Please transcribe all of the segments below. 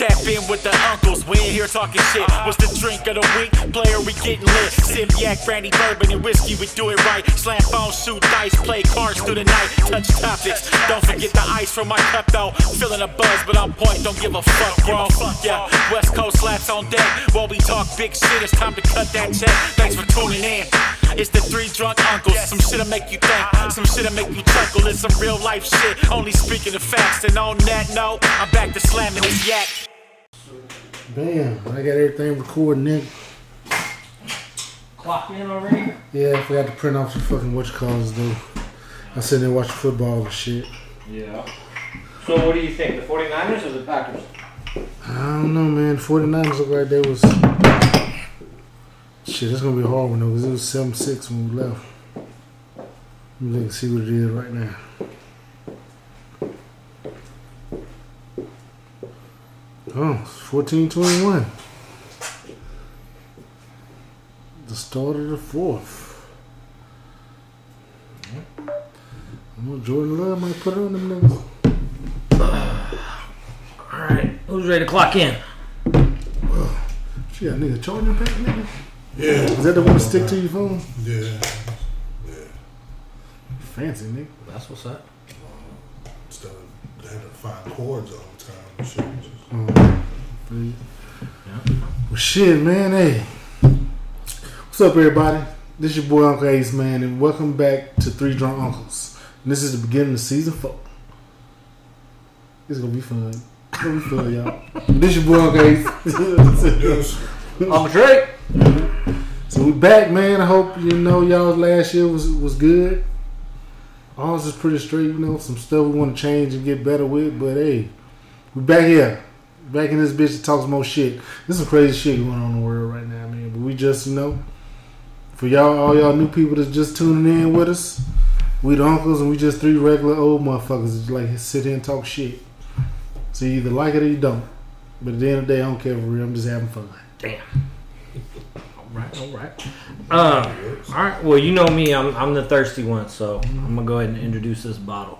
Tap in with the uncles, we ain't here talking shit. What's the drink of the week? Player, we getting lit. Sip yak, brandy, bourbon, and whiskey, we do it right. Slam phone, shoot dice, play cards through the night. Touch topics, don't forget the ice from my cup though. Feeling a buzz, but I'm point, don't give a fuck, bro. Yeah, West Coast slaps on deck. While we talk big shit, it's time to cut that check. Thanks for tuning in. It's the three drunk uncles. Some shit'll make you think, some shit'll make you chuckle. It's some real life shit, only speaking the facts. And on that note, I'm back to slamming this yak. Bam, I got everything recording, nigga. Clock in already? Yeah, I forgot to print off the fucking what you calls though. I sitting there watching football and shit. Yeah. So what do you think? The 49ers or the Packers? I don't know, man. 49ers look like they was. Shit, it's gonna be a hard one though, because it was 7 6 when we left. Let me see what it is right now. Oh, 14 21. The start of the fourth. I know Jordan Love might put it on them niggas. Alright. Who's ready to clock in? She got a nigga charging pack, nigga. Yeah. Is that the one to stick to your phone? Yeah. Yeah. Fancy, nigga. That's what's up. Instead of they had to find chords all the time Well, shit, man. Hey, what's up, everybody? This is your boy Uncle Ace, man, and welcome back to Three Drunk Uncles. And this is the beginning of season four. It's gonna be fun. It's gonna be fun, y'all. this is your boy Uncle Ace. I'm Drake. so we back, man. I hope you know y'all last year was was good. Ours is pretty straight, you know. Some stuff we want to change and get better with, but hey, we back here. Back in this bitch to talks more shit. There's some crazy shit going on in the world right now, man. But we just, you know, for y'all, all y'all new people that's just tuning in with us, we the uncles and we just three regular old motherfuckers that like sit here and talk shit. So you either like it or you don't. But at the end of the day, I don't care for real. I'm just having fun. Damn. Alright, alright. Um, alright, well, you know me. I'm, I'm the thirsty one, so I'm going to go ahead and introduce this bottle.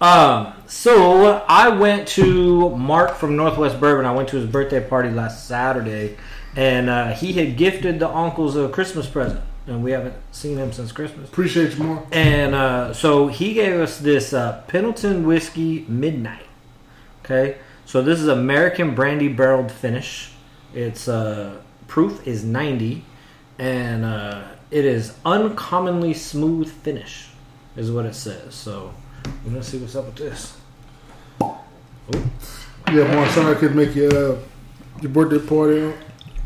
Um, so I went to Mark from Northwest Bourbon. I went to his birthday party last Saturday, and uh, he had gifted the uncles a Christmas present, and we haven't seen him since Christmas. Appreciate you, Mark. And uh, so he gave us this uh, Pendleton Whiskey Midnight. Okay, so this is American brandy barreled finish. Its uh, proof is 90, and uh, it is uncommonly smooth finish, is what it says. So we're gonna see what's up with this. Yeah, Mark, sorry I couldn't make your uh, your birthday party.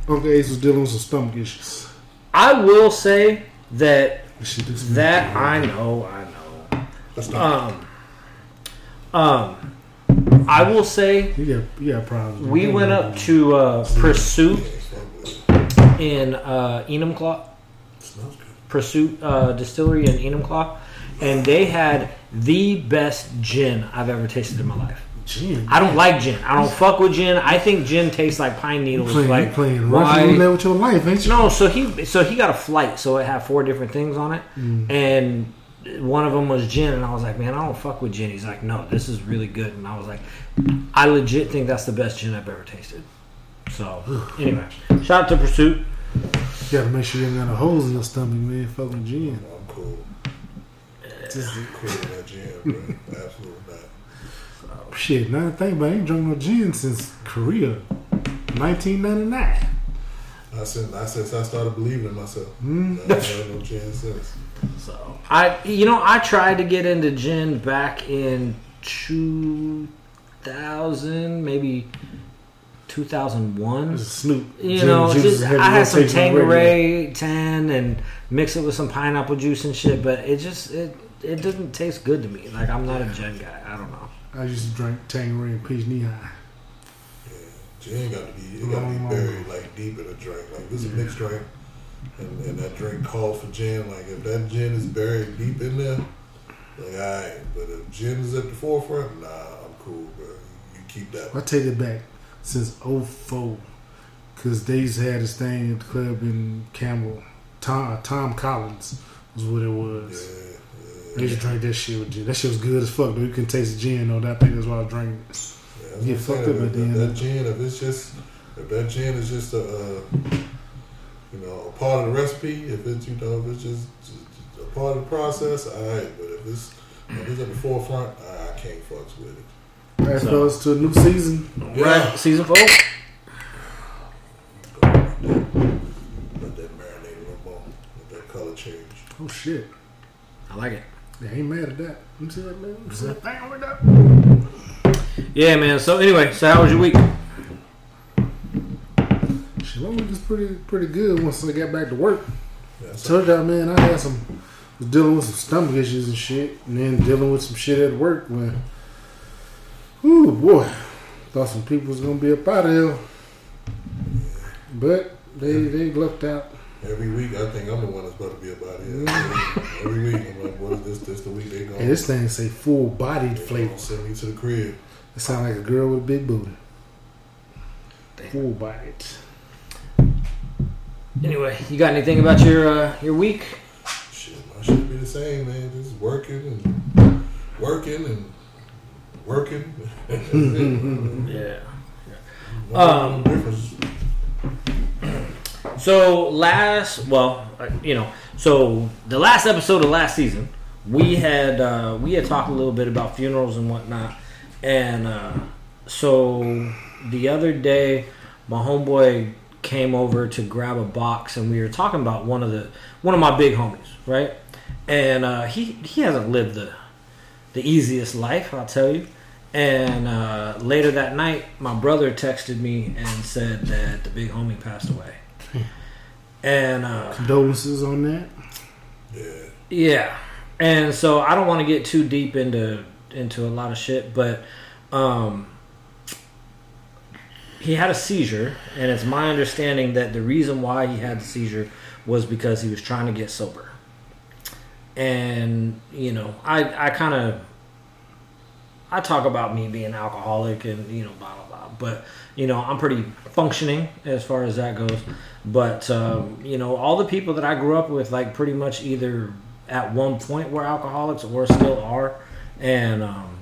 Uncle Ace was dealing with some stomach issues. I will say that This shit is- that I know, I know. That's not. Um, um, I will say You got you got problems. we went up to uh, Pursuit in uh, Enumclaw. Pursuit uh, Distillery in Enumclaw, and they had the best gin I've ever tasted in my life. Gin. I don't like gin. I don't fuck with gin. I think gin tastes like pine You needles. playing, like you playing why- Russian roulette with your life, ain't you? No, so he so he got a flight, so it had four different things on it, Mm. and one of them was gin, and I was like, man, I don't fuck with gin. He's like, no, this is really good, and I was like, I legit think that's the best gin I've ever tasted. So anyway, shout out to Pursuit. You gotta make sure you ain't got no holes in your stomach, man. Fucking gin. I'm cool. Just, Cool with that jam, bro. Absolutely not. shit, now that I think about it, I ain't drunk no gin since Korea. 1999. I since I since I started believing in myself. Mm. I ain't had no chance since. So I, you know, I tried to get into gin back in two thousand, maybe two thousand one. Snoop. You Gin know, just I had some Tanqueray on the radio. Tanqueray 10 and mix it with some pineapple juice and shit, but it just it it doesn't taste good to me. Like I'm not a gin guy. I don't know. I used to drink Tanqueray and Peach Nehi. Gin got to be it got to be buried like deep in a drink. Like this is a mixed drink, and, and that drink called for gin. Like if that gin is buried deep in there, like alright. But if gin is at the forefront, nah, I'm cool, bro. You keep that. I take it back since 04. Because they used to have this thing at the club in Campbell. Tom, Tom Collins was what it was. Yeah, I used to drink that shit with gin. That shit was good as fuck, though. You can taste the gin, though. That thing is why I was drinking. it. yeah. Get what I'm fucked saying. up If, at the end that gin, if it's just, if that gin is just a, uh, you know, a part of the recipe, if it's, you know, if it's just, just, just a part of the process, all right. But if it's, if it's at the forefront, I, I can't fucks with it. All right, So- fellas, to a new season. Right, season four. Let that marinate a little more. Let that color change. Oh shit. I like it. Yeah, I ain't mad at that. Let me see that, man. Let me see that thing with that. Yeah, man. So anyway, so how was your week? Shit, my week was pretty pretty good once I got back to work. That's Told y'all, man, I had some was dealing with some stomach issues and shit, and then dealing with some shit at work. When, ooh boy, thought some people was gonna be up out of here, but they they lucked out. Every week, I think I'm the one that's about to be about here. Every week, I'm like, what is this? This the week they going? And this thing say full bodied they flavor. send me to the crib. It sound like a girl with a big booty. Full bodied. Anyway, you got anything about your uh, your week? Shit, I should be the same, man. Just working and working and working. Yeah. No Um, difference. So last, well, uh, you know, so the last episode of last season, we had uh, we had talked a little bit about funerals and whatnot, and uh, so the other day, my homeboy came over to grab a box, and we were talking about one of the one of my big homies, right? And uh, he he hasn't lived the the easiest life, I'll tell you. And uh, later that night, my brother texted me and said that the big homie passed away. And uh, Condolences on that. Yeah. yeah, and so I don't want to get too deep into into a lot of shit, but um, he had a seizure, and it's my understanding that the reason why he had the seizure was because he was trying to get sober. And you know, I I kind of I talk about me being alcoholic and you know blah blah blah, but you know I'm pretty functioning as far as that goes. But um, you know, all the people that I grew up with, like pretty much either at one point were alcoholics or still are, and um,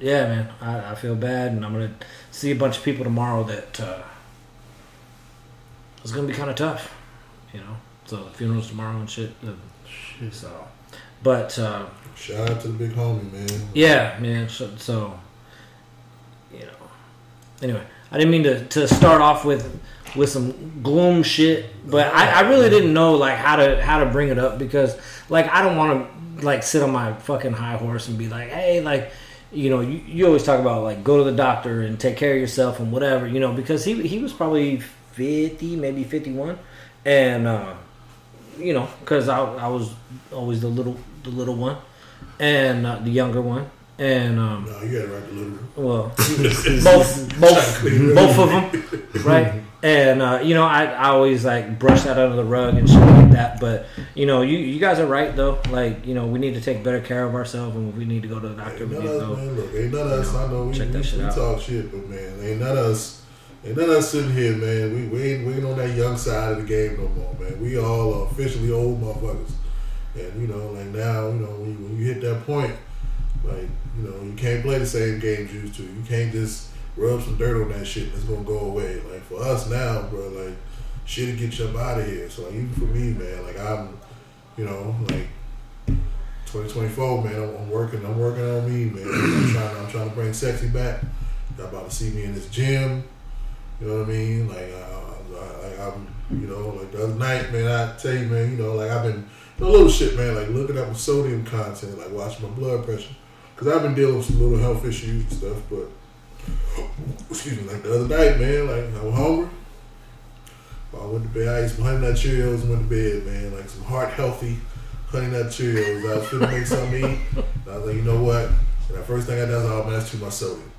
yeah, man, I, I feel bad, and I'm gonna see a bunch of people tomorrow that uh, it's gonna be kind of tough, you know. So the funerals tomorrow and shit. uh, So, but. Uh, Shout out to the big homie, man. yeah, man. So, so, you know. Anyway, I didn't mean to, to start off with with some gloom shit, but I, I really didn't know like how to how to bring it up because like I don't want to like sit on my fucking high horse and be like, hey, like you know, you, you always talk about like go to the doctor and take care of yourself and whatever, you know, because he he was probably fifty, maybe fifty one, and uh, you know, because I I was always the little the little one and uh, the younger one, and um, No, you got it right, the little. well, both both both of them, right? And uh, you know, I, I always like brush that under the rug and shit like that. But you know, you you guys are right though. Like you know, we need to take better care of ourselves, and we need to go to the doctor, Ain't we none need of to us, go. man. Look, ain't none of us. I know we, check we, that shit we out. talk shit, but man, ain't none of us. Ain't none of us sitting here, man. We, we ain't we ain't on that young side of the game no more, man. We all are officially old motherfuckers, and you know, like now, you know, when you, when you hit that point, like you know, you can't play the same games you used to. You can't just rub some dirt on that shit and it's gonna go away. Like for us now, bro, like shit'll get you up out of here. So like, even for me, man, like I'm, you know, like 2024, man. I'm, I'm working. I'm working on me, man. I'm trying. I'm trying to bring sexy back. Y'all about to see me in this gym. You know what I mean? Like, uh, I, I, I'm, you know, like the other night, man. I tell you, man. You know, like I've been a little shit, man. Like looking up my sodium content, like watching my blood pressure, because I've been dealing with some little health issues and stuff. But excuse me, like the other night, man. Like I was hungry. I went to bed. I ate some honey nut Cheerios and went to bed, man. Like some heart healthy honey nut Cheerios. I was finna make something to eat. And I was like, you know what? And the first thing I did was, oh man, that's too much sodium.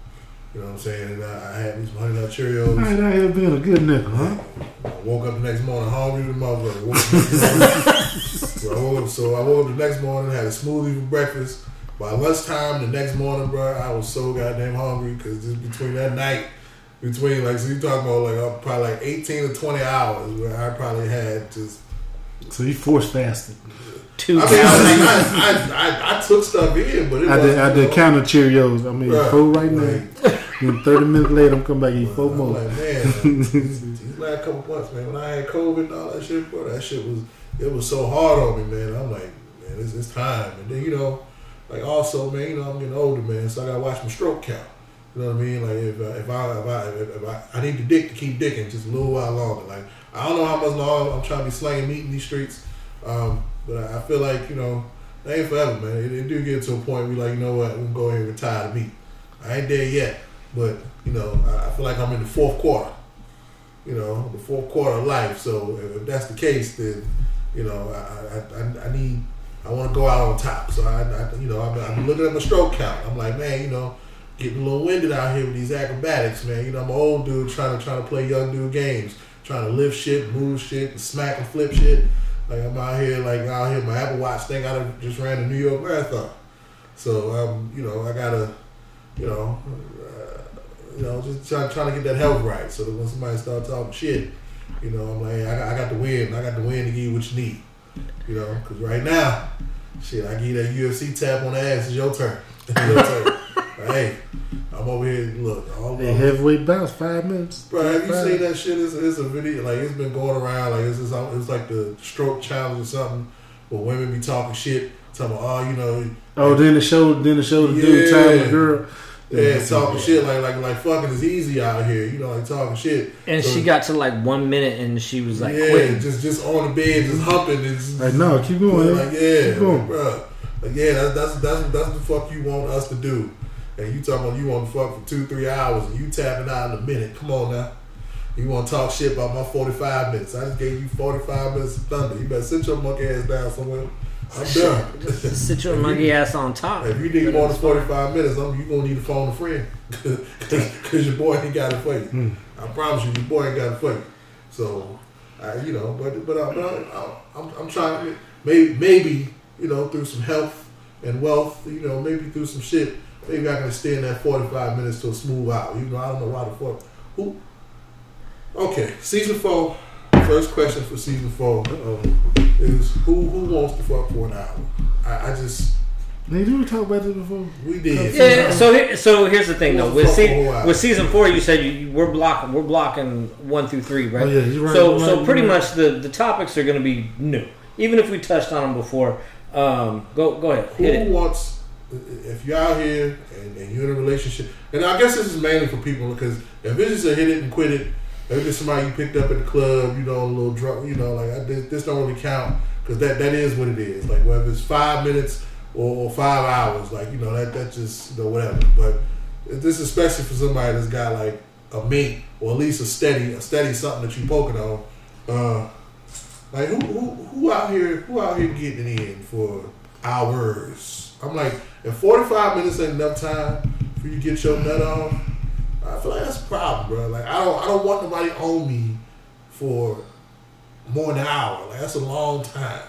You know what I'm saying? And I, I had me some honey nut Cheerios. I ain't out here a good nigga, huh? I woke up the next morning hungry with my Woke up the next morning- so, I woke up, so I woke up the next morning, had a smoothie for breakfast. By lunchtime the next morning, bro, I was so goddamn hungry because just between that night, between like so you talking about like uh, probably like eighteen to twenty hours where I probably had just So you force fasted. Two I mean, pounds. I, I, I, I took stuff in, but it I did. wasn't, I you did know, counter Cheerios. I mean, Right. four right now. Like, And thirty minutes later, I'm coming back and eat four I'm more. like, man, these last couple months, man, when I had COVID and all that shit, bro, that shit was it was so hard on me, man. I'm like, man, it's, it's time. And then you know, like also, man, you know, I'm getting older, man, so I gotta watch my stroke count. You know what I mean? Like if, uh, if I if I if, if I I need the dick to keep dicking just a little while longer. Like I don't know how much longer I'm trying to be slanging meat in these streets, um, but I, I feel like you know, they ain't forever, man. It, it do get to a point where like, you know what, I'm gonna go ahead and retire the meat. I ain't there yet, but you know, I, I feel like I'm in the fourth quarter. You know, the fourth quarter of life. So if, if that's the case, then you know, I I, I, I need I want to go out on top. So I, I you know, I'm, looking at my stroke count. I'm like, man, you know, getting a little winded out here with these acrobatics, man. You know, I'm an old dude trying to trying to play young dude games, trying to lift shit, move shit, and smack and flip shit. Like I'm out here, like out here, my Apple Watch thing. I just ran the New York Marathon, so um, you know, I gotta, you know, uh, you know, just trying trying to get that health right. So that when somebody start talking shit, you know, I'm like, I, I got the win. I got the win to give you what you need. You know, because right now, shit, I give you that UFC tap on the ass. It's your turn. It's your turn. Hey, I'm over here. Look, all Hey, heavyweight bounce, five minutes. Bro, have you Five. seen that shit? It's, it's a video, like it's been going around, like it's, it's, it's like the stroke challenge or something, where women be talking shit, talking about, oh, you know, Oh, then the show, then the show, the dude, Yeah. time the girl. Yeah, talking shit like like like fucking is easy out here, you know, like talking shit. And So, she got to like one minute and she was like yeah, quitting. just just on the bed, just humping, and just, Like, no, keep going. like yeah, keep going. bro, like yeah, that's that's that's that's the fuck you want us to do, and you talking about you want to fuck for two three hours, and you tapping out in a minute. Come on now. You want to talk shit about my 45 minutes. I just gave you 45 minutes of thunder. You better sit your monkey ass down somewhere. I'm done. Just sit your monkey ass on top. If you need more than 45 minutes, I'm, you going to need to phone a friend. Because your boy ain't got it for you. Hmm. I promise you, your boy ain't got it for you. So, I, you know, but but, I, but I, I'm, I'm trying to, maybe, maybe, you know, through some health and wealth, you know, maybe through some shit, maybe I can extend that 45 minutes to a smooth out. You know, I don't know why the fuck. Who? Okay, season four. First question for season four Uh-oh. is who who wants to fuck for an hour? I, I just Nigga, did we talk about this before? we did. Yeah. So here, so here's the thing though. With, se- a whole lot. with season four, you said you, you- we're blocking we're blocking one through three, right? Oh, yeah, you're right, So you're so right, pretty much the the topics are going to be new, even if we touched on them before. Um, go go ahead, Who hit it. wants? If you're out here and, and you're in a relationship, and I guess this is mainly for people because if it's just a hit it and quit it, if it's somebody you picked up at the club, you know, a little drunk, you know, like I, this, this don't really count because that that is what it is. Like whether it's five minutes or, or five hours, like you know that that just you know whatever. But this is especially for somebody that's got like a mate or at least a steady a steady something that you're poking on. Uh, like who, who who out here who out here getting in for hours? I'm like, if 45 minutes ain't enough time for you to get your nut off, I feel like that's a problem, bro. Like I don't I don't want nobody on me for more than an hour. Like that's a long time.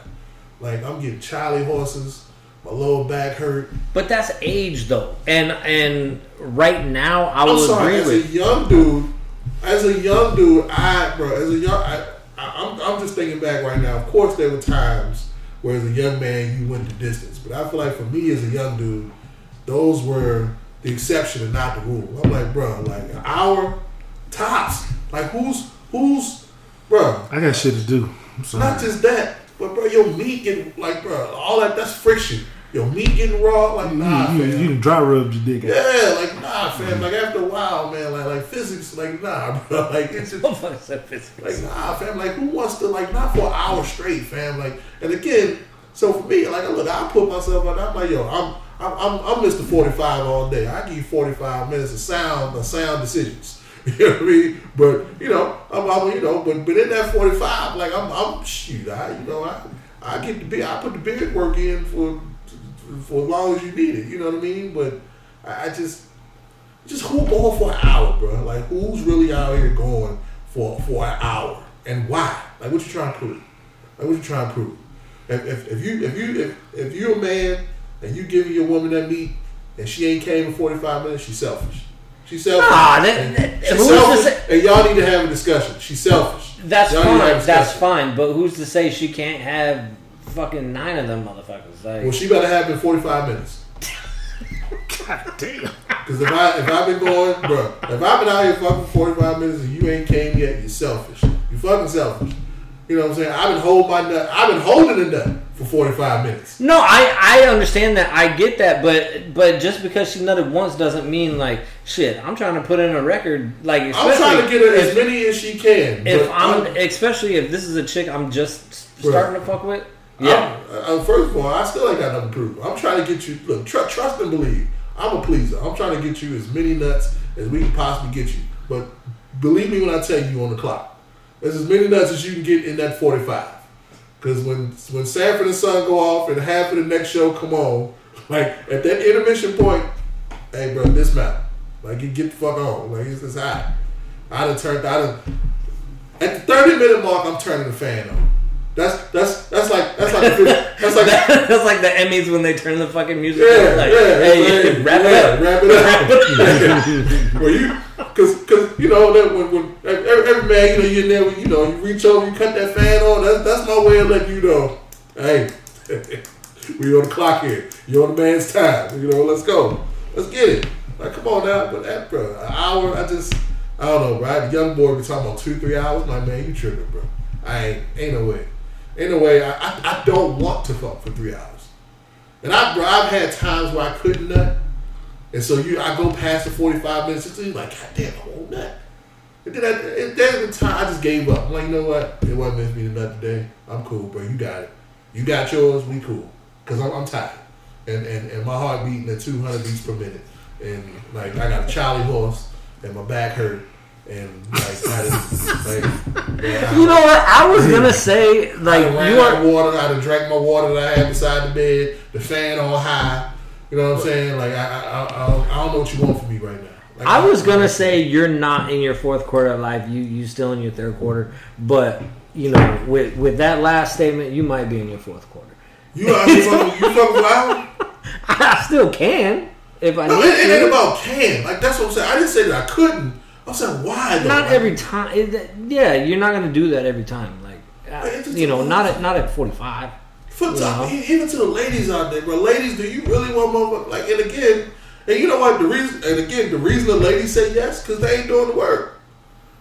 Like I'm getting Charlie horses, my lower back hurt. But that's age though, and and right now I I'm will sorry, agree as with. a young dude, as a young dude, I bro, as a young, I, I, I'm, I'm just thinking back right now. Of course, there were times where as a young man you went the distance, but I feel like for me as a young dude, those were the exception and not the rule. I'm like, bro, like an hour tops. Like who's who's, bro? I got shit to do. I'm sorry. Not just that, but bro, your meat getting like, bro, all that that's friction. Your meat getting raw, like nah, you, you, fam. you done dry rubbed your dick out. Yeah, like nah, fam. Like after a while, man, like like physics, like nah, bro. Like it's just Motherfucker said physics. like nah, fam. Like who wants to like not for an hour straight, fam? Like and again, so for me, like look, I put myself on. I'm like yo, I'm I'm I'm, I'm Mr. Forty Five all day. I give you forty five minutes of sound, of sound decisions. You know what I mean? But you know, I'm, I'm you know, but but in that forty five, like I'm I'm shoot, I you know I I get the beard, I put the big work in for for as long as you need it. You know what I mean? But I, I just just who going for an hour, bro? Like who's really out here going for for an hour and why? Like what you trying to prove? Like what you trying to prove? If, if, if you if you if, if you're a man and you giving your woman that meat and she ain't came in 45 minutes, she's selfish. She's selfish. Nah, that- And that- she's selfish, say- and y'all need to have a discussion. She's selfish. That's Y'all need to have fine. That's fine. But who's to say she can't have fucking nine of them motherfuckers? Like, Well, she better have in 45 minutes. God damn. Because if I if I've been going, bro, if I've been out here fucking 45 minutes and you ain't came yet, you're selfish. You fucking selfish. You know what I'm saying? I've been holding my nut. I've been holding the nut for 45 minutes. No, I I understand that. I get that, but but just because she nutted once doesn't mean like shit. I'm trying to put in a record. Like I'm trying to get her as many as she can. if but I'm especially if this is a chick I'm just Bro. starting to fuck with. I'm- Yeah, uh, first of all, I still ain't got nothing to prove. I'm trying to get you. Look, tr- trust and believe. I'm a pleaser. I'm trying to get you as many nuts as we can possibly get you. But believe me when I tell you on the clock, there's as many nuts as you can get in that 45. Because when when Sanford and Son go off and half of the next show come on, like at that intermission point, hey bro, dismount. Like you get the fuck on. Like it's just hot. I done turned. I done at the 30 minute mark. I'm turning the fan on. That's that's that's like that's like that's like that's like the Emmys when they turn the fucking music. yeah, on. Like, yeah, hey, yeah, wrap yeah, it up. wrap it up. Where you, cause, cause you know that when, when every, every man, you know, you there, you know, you reach over, you cut that fan on. That's that's my way of letting you know, hey, we on the clock here. You on the man's time. You know, let's go, let's get it. Like, come on now, but eh, that, bro, an hour, I just, I don't know, bro. I had a young boy be talking about two, three hours. My man, you tripping, bro. I ain't, ain't no way. Ain't no way. I, I, I don't want to fuck for three hours. And I, bro, I've had times where I couldn't nut. And so you, I go past the 45 minutes, it's like, God damn, I won't nut. And then and there's the time I just gave up. I'm like, you know what? It wasn't meant for me to nut today. I'm cool, bro. You got it. You got yours. We cool. Because I'm, I'm tired. And, and, and my heart beating at 200 beats per minute. And like, I got a Charlie horse and my back hurt. And like, like, man, You know what? I was gonna say like you are. water. I done drank my water that I had beside the bed. The fan on high. You know what I'm saying? Like I, I, I, I, don't, I don't know what you want from me right now. Like, I was gonna say you're not in your fourth quarter of life. You you still in your third quarter, but you know with with that last statement, you might be in your fourth quarter. you out here fucking, you fucking loud. I still can if I No, need it, it ain't about can. Like that's what I'm saying. I didn't say that I couldn't. I'm saying why though. Not Like, every time. It- Yeah, you're not gonna do that every time. Like uh, you know, not at not at 45. For You top, know? e- even to the ladies out there, bro. Ladies, do you really want more? Like, and again, and you know what? The reason, and again, the reason the ladies say yes because they ain't doing the work.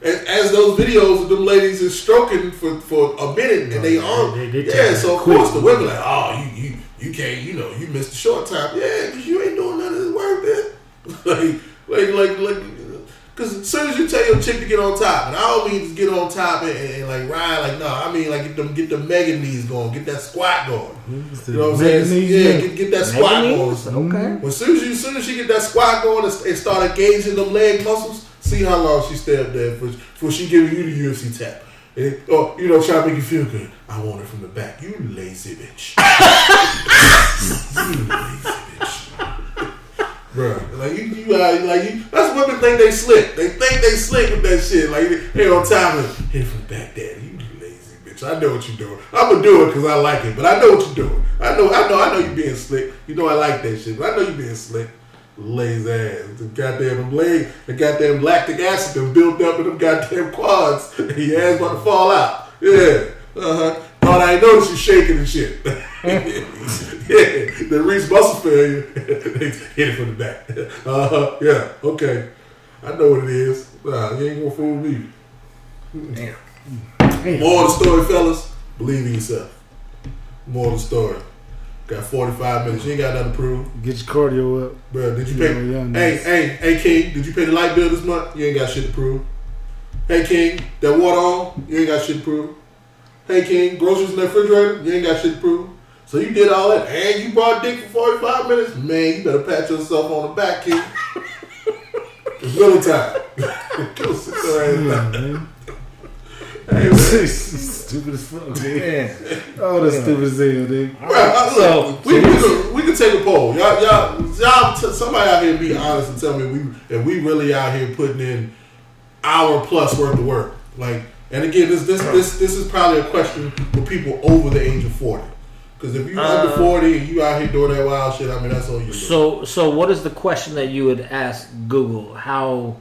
As, as those videos of them ladies is stroking for, for a minute and they yeah, are, they- they yeah. So of quick. course the women like, oh, you you you can't, you know, you missed the short time, yeah, because you ain't doing none of this work, man. like, like, like, like. Cause as soon as you tell your chick to get on top, and I don't mean just get on top and, and, and like ride, like no, I mean like get them get the mega knees going, get that squat going. You know what I'm saying? Yeah, get, get that squat Knees? going. Okay. As soon as you, as soon as she get that squat going and, and start engaging them leg muscles, see how long she stay up there before, before she giving you the UFC tap. And, oh, you know, try to make you feel good. I want it from the back. You lazy bitch. you lazy bitch. Bruh, like you, you, uh, like you. That's women think they slick. They think they slick with that shit. Like hey, on time and it from daddy. You lazy bitch. I know what you're doing. I'm gonna do it because I like it, but I know what you're doing. I know, I know, I know you being slick. You know I like that shit, but I know you being slick. Lazy ass. The goddamn leg, the goddamn lactic acid that built up in them goddamn quads. Your ass about to fall out. Yeah. Uh huh. Thought I ain't noticed you shaking and shit. yeah. The Reese muscle failure. Hit it from the back. Uh. Yeah. Okay. I know what it is. Nah, you ain't gonna fool me. Damn. More of the story, fellas. Believe in yourself. More of the story. Got 45 minutes. You ain't got nothing to prove. Get your cardio up. Bro, did you Yeah, pay? yeah, hey, hey, hey, King, did you pay the light bill this month? You ain't got shit to prove. Hey, King, that water on? You ain't got shit to prove. Hey, King, groceries in the refrigerator? You ain't got shit to prove. So you did all that, and you brought dick for 45 minutes? Man, you better pat yourself on the back, King. it's middle time. Go sit your ass down. Hey, stupid as fuck, man. Oh, that's stupid as hell, dude. Bro, So- we, we, could, we could take a poll. Y'all, y'all, y'all t- somebody out here be honest and tell me we if we really out here putting in hour plus worth of work. Like, and again, this this this this is probably a question for people over the age of forty. Because if you under Uh, forty and you out here doing that wild shit, I mean that's on you. So so what is the question that you would ask Google? How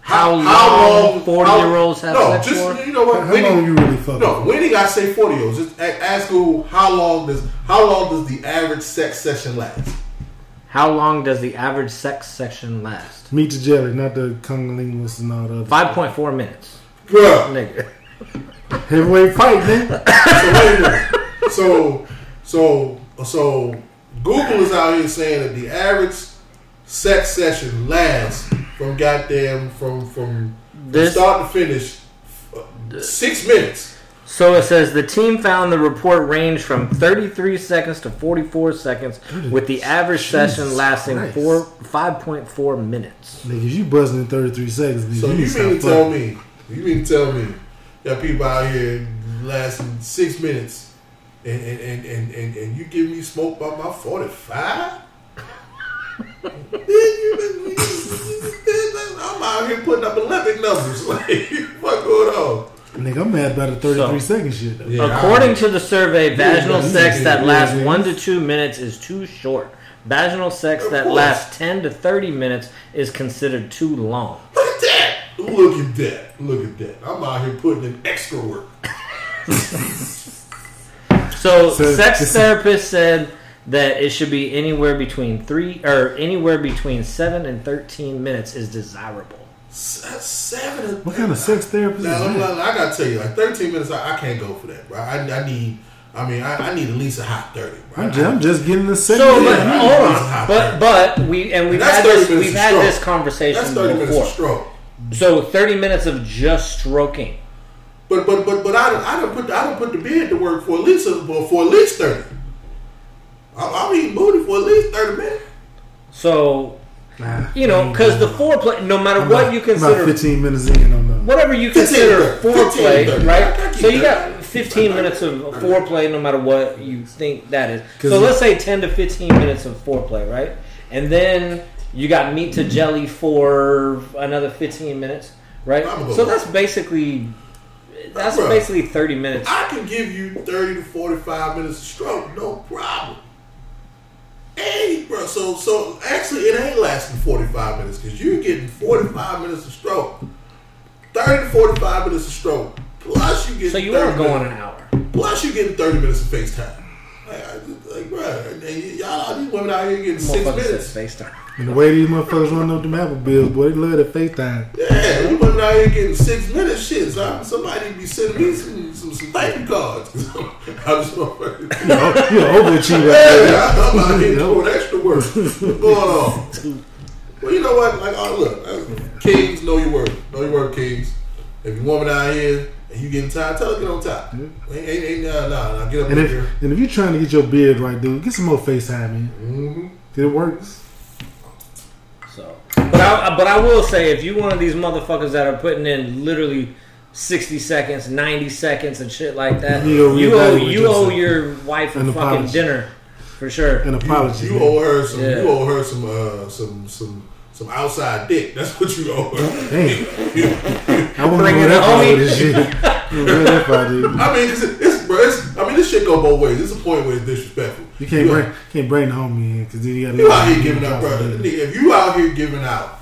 how how long 40-year-olds have no, sex just, for? You know what? How when long he- you really fucking? No, when he got say forty years, just ask Google how long does how long does the average sex session last? How long does the average sex session last? Meat to jelly, not the congolingus and all the other. Five point four minutes, Bruh. nigga. Heavyweight fight, man. So wait a minute. So so so Google is out here saying that the average sex session lasts from goddamn from from, from This- start to finish uh, six minutes. So it says the team found the report ranged from 33 seconds to 44 seconds, with the average session lasting Christ. four 5.4 minutes. Nigga, you buzzing in 33 seconds. Nigga, So you need mean to to tell me you mean to tell me that people out here lasting six minutes and and, and, and, and, and you give me smoke by my forty five? I'm out here putting up Olympic numbers. Like, what going on? Nigga, I'm mad about the 33 So- second shit. Yeah, According to the survey, vaginal yeah, sex yeah, that yeah, lasts yeah. one to two minutes is too short. Vaginal sex Of that course. lasts 10 to 30 minutes is considered too long. Look at that! Look at that! Look at that! I'm out here putting in extra work. So, So, sex therapist said that it should be anywhere between three or anywhere between seven and 13 minutes is desirable. Seven. What kind of sex therapist Now, is I'm that? I gotta tell you, like 13 minutes, I, I can't go for that, bro. I, I need, I mean, I, I need at least a hot 30. Bro. I'm just, I'm just getting the second. So, but, I hold mean, on. but but we and we've That's had this we've had stroke. this conversation That's 30 minutes of before. stroke. So 30 minutes of just stroking. But but but but I don't I don't put I don't put the bed to work for at least a, for at least 30. I'm, I'm eating booty for at least 30 minutes. So Nah, you know, because the going. foreplay, no matter I'm what about- you I'm about consider, 15 minutes in on the. whatever you consider 15, foreplay, 30. I right? So you got 15 minutes of foreplay, no matter what you think that is. So let's say 10 to 15 minutes of foreplay, right? And then you got meat to jelly for another 15 minutes, right? I'm gonna go So that's basically that's Bruh. basically 30 minutes. I can give you 30 to 45 minutes of stroke, no problem. Hey, bro, so so actually it ain't lasting 45 minutes because you're getting 45 minutes of stroke. 30 to 45 minutes of stroke. Plus you get So you 30 are going minutes- an hour. Plus you getting 30 minutes of FaceTime. Like, I, like bro, and y'all, these women out here getting six minutes. said FaceTime. And the way these motherfuckers run up them Apple bills, boy, they love that FaceTime. Yeah, you women out here getting six minutes. Shit, so somebody be sending me some some, some thank you cards. I just motherfucking. You're an overachiever. Yeah, I'm out here doing extra work. What's going on? Well, you know what? Like, oh, look, uh, kings, know your worth. Know your worth, kings. If your woman out here and you getting tired, tell her get on top. Ain't, ain't, ain't nah, nah, nah, get up And if here. and if you're trying to get your beard right, dude, get some more FaceTime, man. Mm-hmm. 'Cause It works. So, but I but I will say, if you one of these motherfuckers that are putting in literally sixty seconds, ninety seconds, and shit like that, You you, owe you owe your wife a fucking apology. dinner for sure. An apology. You man. owe her some. Yeah. You owe her some. Uh, some some some outside dick. That's what you owe her. Damn. I want to Bring it that far home. this shit. I wanna go that far, dude. I mean, 'cause it- it's, bro, it's, I mean, this shit go both ways. It's a point where it's disrespectful. You can't bring can't bring the homie in because then you got You out here giving out, brother. If you out here giving out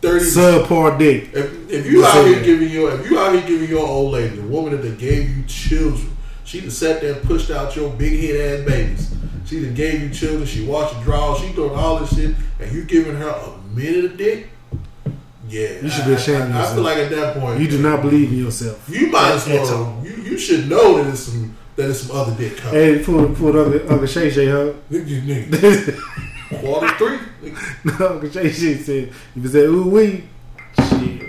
thirty, subpar dick. if, if you out here that. giving your, if you out here giving your old lady, the woman that gave you children, she done sat there and pushed out your big head ass babies. She done gave you children. She washed your drawers. She doing all this shit, and you giving her a minute of dick. Yeah, You should be I- ashamed of I, I feel like at that point, You do not believe in yourself. You might as well. You, you should know that it's some that it's some other dick coming. Hey, pull pull Uncle Uncle Shay Shay huh? Quarter three. No, Uncle Shay Shay said if you said ooh wee, shit,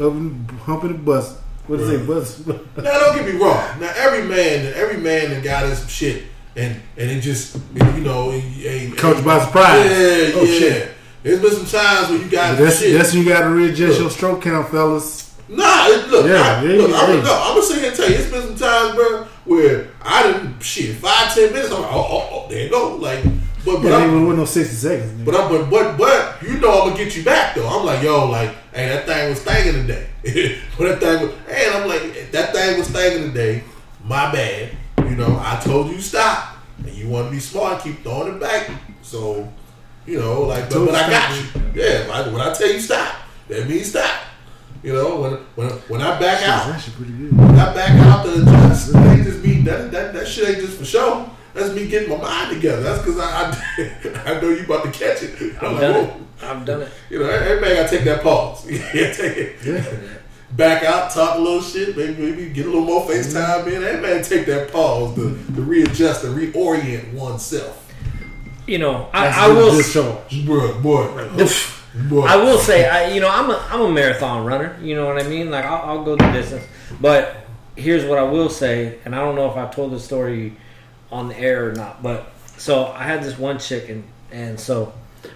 up and humping the bus. What is it, bus? Now don't get me wrong. Now every man, every man that got in some shit, and and it just you know, a, Coach by surprise. Yeah, Oh, yeah. shit. There's been some times where you got That's shit. that's you got to readjust Look. your stroke count, fellas. Nah, it, look, Yeah, I, yeah, look, yeah, I'm, no, I'm gonna sit here and tell you, it's been some times, bro, where I didn't shit five, ten minutes. I'm like, oh, oh, oh there you go. Like, but but Yeah, I'm, ain't with no sixty seconds. man. But I, but but but you know I'm gonna get you back though. I'm like, yo, like, hey, that thing was thinking today. but that thing was, hey, and I'm like, that thing was thinking today. My bad. You know, I told you stop, and you want to be smart, keep throwing it back. So, you know, like, but, but I got you. Yeah, I, when I tell you stop, that means stop. You know, when when when I back Shit, out, that shit pretty good. when I back out the adjust, it ain't just me. That, that that shit ain't just for show. That's me getting my mind together. That's because I, I I know you about to catch it. I'm I've like, done whoa. it. I've done it. You know, everybody gotta take that pause. yeah, take it. Yeah. Back out, talk a little shit, maybe, maybe get a little more mm-hmm. FaceTime in. Everybody take that pause to, to readjust and reorient oneself. You know, I, I will. Boy, boy, boy. I will say, I you know, I'm a I'm a marathon runner. You know what I mean? Like I'll, I'll go the distance. But here's what I will say, and I don't know if I've told this story on the air or not. But so I had this one chicken, and so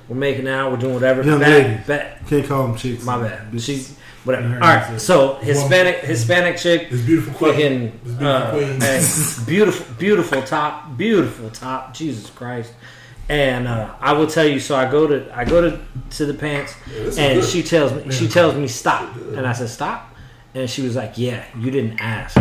we're making out, we're doing whatever. Young Back- lady. back- Can't call them chicks. my bad. Bitch. She's whatever. All right. say So Hispanic Hispanic chick, This beautiful queen. fucking This beautiful uh, beautiful beautiful top, beautiful top. Jesus Christ. And uh, I will tell you. So I go to I go to to the pants, Yeah, and good. she tells me she tells me stop, and I said stop, and she was like, "Yeah, you didn't ask,"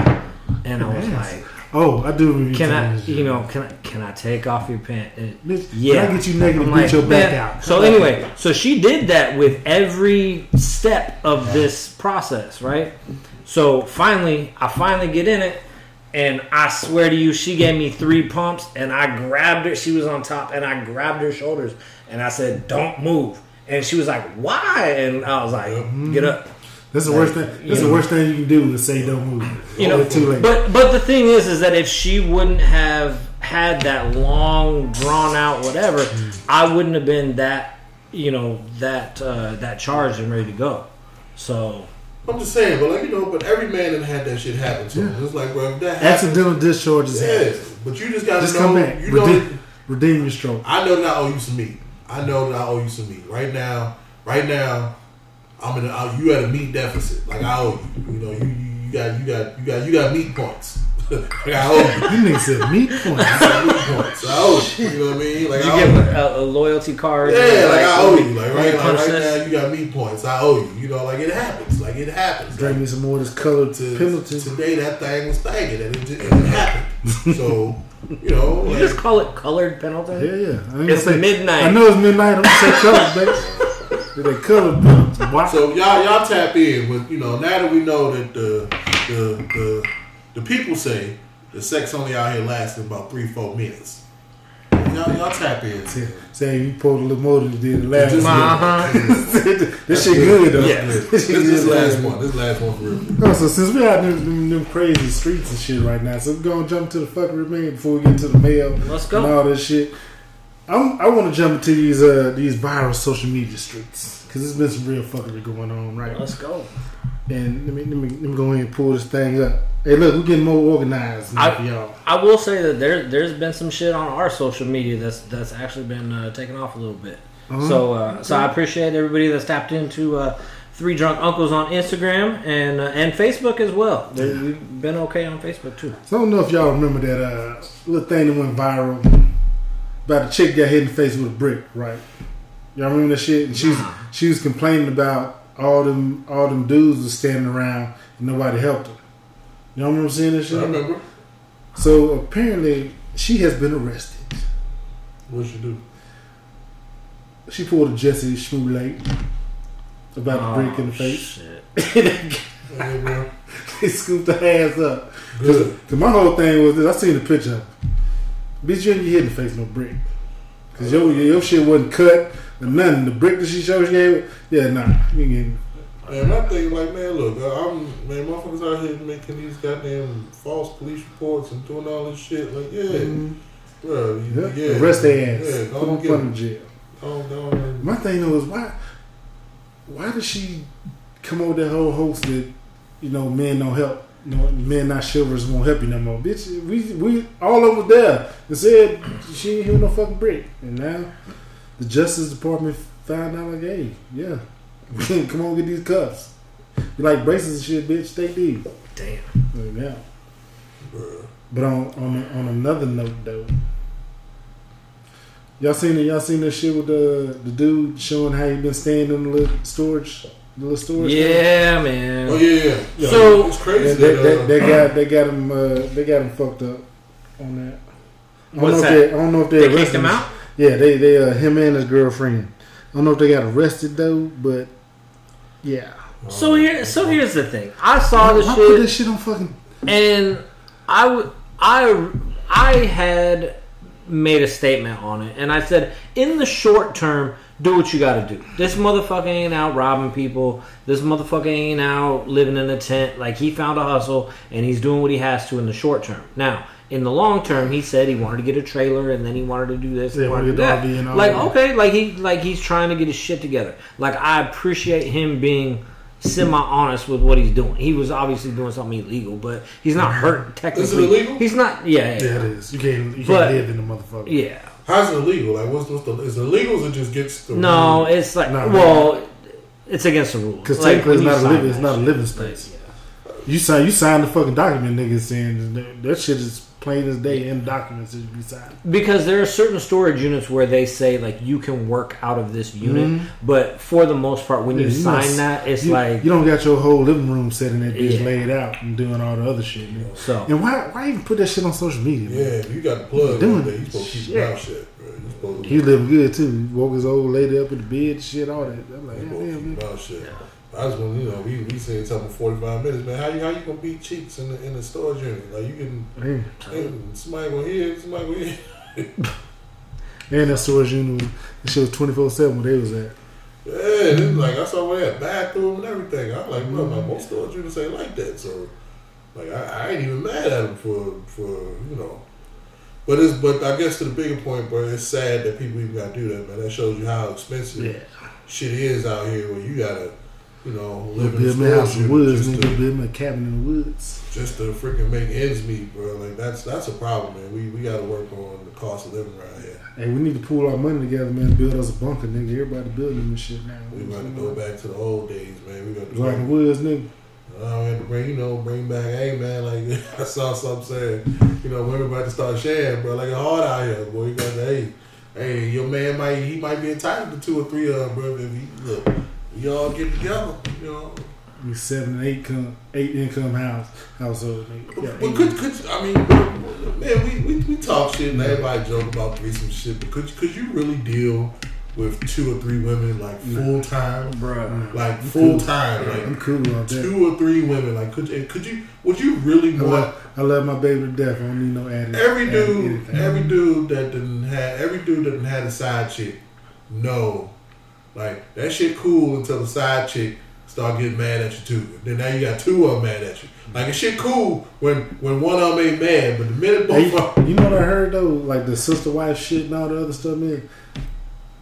and I was Ask. like, Oh, I do. remember you "Can I, you shit. know, can I can I take off your pants?" Bitch, yeah, Can I get you naked and I'm beat your back "Man." out? So anyway, so she did that with every step of this process, right? So finally, I finally get in it, and I swear to you, she gave me three pumps, and I grabbed her. She was on top, and I grabbed her shoulders, and I said, "Don't move." And she was like, "Why?" And I was like, "Get up." That's the worst thing. That's the know. worst thing you can do is say don't move. You know, too late. But but the thing is, is that if she wouldn't have had that long, drawn out whatever, I wouldn't have been that, you know, that uh, that charged and ready to go. So I'm just saying, but like you know, but every man that had that shit happen to him. It's like, bro, if that happens, Accidental discharges yeah. happen. But you just gotta Just know, come back. you know, Redeem, redeem your stroke. I know that I owe you some meat. I know that I owe you some meat. Right now, right now, I'm in. A, you at a meat deficit. Like I owe you. You know, you, you, you got you got you got you got meat points. Like I owe you. You niggas said meat points. You got. I owe you. You know what I mean? Like you I give a, a loyalty card. Yeah, and, like I owe you. Like right, me like, right now, you got meat points. I owe you. You know, like it happens. Like it happens. Drink me some more of this colored to, Pendleton. today that thing was thinking and it, just, and it happened. so, you know, You like, just call it colored Pendleton. Yeah, yeah. I ain't It's say- midnight. I know it's midnight. I'm gonna say colored, baby. They colored Pendleton. Why? so y'all y'all tap in with you know now that we know that the the the, the people say the sex only out here lasting about three four minutes. Y'all y'all tap in. Say- Say you pulled a little more than you did the last one. Uh-huh. this shit good though. Yeah. This, This shit this last one. This last one for real. Oh, so since we out them, them, them crazy streets and shit right now, so we're gonna jump to the fuckery man before we get to the mail Let's go. and all this shit. I'm, I want to jump into these uh these viral social media streets because there's been some real fuckery going on, right? Let's go. And let me let me let me go ahead and pull this thing up. Hey, look, we're getting more organized now, I- y'all. I will say that there there's been some shit on our social media that's that's actually been uh, taken off a little bit. Uh-huh. So uh, so I appreciate everybody that's tapped into uh, Three Drunk Uncles on Instagram and uh, and Facebook as well. We've been okay on Facebook too. So I don't know if y'all remember that uh, little thing that went viral about a chick got hit in the face with a brick, right? Y'all remember that shit? And she was, she was complaining about all them all them dudes was standing around and nobody helped her. Y'all remember seeing this shit? I shit? remember. So apparently she has been arrested. What'd she do? She pulled a Jussie Smollett about the brick in the Oh, face. Shit. Hey, bro. he scooped her ass up. Good. Cause my whole thing was this. I seen the picture. Bitch, you ain't hit in the face no brick. Cause your your shit wasn't cut nothing. The brick that she showed she you, yeah, nah, you ain't getting. Man, my thing like, man, look, uh, I'm man, motherfuckers out here making these goddamn false police reports and doing all this shit. Like, yeah, bro, you- Yeah, yeah, arrest their ass. Yeah, Put them and get front of jail. Don't, don't. My thing though is why, why does she come with that whole host that you know men don't help, you know, men not chivalrous won't help you no more, bitch. We we all over there and said she ain't hear no fucking brick, and now the Justice Department found out like, hey, yeah, come on get these cuffs. You like braces and shit, bitch. Take these. Damn. Like, yeah. Bruh. But on on on another note though, y'all seen it? Y'all seen that shit with the the dude showing how he been staying in the little storage, the little storage. thing? Yeah, man. Oh yeah, yeah. yeah. So- it's crazy. They, they, that, they, uh, they got they got him uh, they got him fucked up on that. I don't What's know that? if they, I don't know if they, They kicked arrested him out. Yeah, they they uh, him and his girlfriend. I don't know if they got arrested though, but Yeah. So here, so here's the thing. I saw the shit. put this shit on fucking? and I would I I had made a statement on it, and I said, in the short term, do what you got to do. This motherfucker ain't out robbing people. This motherfucker ain't out living in a tent. Like he found a hustle, and he's doing what he has to in the short term. Now. In the long term, he said he wanted to get a trailer, and then he wanted to do this. and wanted to do that. get the RV and all Like, that. okay, like he like he's trying to get his shit together. Like I appreciate him being semi honest with what he's doing. He was obviously doing something illegal, but he's not mm-hmm. hurt technically. illegal? He's not. Yeah, yeah, Yeah, it is. You can't. You can't But- live in the motherfucker. yeah. How's it illegal? Like, what's, what's the? Is it illegal or it just gets the? No, it's like No, well, it's against the rules. Because Like, technically, it's not a living. It's that not a shit, living like, space. yeah. You sign. You sign the fucking document, nigga, saying that, that shit is plain as day in documents that you sign. Because there are certain storage units where they say like you can work out of this unit, but for the most part, when you Mm-hmm. Sign must- that, it's you, like you don't got your whole living room set in that bitch Yeah. laid out and doing all the other shit. Nigga. so. And why? Why even put that shit on social media? Man? Yeah, you got the plug Doing on there. You supposed to keep shit. your mouth shut. You supposed He living good too. He woke his old lady up in the bed, shit, all that. I'm like, you yeah, supposed to yeah, man. your I just want you know we we saying something for forty five minutes, man. How you how you gonna beat cheeks in the in the storage unit? Like you can, somebody gonna hear, somebody gonna hear. And that storage unit, that shit was twenty four seven where they was at. Yeah, it's like I saw where that bathroom and everything. I'm like, bro, my mm-hmm. most storage units ain't like that. So, like, I, I ain't even mad at them for for you know. But it's but I guess to the bigger point, bro, it's sad that people even gotta do that, man. That shows you how expensive Yeah. shit is out here where you gotta, you know, live in a Build me a house in the woods, just nigga. to, Build me a cabin in the woods. just to freaking make ends meet, bro. Like that's that's a problem, man. We we gotta work on the cost of living right here. Hey, we need to pool our money together, man. Build us a bunker, nigga. Everybody building this shit now. We got to go back to the old days, man. We got to in the woods, nigga. Uh, we had to bring, you know, bring back, hey man, like I saw something saying, you know, women about to start sharing, bro. Like it's hard out here, boy. You got to, hey, hey, your man might, he might be entitled to two or three of them, bro. If he look, we all get together, you know. We seven and eight come eight income house household. But, Yeah, but could, could I mean, man, we, we, we talk shit and everybody joke about threesome shit, but could could you really deal with two or three women like full time, Bruh. like full time, I'm like cool on that. two or three women, like could you, could you, would you really I want? love, I love my baby to death. I don't need no added. Every dude, anything. every dude that didn't have, every dude that done had a side chick, no, like that shit cool until the side chick start getting mad at you too. Then now you got two of them mad at you. Like it's shit cool when when one of them ain't mad, but the minute both Hey, of 'em- you know what I heard though? Like the sister wife shit and all the other stuff, man.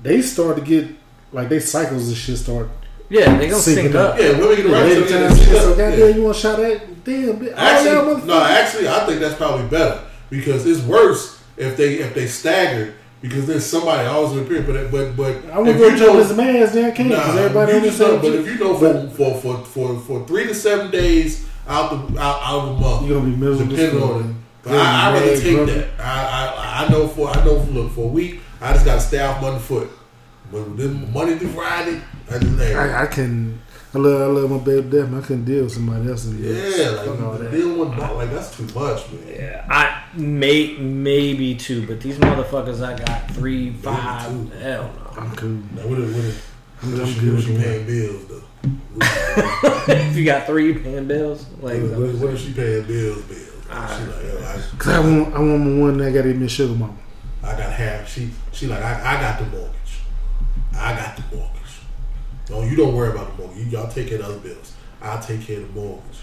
They start to get like they cycles and shit start. Yeah, they gonna sync up. up. yeah, women get Yeah, right. every So time yeah, shit, yeah, so yeah. goddamn, you want to shout at damn? bitch, all y'all Actually, no, actually, I think that's probably better because it's worse if they if they stagger because there's somebody always in the period. But but but I to go jump his man's then I can't Nah, everybody you on the same but if you know for, for for for for three to seven days out the out, out of a month, You're gonna be miserable. depending on it. But I, I rather take grumpy. that. I, I I know for I know for look for a week I just got to stay off Monday foot. But then Monday through Friday, I just I, I can. I love, I love my baby to death. I couldn't deal with somebody else. In yeah, fuck all like that. dealing with that, like that's too much, man. Yeah, I may maybe two, but these motherfuckers I got three, five. two. Hell no. I'm cool. Now what if what if, I'm, what I'm she, good with she that. paying bills though? if you got three paying bills, like What, what, what if she paying bills? Bills. She like, yo, I, Cause I want, I want my one that got to give me a sugar mama. I got half. She she like I, I got the mortgage. I got the mortgage. No, you don't worry about the mortgage. You, y'all take care of the other bills. I'll take care of the mortgage.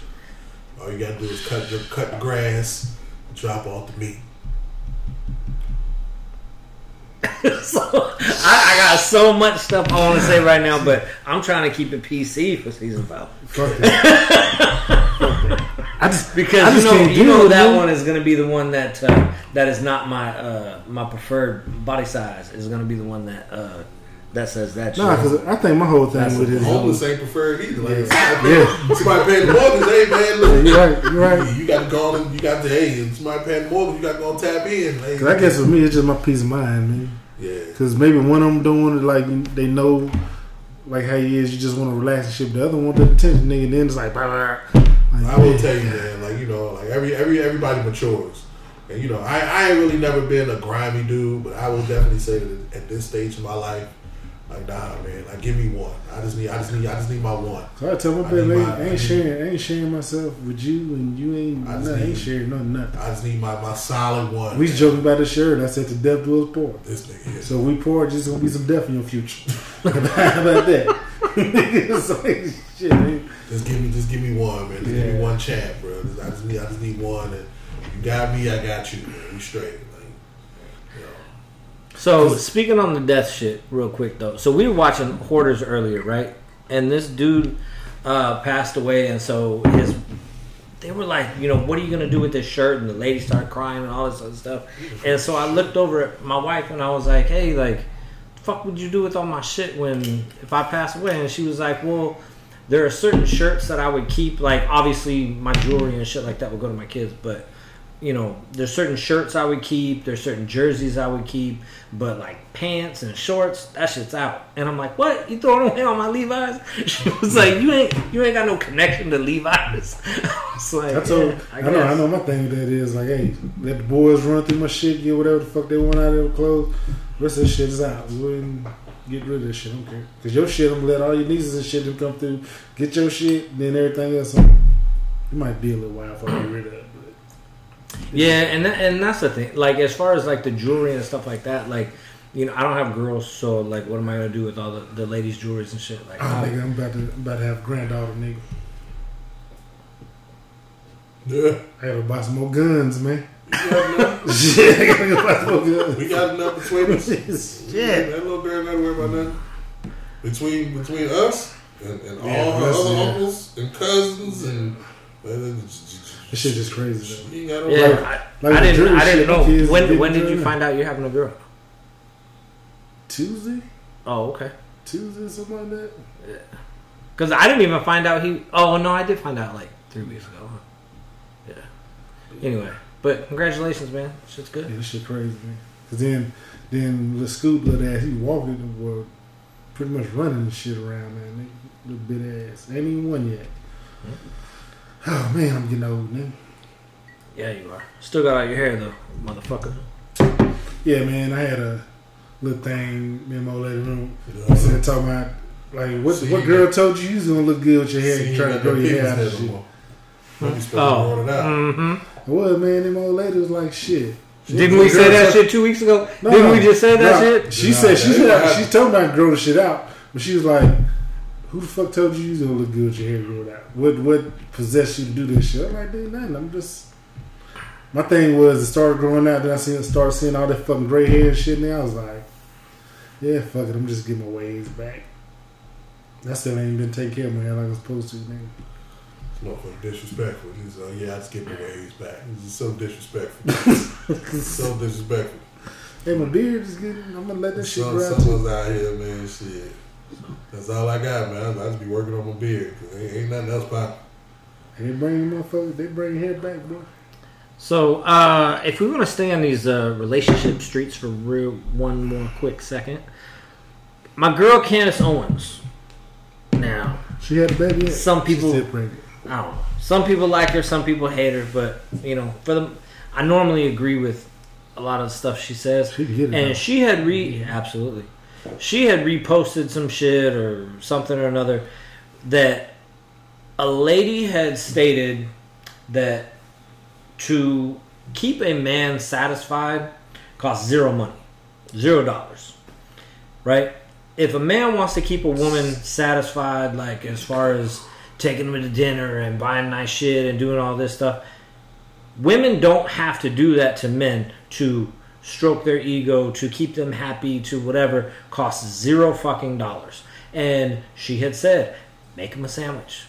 All you gotta do is cut the cut the grass, drop off the meat. so I, I got so much stuff I want to say right now, but I'm trying to keep it PC for season five I just because I you know you know that it. one is going to be the one that uh, that is not my uh, my preferred body size is going to be the one that uh, that says that. Nah, because I think my whole thing That's with a it is Homeless ain't preferred either. Like Yeah. somebody, pay, somebody paying the mortgage. Hey man, look. you're right. You're right. You got to go on. and You got to hey. If somebody paying the mortgage, you got to go tap in. Hey, Cause I guess for me, it's just my peace of mind, man. yeah. Because maybe one of them don't want to like they know like how he is. You just want to relax and shit. The other one the attention, nigga. Then it's like, blah, blah, blah. Like, I will man. tell you, man. Like you know, like every every everybody matures, and you know, I I ain't really never been a grimy dude, but I will definitely say that at this stage of my life, Like nah, man. Like give me one. I just need. I just need. I just need my one. So I tell my baby, I ain't, I ain't sharing, I ain't sharing myself with you, and you ain't, I nothing, ain't need- sharing nothing, nothing. I just need my, my solid one. We was joking about the shirt. I said the death do us part. This nigga here. So we poor, just gonna be some death in your future. How about that? so, shit, man. Just give me, just give me one, man. Just give me one champ, bro. I just need, I just need one. And you got me, I got you, man. We straight. Like, you know. So speaking on the death shit, real quick though. So we were watching Hoarders earlier, right? And this dude uh, passed away, and so his they were like, you know, what are you gonna do with this shirt? And the lady started crying and all this other stuff. And so I looked over at my wife and I was like, hey, like, fuck would you do with all my shit when if I pass away? And she was like, well. There are certain shirts that I would keep, like obviously my jewelry and shit like that would go to my kids, but you know, there's certain shirts I would keep, there's certain jerseys I would keep, but like pants and shorts, that shit's out. And I'm like, what? You throwing away all my Levi's? She was like, you ain't you ain't got no connection to Levi's. I was like, I told, yeah, I, know, I know. My thing with that is like, hey, let the boys run through my shit, get whatever the fuck they want out of their clothes. Rest of the shit is out. We wouldn't get rid of this shit. I don't care. Cause your shit, I'm gonna let all your nieces and shit them come through. Get your shit, then everything else. um, It might be a little while for I get rid of Yeah, and that, and that's the thing. Like as far as like the jewelry and stuff like that, like you know, I don't have girls, so like, what am I gonna do with all the, the ladies' jewelries and shit? Like, oh, I- nigga, I'm about to I'm about to have a granddaughter, nigga. Yeah. I gotta buy some more guns, man. We got enough, Shit, I gotta buy some more guns. we got enough between us. Shit. That little girl not worry about nothing. Between between us and, and Yeah, all her other yeah. uncles and cousins and mm-hmm. This shit just crazy though. You got yeah, right. I, like I didn't, I didn't know. kids When when did you find out you're having a girl? Tuesday, Oh, okay. Tuesday, something like that. Yeah. Because I didn't even find out he. Oh no, I did find out like three weeks ago. Yeah. Anyway, but congratulations, man. Shit's Yeah, good. this shit crazy, man. Cause then, then the Scoop little ass, he walking the world, pretty much running the shit around, man. Nigga, Little bit ass, ain't even won yet. Hmm. Oh man, I'm getting old, man. Yeah, you are. Still got all your hair though, motherfucker. Yeah, man, I had a little thing, me and my old lady room. You know, We sitting talking about like what See, what you girl told you you was gonna look good with your hair? See, You you trying to grow your hair out there and no shit. more. Maybe supposed to Oh. it out. Mm-hmm. What man? And my old lady was like, shit. Didn't we say that shit two weeks ago? No, Didn't no. we just say that Nah, shit? She Nah, said she that said ain't she told me I could grow the shit out, but she was like, "Who the fuck told you you was gonna look good with your hair growing out? What what possessed you to do this shit?" I'm like, "Dude, nothing. I'm just." My thing was it started growing out. Then I seen started seeing all that fucking gray hair and shit. And I was like, "Yeah, fuck it. I'm just getting my waves back." That still ain't even been taking care of my hair like I was supposed to, man. Motherfucker disrespectful. He's like, yeah, I just get my waves back. This is so disrespectful. so disrespectful. Hey, my beard is getting. I'm gonna let that shit Some, grow of out here, man, shit. That's all I got, man. I just be working on my beard. Cause ain't, ain't nothing else popping. They bring motherfuckers. They bring hair back, boy. So, uh, if we want to stay on these uh, relationship streets for real, one more quick second, my girl Candace Owens. Now, She had a baby. Yet. Some people- She's still pregnant. I don't know. Some people like her, some people hate her, but you know, for them, I normally agree with a lot of the stuff she says. She can it. And out. she had re absolutely, she had reposted some shit or something or another that a lady had stated that to keep a man satisfied costs zero money, zero dollars, right? If a man wants to keep a woman satisfied, like as far as taking them to dinner and buying nice shit and doing all this stuff, women don't have to do that to men to stroke their ego, to keep them happy, to whatever, costs zero fucking dollars. And she had said, make him a sandwich.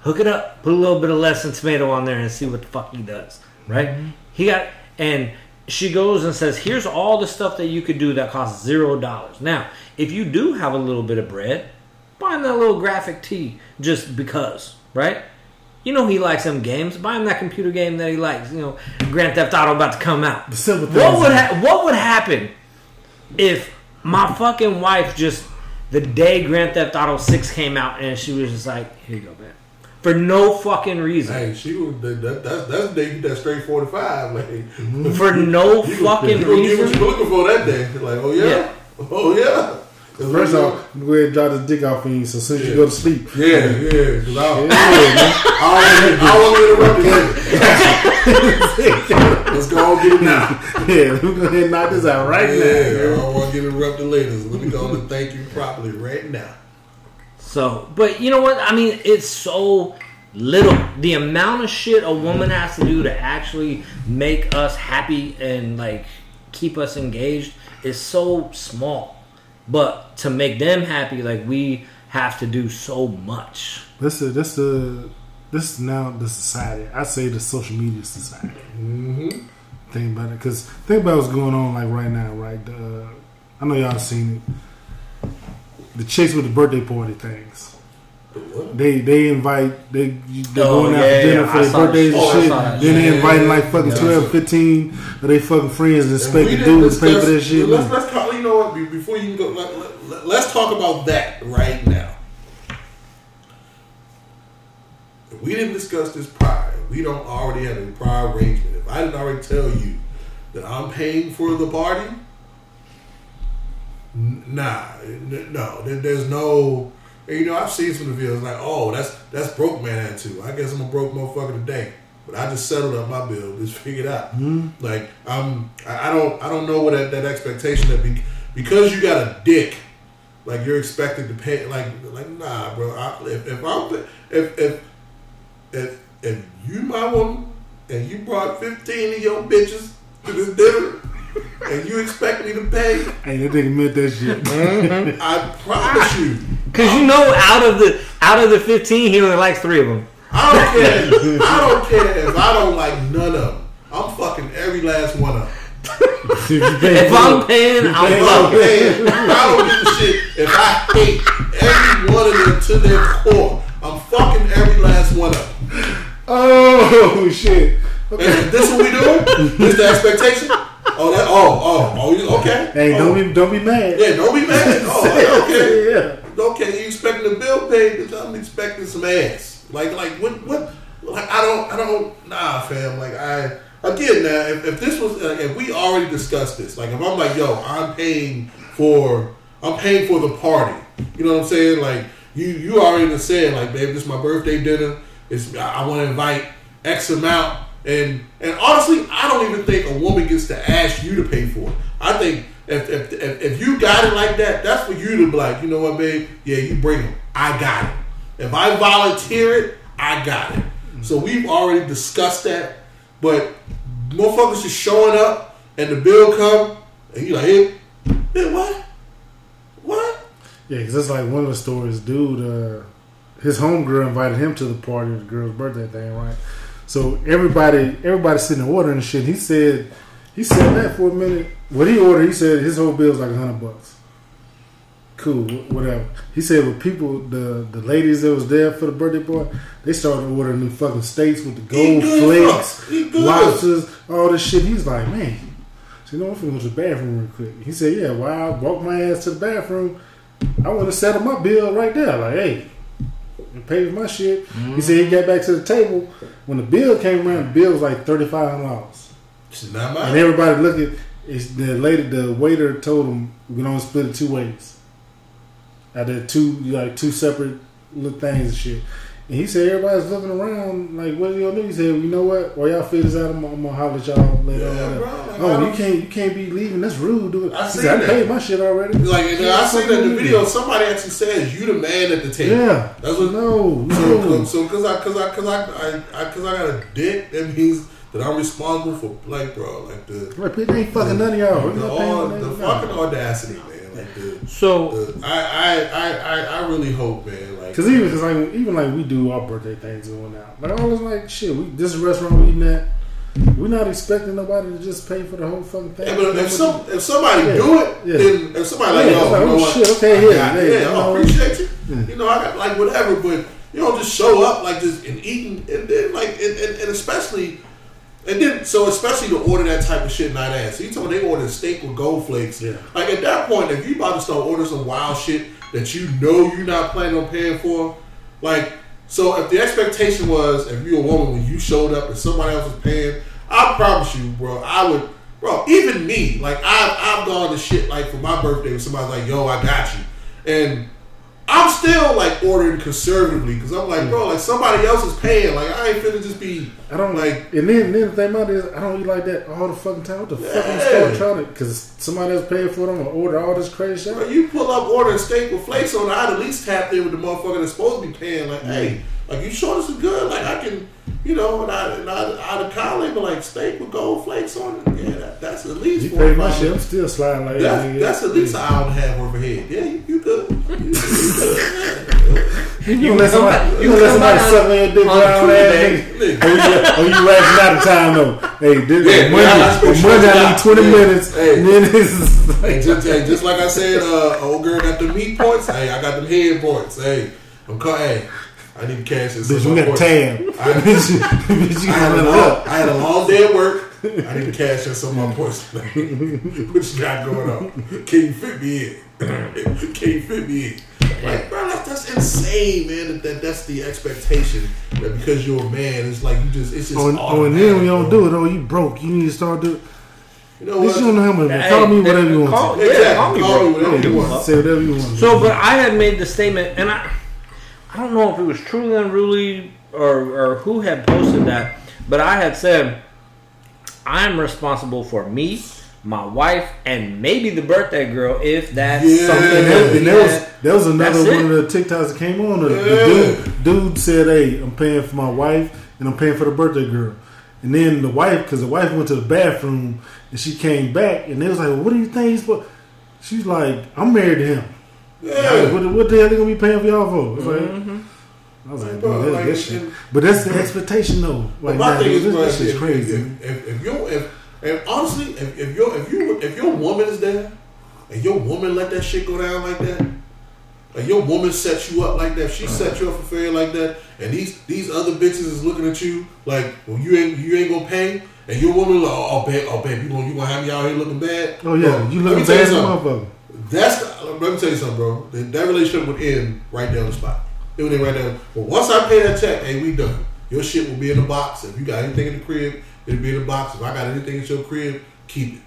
Hook it up, put a little bit of less than tomato on there and see what the fuck he does. Right? Mm-hmm. He got, and she goes and says, here's all the stuff that you could do that costs zero dollars. Now, if you do have a little bit of bread, buy him that little graphic tee just because, right? You know he likes them games. Buy him that computer game that he likes. You know, Grand Theft Auto about to come out. The simple What would ha- what would happen if my fucking wife just the day Grand Theft Auto Six came out and she was just like, "Here you go, man," for no fucking reason, Hey, she was that, that, that's that's the day that straight forty five. Like for no you fucking you gonna get what reason. you looking for that day. Like, oh yeah, Yeah. oh yeah. First off, I'm gonna go ahead and drop this dick off in you. So since you Yeah. go to sleep, yeah, yeah. Because I, yeah, man. I don't want to interrupt later. Let's go and get it now. yeah, let me go ahead and knock this out right now. Yeah, now. I don't want to get interrupted later. So let me go and thank you properly right now. So, but you know what? I mean, it's so little. The amount of shit a woman has to do to actually make us happy and like keep us engaged is so small. But to make them happy, like we have to do so much. This is this the this is now the society. I say the social media society. Mm-hmm. Think about it, because think about what's going on like right now, right? The, I know y'all seen it. The chicks with the birthday party things. They they invite they they Oh, going out yeah, for dinner yeah, for their birthdays and Oh, shit. that Then they inviting like fucking Yeah. 12, 15 of they fucking friends and expect the dudes to pay for that shit. Let's, let's talk, you know what? Before you go, let, let, let, let's talk about that right now. If we didn't discuss this prior, we don't already have a prior arrangement. If I didn't already tell you that I'm paying for the party, nah, no, there, there's no. And, You know, I've seen some of the videos like, oh, that's that's broke man attitude. I guess I'm a broke motherfucker today, but I just settled up my bill, just figured out. Mm-hmm. Like I'm, I I don't, I don't know what that, that expectation that be, because you got a dick, like you're expected to pay. Like, like nah, bro. I, if if I'm, if if if if you my woman and you brought fifteen of your bitches to this dinner. And you expect me to pay? Hey, that nigga meant that shit. I promise you, Cause you know, out of the out of the fifteen, he only likes three of them. I don't care. I don't care if I don't like none of them. I'm fucking every last one of them. if you pay If for I'm paying, I'm I'm fucking. paying, I don't give a shit if I hate every one of them to their core. I'm fucking every last one of them. oh shit. This what we do? This the expectation? Oh, that. Oh, oh, oh. You okay? Hey, oh. don't be don't be mad. Yeah, don't be mad. Oh, okay. yeah. Okay, you expecting the bill paid? I'm expecting some ass. Like, like what? What? Like, I don't, I don't. Nah, fam. Like, I again now. If, if this was, uh, if we already discussed this, like, if I'm like, yo, I'm paying for, I'm paying for the party. You know what I'm saying? Like, you, you already said, like, babe, this is my birthday dinner. It's, I, I want to invite X amount. And and honestly, I don't even think a woman gets to ask you to pay for it. I think if if, if, if you got it like that, that's for you to be like, you know what, babe? Yeah, you bring them. I got it. If I volunteer it, I got it. So we've already discussed that. But motherfuckers just showing up and the bill come and you like, hey, hey, what? What? Yeah, because it's like one of the stories, dude. Uh, his homegirl invited him to the party, the girl's birthday thing, right? So everybody, everybody sitting there ordering and shit. He said, he said that for a minute. What he ordered, he said his whole bill was like a hundred bucks. Cool, whatever. He said, with people, the the ladies that was there for the birthday party, they started ordering them fucking steaks with the gold flakes. Lobsters, all this shit. He's like, man. So you know, I'm finna go to the bathroom real quick. He said, yeah, while I walked my ass to the bathroom, I want to settle my bill right there. Like, hey, pay for my shit. He said he got back to the table. When the bill came around, the bill was like thirty five hundred dollars. And everybody look at it's the lady, the waiter told him we can only split it two ways. I did two like two separate little things and shit. And he said everybody's looking around like, what are you gonna do? He said, you know what? While y'all figure this out, I'm, I'm gonna holler at y'all later Yeah, bro, oh, like, I oh, you can't you can't be leaving. That's rude, dude. I seen said, I paid my shit already. Like, and I seen that in the video. Somebody actually says you the man at the table. Yeah. That's what. No, So, so cause I, cause I, cause I, I, I, cause I got a dick. That means that I'm responsible for, like, bro, like the, people ain't fucking none of y'all. We're the, all, the fucking audacity, man. Like the, So uh, the I, I, I, I, really hope, man. Like, Cause even uh, cause like even like we do our birthday things going out. Like I was like, shit, we this restaurant we eating at. We're not expecting nobody to just pay for the whole fucking thing. Yeah, but if some if somebody Yeah. do it, Yeah. then if somebody like, oh, it's like, you know oh, shit, okay, I yeah, yeah, yeah, you I know, oh, appreciate you. You know, I got like whatever, but you don't just show up like just and eating and then like and, and, and especially and then so especially to order that type of shit not ass. So you told me they ordered steak with gold flakes. Yeah. Like at that point, if you about to start ordering some wild shit that you know you're not planning on paying for, like so if the expectation was if you're a woman when you showed up and somebody else was paying, I promise you, bro, I would bro. Even me, like I've I've gone to shit like for my birthday, when somebody's like, "Yo, I got you," and I'm still like ordering conservatively because I'm like, mm. bro, like somebody else is paying. Like I ain't finna just be. I don't like. and then, then the thing about it is, I don't eat like that all the fucking time. What the fuck Yeah. still trying to? Because somebody else paying for it, I'm gonna order all this crazy shit. Bro, you pull up ordering steak with flakes on it, I'd at least tap in with the motherfucker that's supposed to be paying. Like, hey, like you sure this is good? Like I can, you know, and I, and I out of college, but like steak with gold flakes on it. Yeah, that, that's at least You four pay or my shit, I'm still sliding like that. That's, that's at least an hour and a half worth of head. Yeah, you, you good. You, You gonna let somebody, you you gonna let come somebody out suck on your dick on around that good. nigga? Or you, or you racking out of time though? Hey, this Yeah, Monday, yeah, that's Monday I need twenty. Yeah. minutes, Hey. and then it's Hey, like, just, hey, just like I said, uh, old girl got the meat points. Hey, I got them head points. Hey, I'm call, Hey, I need cash this. bitch, in we my got a points. tab. I- bitch, bitch, you I had, a long, up. I had a long day at work. I need cash in some of my points. what you got going on? Can you fit me in? Can you fit me in? Like, bro, that's, that's insane, man. That, that that's the expectation that because you're a man, it's like you just it's just. Oh, and- oh, and then when you don't automatic, do it, oh, you broke. You need to start doing. You know what? you don't know how much. Hey, Call me whatever you want. call- to. yeah, Exactly. call me, Call me whatever you want. Say whatever you want. So, but I had made the statement, and I, I don't know if it was truly unruly or or who had posted that, but I had said, I'm responsible for me, my wife, and maybe the birthday girl if that's Yeah. something And that that, and that was was another That's one it. of the TikToks that came on. The, the dude, dude said, "Hey, I'm paying for my wife and I'm paying for the birthday girl." And then the wife, because the wife went to the bathroom and she came back, and they was like, well, "What do you think he's supposed?" She's like, "I'm married to him. Yeah. What, what the hell they gonna be paying for y'all for?" It's like, Mm-hmm. I was like, Bro, that's like, that shit." and- But that's the expectation, though. Like, my nah, thing is, bro, this, this shit's crazy. If, if, if you if and honestly, if, if your if you if your woman is there and your woman let that shit go down like that, like your woman sets you up like that, she set you up for failure like that, and these these other bitches is looking at you like, well, you ain't you ain't gonna pay, and your woman like, oh, oh babe, oh babe, you gonna you gonna have me out here looking bad? oh yeah, Bro, you let me tell bad something. motherfucker. That's the, let me tell you something, bro. That, that relationship would end right there on the spot. It would end right there. But once I pay that check, hey, we done. Your shit will be in the box. If you got anything in the crib, it'll be in the box. If I got anything in your crib, keep it.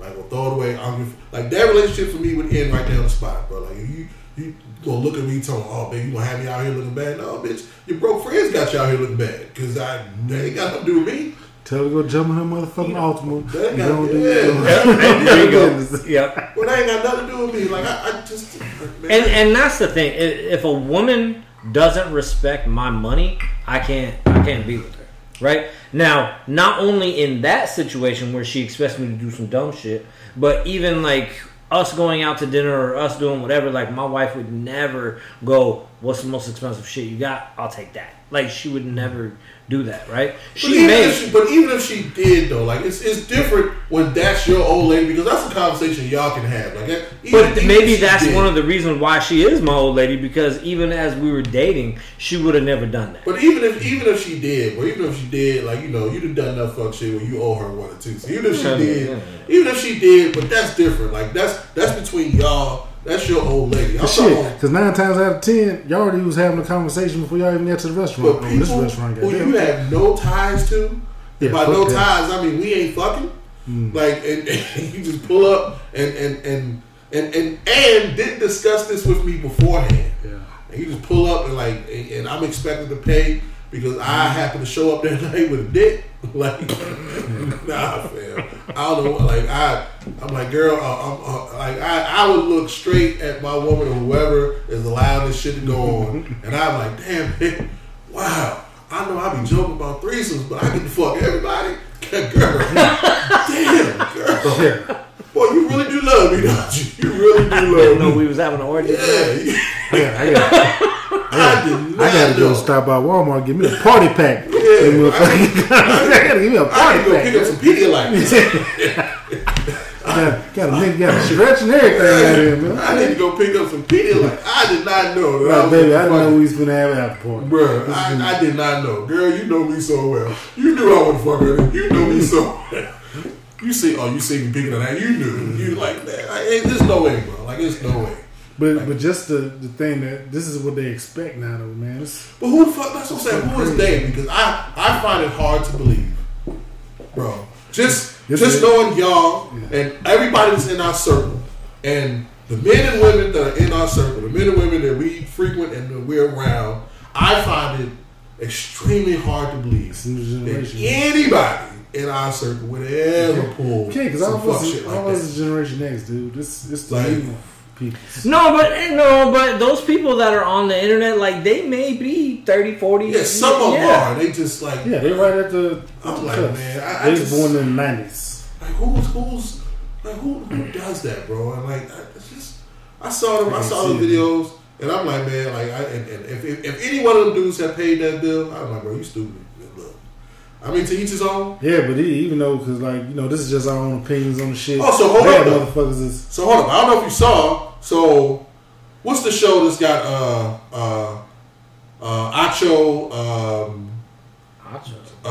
Like, we'll throw it away. I'm like that relationship for me would end right there on the spot, bro. Like you, you gonna look at me telling, oh, baby, you gonna have me out here looking bad? No, bitch. Your broke friends got you out here looking bad because I they ain't got nothing to do with me. Tell her to go jump in her motherfucking Altima. That You guy- don't do yeah. There you go. Yep. Well, that ain't got nothing to do with me. Like I, I just man, And and that's the thing. If a woman doesn't respect my money, I can't I can't be with her. Right now, not only in that situation where she expects me to do some dumb shit, but even like us going out to dinner or us doing whatever. Like my wife would never go, "What's the most expensive shit you got? I'll take that." Like she would never do that. Right? But She even, may. if she, but even if she did though, like it's it's different when that's your old lady because that's a conversation y'all can have. Like, But even maybe that's did. one of the reasons why she is my old lady because even as we were dating, she would have never done that. But even if even if she did, or even if she did, like you know, you'd have done enough fuck shit where you owe her one or two. So even if she did, even if she did, but that's different. Like that's that's between y'all. That's your old lady. I'm shit, because nine times out of ten, y'all already was having a conversation before y'all even got to the restaurant. But Oh, this people restaurant who you have no ties to, Yeah, by no that. ties, I mean we ain't fucking. Mm. Like, and, and you just pull up and and and and and and didn't discuss this with me beforehand. Yeah. And you just pull up and like, and, and I'm expected to pay because I mm. happen to show up that night with a dick. Like, nah, fam. I don't know. Like, I, I'm like, girl, uh, I'm uh, like, I, I would look straight at my woman or whoever is allowing this shit to go on, and I'm like, damn, man, wow. I know I be joking about threesomes, but I get to fuck everybody. Girl, damn, girl. Yeah. Boy, you really do love me, don't you? You really do I love didn't me. know we was having an orgy. Yeah, you- I, got, I did not I gotta know. go stop by Walmart and get me a party pack. Yeah, I gotta give me a I party need to go pick up some Pedialyte. Got, got a nigga got a stretch and everything out here, man. I need to go pick up some Pedialyte. I did not know that. I baby, I didn't know we was finna have after party. Bruh, I, I did not know. Girl, you know me so well. You knew I would fuck her. You know me so well. You see, oh, you see me picking on that. You knew. You like that. Like, there's no way, bro. Like, there's no way. But but just the, the thing that this is what they expect now, though, man. It's, But who the fuck? That's what I'm saying. Who is they? Because I, I find it hard to believe, bro. Just just it. knowing y'all and everybody that's in our circle, and the men and women that are in our circle, the men and women that we frequent and that we're around, I find it extremely hard to believe a that anybody in our circle would ever pull Okay, because some all of fuck us, shit all like of us that. is Generation X, dude. This the Like- people. No, but eh, no, but those people that are on the internet, like they may be 30, 40. Yeah, some of them yeah. are. They just like Yeah, they right at the. I'm the like, cusp. man, I- I they was just- born in the nineties. like who's who's like who who does that, bro? And like I, just I saw them, I I saw see the it. videos, and I'm like, man, like I and, and if, if if any one of them dudes had paid that bill, I'm like, bro, you stupid. Look, I mean, to each his own. Yeah, but he, even though, because like you know, this is just our own opinions on the shit. Oh, so hold Bad up, motherfuckers is. So hold up, I don't know if you saw. So what's the show that's got uh uh uh Acho um uh uh,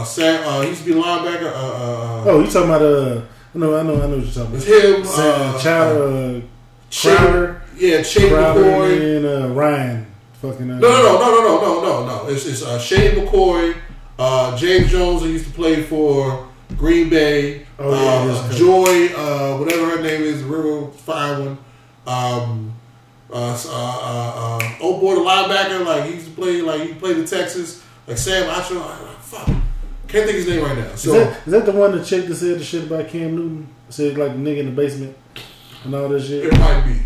uh Sam uh he used to be linebacker uh uh, uh Oh, you talking about uh? I know, I know, I know what you're talking it's about. him Sam uh, Chowder, uh, Shane- Crowder, yeah Shane Crowder, McCoy and uh, Ryan. Fucking. Uh, no no no no no no no no no it's it's uh, Shane McCoy uh James Jones who used to play for Green Bay Oh, yeah, uh. Joy uh whatever her name is the real fine one um uh, uh, uh, uh, oh boy, the linebacker, like he used to play, like he played in Texas, like Sam Acho. I, I, fuck, can't think his name right now. Is that, is that the one that chick that said the shit about Cam Newton? Said like the nigga in the basement and all that shit. it might be,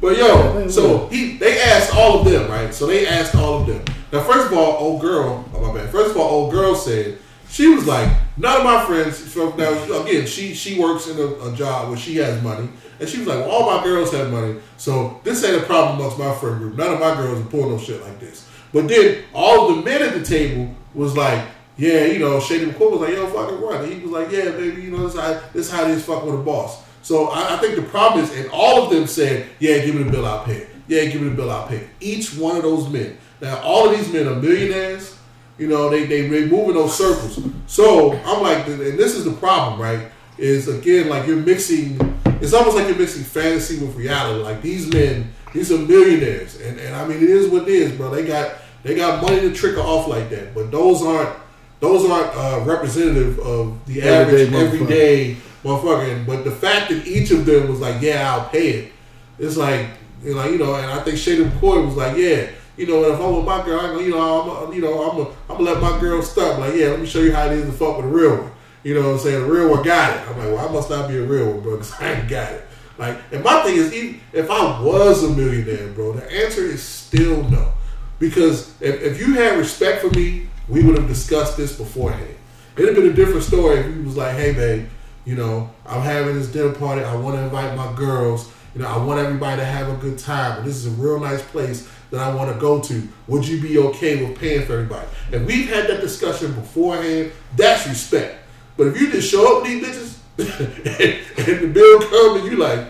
but yo, they so he they asked all of them, right? So they asked all of them. Now, first of all, old girl, oh my bad. First of all, old girl said she was like, none of my friends. From now again, she she works in a, a job where she has money. And she was like, well, all my girls have money, so this ain't a problem amongst my friend group. None of my girls are pulling no shit like this. But then all the men at the table was like, yeah, you know, Shady McCoy was like, yo, fucking run. And he was like, yeah, baby, you know, this how this how is fucking with a boss. So I, I think the problem is, and all of them said, yeah, give me the bill, I'll pay. Yeah, give me the bill, I'll pay. Each one of those men. Now, all of these men are millionaires. You know, they they, they move in those circles. So I'm like, and this is the problem, right? Is again like you're mixing. It's almost like you're mixing fantasy with reality. Like these men, these are millionaires, and and I mean it is what it is, bro. They got they got money to trickle off like that, but those aren't those aren't uh, representative of the Everyday average everyday motherfucker. But the fact that each of them was like, yeah, I'll pay it. It's like, you know, you know, and I think Shady McCoy was like, yeah, you know, if I'm with my girl, I, you know, I'm, you know, I'm, a, I'm gonna let my girl stop. Like, yeah, let me show you how it is to fuck with a real one. You know what I'm saying? The real one got it. I'm like, well, I must not be a real one, bro, because I ain't got it. Like, and my thing is, even if I was a millionaire, bro, the answer is still no. Because if, if you had respect for me, we would have discussed this beforehand. It'd have been a different story if you was like, hey, babe, you know, I'm having this dinner party. I want to invite my girls. You know, I want everybody to have a good time. And this is a real nice place that I want to go to. Would you be okay with paying for everybody? And we've had that discussion beforehand. That's respect. But if you just show up these bitches and, and the bill come and you like,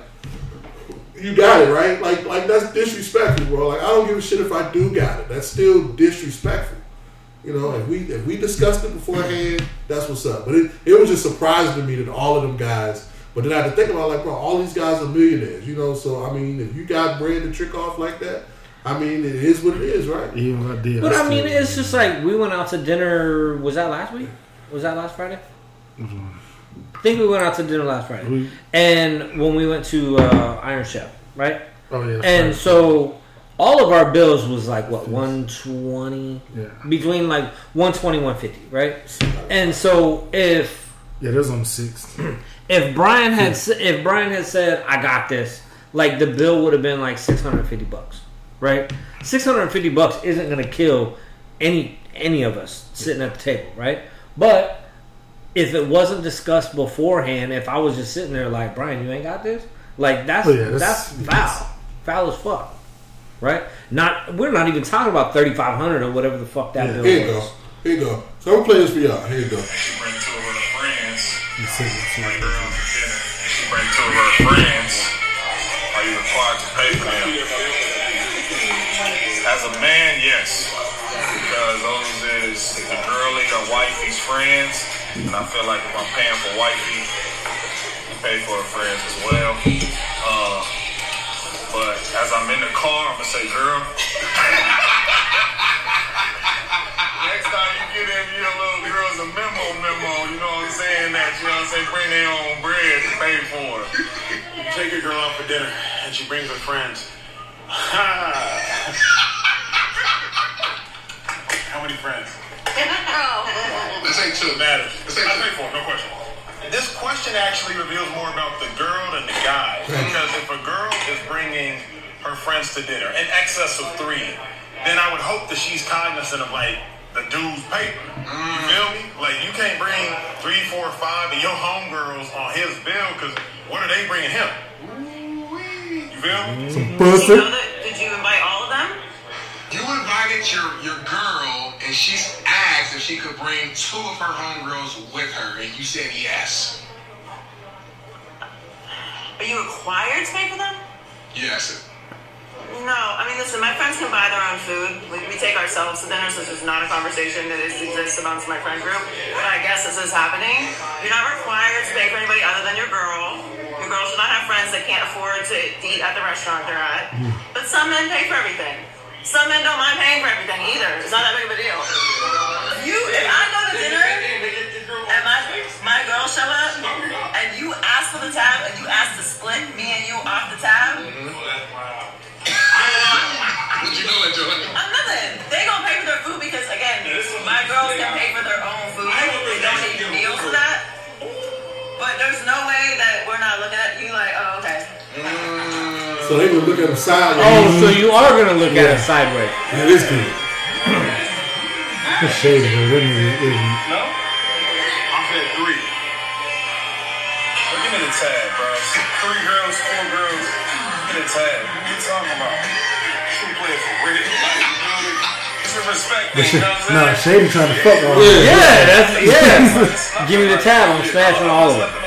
you got it right. Like like that's disrespectful, bro. Like I don't give a shit if I do got it. That's still disrespectful. You know, if we if we discussed it beforehand, that's what's up. But it, it was just surprising to me that all of them guys. But then I had to think about like, bro, all these guys are millionaires. You know, so I mean, if you got bread to trick off like that, I mean, it is what it is, right? Even if I did. But I still- mean, it's just like we went out to dinner. Was that last week? Was that last Friday? I think we went out to dinner last Friday. We- And when we went to uh, Iron Chef, right? Oh yeah. And right. so all of our bills was like what 120 Yeah. between like 120 150 right and so if Yeah, there's on six. if brian had s- if brian had said i got this like the bill would have been like 650 bucks right 650 bucks isn't going to kill any any of us sitting at the table right but if it wasn't discussed beforehand if i was just sitting there like brian you ain't got this like that's Oh, yeah, that's, that's- foul foul as fuck right not we're not even talking about 3500 or whatever the fuck that Yeah. bill Here you go. Here you go. So I'm gonna play this for y'all. Here you go. She bring two of her friends. You see it, see Bring it. her dinner. She bring two of her friends. Are you required to pay for them? As a man, yes. Because those is the girlie or wifey's friends. And I feel like if I'm paying for wifey, I pay for her friends as well. Uh, but as I'm in the car, I'm gonna say, girl. Next time you get in, you a little girl was a memo memo, you know what I'm saying? That, you know what I'm saying, bring their own bread to pay for it. You take your girl out for dinner and she brings her friends. How many friends? This ain't two. matters. This I ain't pay for it, no question. This question actually reveals more about the girl than the guy. Because if a girl is bringing her friends to dinner in excess of three, then I would hope that she's cognizant of like the dude's paper. You mm. feel me? Like you can't bring three, four, five of your homegirls on his bill because what are they bringing him? You feel me? Some you, pussy. know that, did you invite all of them? You invited your, your girl, and she asked if she could bring two of her homegirls with her, and you said yes. Are you required to pay for them? Yes. No, I mean, listen, my friends can buy their own food. We, we take ourselves to dinner, so this is not a conversation that is, exists amongst my friend group. But I guess this is happening. You're not required to pay for anybody other than your girl. Your girl should not have friends that can't afford to eat at the restaurant they're at. Mm. But some men pay for everything. Some men don't mind paying for everything either. It's not that big of a deal. You, if I go to dinner and my my girl show up and you ask for the tab and you ask to split me and you off the tab, What you doing, Jordan? I'm nothing. They gonna pay for their food because again, my girls can pay for their own food. They don't need meals for that. But there's no way that we're not looking at you like, oh, okay. Mm. So they would look at him sideways. Oh, so you are gonna look at it sideways. That is good. That's shady, bro. That nigga is. No? I said three. Well, give me the tag, bro. Three girls, four girls. Give me the tag. What you talking about? She playing for real. Like, you feel me? It's a respect But thing, you know what I'm nah. Shady trying to fuck on Yeah, that's yeah. Give me the tab. I'm smashing all of it.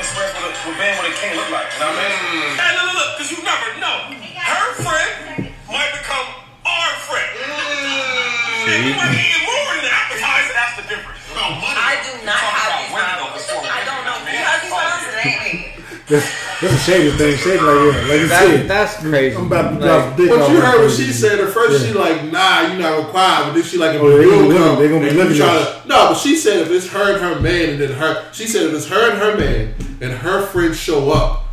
Shit, you might be eating more than the appetizer. That's the difference. No, money. I do not have about these women, though, problems. I don't know. women. You have these problems, oh, it ain't me. That's, that's a shady thing. Shady like, yeah, like you That, said. that's crazy. I'm about to Like, drop a dick But you heard what she said. At first, Yeah. she like, nah, you not required. But then she like, if Oh, the they bill gonna be come, they gonna be and you looking try at to- No, but she said if it's her and her man, and then her, she said if it's her and her man, and her friends show up,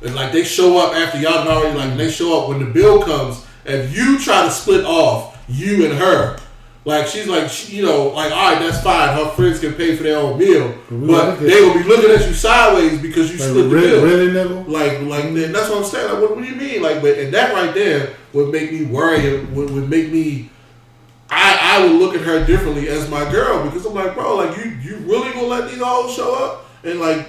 and like they show up after y'all already like they show up when the bill comes, if you try to split off you and her. Like she's like she, you know like all right that's fine her friends can pay for their own meal we but they gonna be looking at you sideways because you Like, split the really, bill really, nigga? like, like that- that's what I'm saying. Like, what, what do you mean? Like, but and that right there would make me worry. Would, would make me. I I would look at her differently as my girl because I'm like, bro, like you you really gonna let these all show up and like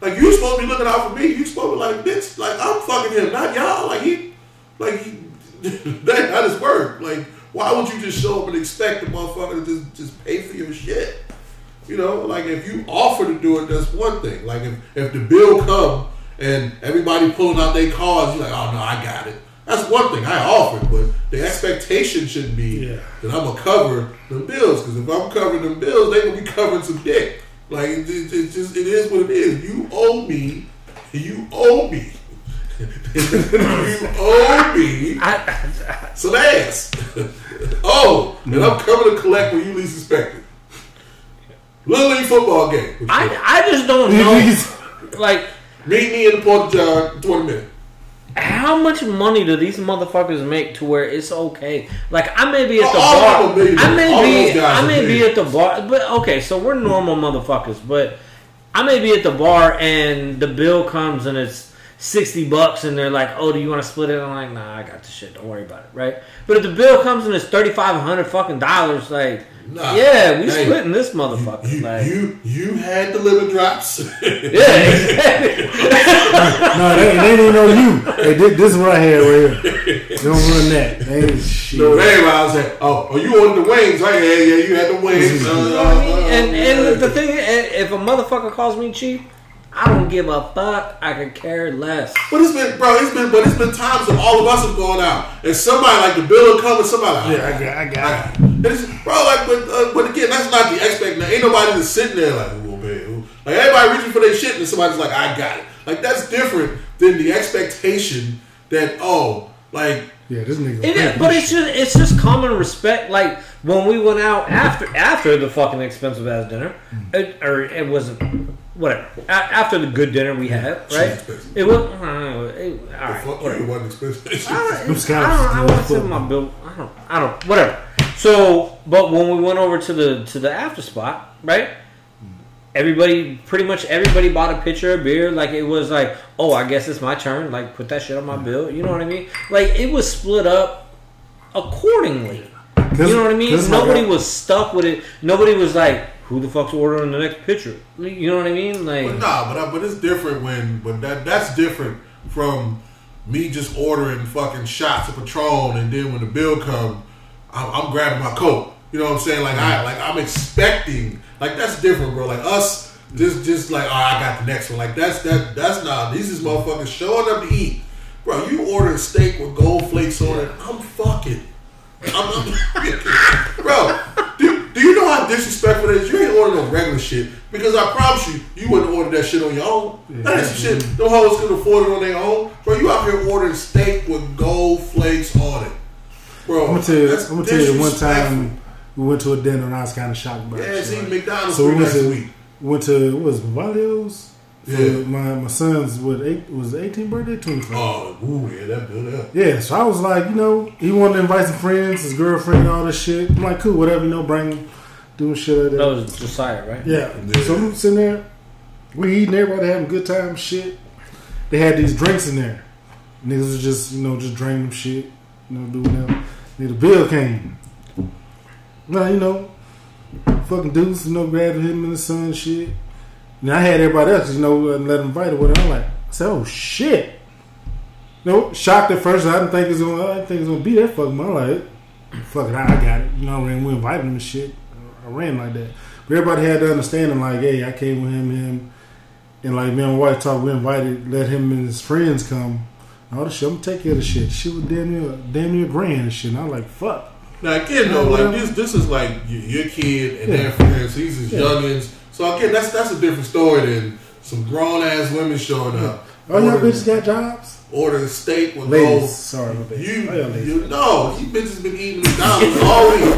like you supposed to be looking out for me. You supposed to be like, bitch, like I'm fucking him, not y'all. Like he, like he, that this work. Like, why would you just show up and expect the motherfucker to just just pay for your shit? You know, like if you offer to do it, that's one thing. Like if, if the bill come and everybody pulling out their cards, you're like, oh no, I got it. That's one thing I offered, but the expectation shouldn't be Yeah. that I'm gonna cover the bills. Because if I'm covering them bills, they gonna be covering some dick. Like it, it, it just it is what it is. You owe me. You owe me. You owe me I, some ass. oh, and I'm coming to collect when you least expect it. Little league football game. I, I just don't know. Like, Meet me in the Port John, 20 minutes. how much money do these motherfuckers make to where it's okay? Like, I may be at the oh, All bar. I may be. I may be at the bar. But okay, so we're normal motherfuckers. But I may be at the bar and the bill comes and it's sixty bucks, and they're like, "Oh, do you want to split it?" I'm like, "Nah, I got the shit. Don't worry about it." Right? But if the bill comes and it's thirty five hundred fucking dollars, like, Nah. yeah, we Hey, splitting this motherfucker. You, like, you, you had the liver drops. yeah, exactly. No, they, they don't know you. Hey, this, this is what I had right here. Don't run that. They ain't shit. no, everybody was like, oh, oh, you ordered the wings, right? Yeah, yeah, you had the wings. You know what I mean? And and the thing, if a motherfucker calls me cheap, I don't give a fuck. I could care less. But it's been, bro, it's been, but it's been times that all of us have gone out, and somebody like the bill will come, and somebody, like, Yeah, I got, I got. And it's, bro, like, but, uh, but again, that's not the expectation. Ain't nobody just sitting there like, oh man, like everybody reaching for their shit, and somebody's like, I got it. Like that's different than the expectation that oh, like Yeah, this nigga. It is, but it's just it's just common respect. Like when we went out after after the fucking expensive ass dinner, it, or it wasn't whatever. A, after the good dinner we had, right? Uh, it was I don't know, it, all right. Fuck whatever. you, it wasn't expensive. I don't, it's- I don't, I want to say my bill. I don't. I don't. Whatever. So, but when we went over to the to the after spot, right? Everybody, pretty much everybody bought a pitcher of beer. Like it was like, oh, I guess it's my turn. Like put that shit on my bill. You know what I mean? Like it was split up accordingly. You know what I mean? Nobody was stuck with it. Nobody was like, who the fuck's ordering the next pitcher? You know what I mean? Like, But nah, but I, but it's different when when that that's different from me just ordering fucking shots of Patron and then when the bill comes, I'm, I'm grabbing my coat. You know what I'm saying? Like I like I'm expecting like that's different, bro. Like us just just like oh I got the next one. Like that's that that's not these is motherfuckers showing up to eat. Bro, you order a steak with gold flakes on it. I'm fucking. I'm, I'm bro. Do, you know how disrespectful it is? You ain't ordering no regular shit because I promise you, you wouldn't order that shit on your own. that ain't some shit. No hoes could afford it on their own. Bro, you out here ordering steak with gold flakes on it, bro. I'm gonna tell you. I'm gonna tell you. One time we went to a dinner and I was kind of shocked Yeah, it. see, Right? McDonald's So we went to week. went to what was it, Valio's. For Yeah. my my son's what eight was it 18th birthday, 25th. Oh, ooh, yeah, that bill up. Yeah, so I was like, you know, he wanted to invite some friends, his girlfriend, all this shit. I'm like, cool, whatever, you know, bring him, doing shit like that. that was Josiah, right? Yeah. Yeah. So I'm sitting there, we eating, everybody having a good time, shit. They had these drinks in there. Niggas was just, you know, just drinking shit, you know, doing that. Then the bill came. Now, you know, fucking dudes, you know, grabbed him and the son shit. And I had everybody else, you know, and let them invite or whatever. I'm like, I said, oh shit. You know, shocked at first. I didn't think it's gonna. I didn't think it's gonna be that fucking. I'm like, fuck it, I I got it. You know, and we invited him and shit. I ran like that. But everybody had to understand. like, hey, I came with him, him, and like me and my wife talked. We invited, let him and his friends come. All the shit. I'm gonna take care of the shit. She was damn near, damn near grand and shit. And I'm like, fuck. Now again, though, like this, this is like your, your kid and Yeah. their friends. These is Yeah. youngins. So again, that's that's a different story than some grown ass women showing up. Oh, y'all ordering- bitches got jobs. ordering steak with Ladies, gold. sorry, my bad. You, All y'all ladies. you no, you bitches been eating McDonald's all week.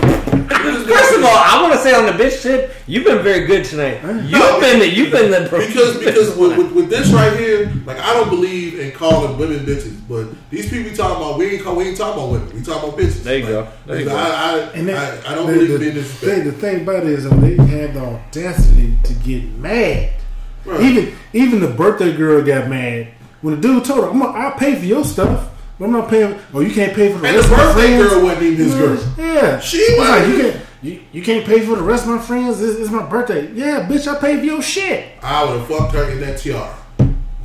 First of all, I want to say on the bitch tip, you've been very good tonight. You've been the, you've been the because because with, with, with this right here, like I don't believe in calling women bitches, but these people we talking about, we ain't call, we ain't talking about women, we talking about bitches. There you Like, go. There you go. I, I, And that, I, I don't the, believe the in being thing, the thing about it is, though, they have the audacity to get mad. Right. Even even the birthday girl got mad when the dude told her, I'm gonna, "I'll pay for your stuff, but I'm not paying." Oh, you can't pay for the And rest the of my birthday friends. girl wasn't even his girl. Yeah, She He's like, you can't. You, you can't pay for the rest of my friends. This is my birthday. Yeah, bitch, I paid for your shit. I would have fucked her in that tiara.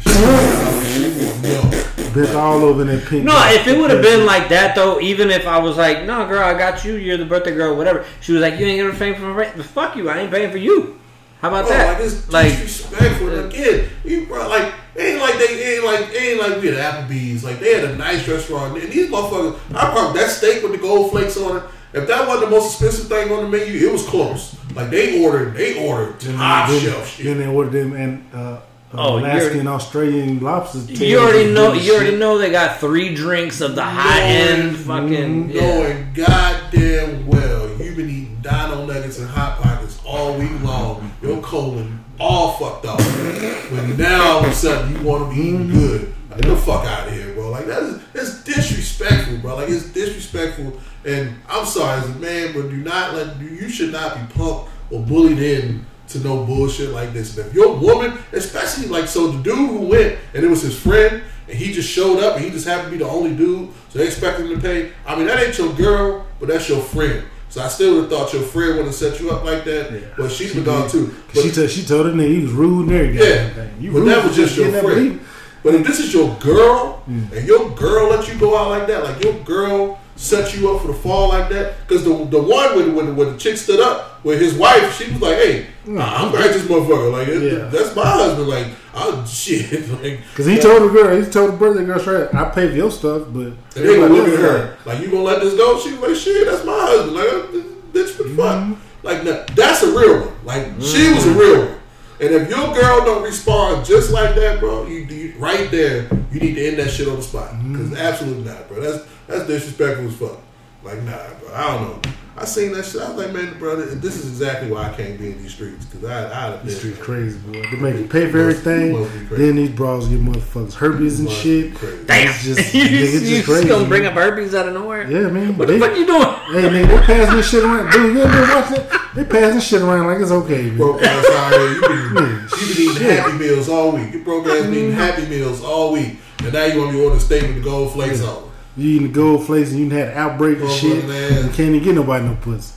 No. Bitch, all over that pink. No, if it would have been like that though, even if I was like, "No, girl, I got you. You're the birthday girl, whatever." She was like, "You ain't gonna pay for my rent." Fuck you, I ain't paying for you. How about Bro, that? like it's Like, disrespectful. And again, you bro, like ain't like they ain't like ain't like we had Applebee's. Like they had a nice restaurant, and these motherfuckers. I probably that steak with the gold flakes on it. If that wasn't the most expensive thing on the menu, it was close. Like they ordered, they ordered top then, shelf then shit. they ordered them and uh, Oh, you Alaskan, already- Australian lobsters. you already know. You already know they got three drinks of the high end Knowing- fucking. Yeah. Knowing goddamn well you've been eating dino nuggets and hot pockets all week long. Your colon all fucked up. But now all of a sudden you want to be eating good. Like, get the fuck out of here, bro. Like that is it's disrespectful, bro. Like it's disrespectful. And I'm sorry as a man, but do not let you should not be punked or bullied in to no bullshit like this. And if you're a woman, especially like so the dude who went and it was his friend and he just showed up and he just happened to be the only dude, so they expect him to pay. I mean that ain't your girl, but that's your friend. So I still would have thought your friend would have set you up like that, but she's been gone too. But, She, told she told him that he was rude and everything. yeah, You but that was just your friend. But if this is your girl mm. and your girl let you go out like that, like your girl set you up for the fall like that, because the the one when when, when the chick stood up with his wife, she was like, "Hey, I'm glad this motherfucker. Like it- Yeah. that's my husband. Like oh shit. Like Cause he told the girl, he told the birthday girl straight, I pay for your stuff, but they gonna look at her like you gonna let this go? She was like, shit, that's my husband. Like, bitch, what the fuck? Mm-hmm. Like, that's a real one. Like, she was a mm-hmm. real one. And if your girl don't respond just like that, bro, you, you right there, you need to end that shit on the spot. Because mm-hmm. absolutely not, bro. That's that's disrespectful as fuck. Like, nah, bro. I don't know. I seen that shit. I was like, man, brother, this is exactly why I can't be in these streets. Because I, I'd have These streets crazy, boy. They make you pay for You must- you everything. must be crazy. Then these bras get motherfuckers herpes and shit. crazy. Damn, It's just, you, nigga, it's you just just crazy. gonna bring up herpes out of nowhere? Yeah, man. What they, the fuck you doing? Hey, nigga, they passing this shit around. Dude, you ever been watching it? They passing shit around like it's okay, man. broke ass out here. You been, Yeah, you been eating. Happy Meals all week. You broke ass been eating mm-hmm. Happy Meals all week. And now you want me to order steak with the gold flakes on. You eating the gold flakes and you had an outbreak and Oh, shit. man. You can't even get nobody no pussy.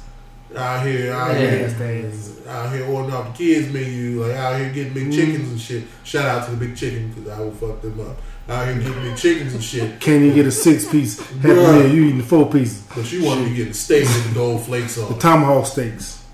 Out here, out Yeah, here, out here ordering off the kids menu, like out here getting big mm-hmm. chickens and shit. Shout out to the big chicken because I will fuck them up. Out here getting big chickens and shit. Can't even get a six piece happy meal. You eating four pieces. But you want to be getting steak with the gold flakes on. The tomahawk steaks.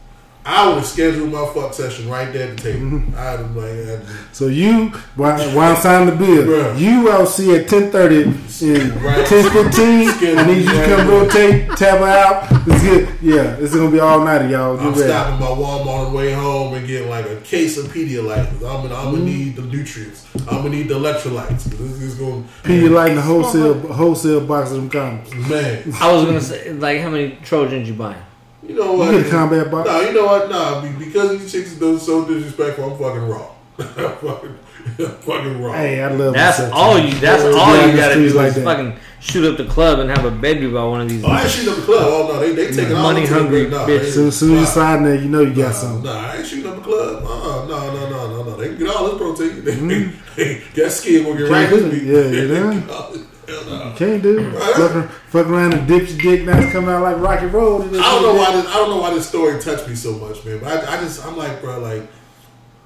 I would schedule my fuck session right there at the table. Mm-hmm. I'd have like, I'd, So you, while, while I'm signing the bill, Bruh. you I'll see at 10.30 and Right. 10.15. I need you to come rotate, tap her out. It's good. Yeah, it's going to be all night, y'all. I'm ready. stopping by Walmart on the way home and getting like a case of Pedialyte. 'cause I'm gonna, I'm Mm-hmm. gonna need the nutrients. I'm gonna need the electrolytes. This is going Pedialyte in the wholesale wholesale box of them condoms. man. I was gonna say, like, how many Trojans you buying? You know You what? get a combat box. No, you know what? Nah, because these chicks are so disrespectful. I'm fucking raw. I'm fucking, I'm fucking raw. Hey, I love That's myself, all too. you. That's Yeah, all you gotta do streets is like that. fucking shoot up the club and have a baby by one of these. Oh, I ain't shooting up the club. Oh no, they they taking all Money hungry club. Nah, bitch. as soon as you nah, slide in there, you know you got Nah, something. nah, I ain't shooting up the club. Uh, no, no, no, no, no. They can get all this protein. They, Mm-hmm. they, that skin will get Can't right do with me. Yeah, you know? Hell no. You can't do it. Right. Fuck, fuck around and dip your dick. Now it's coming out like Rocky Road. I don't know why this, I don't know why this story touched me so much, man. But I, I just I'm like, bro, like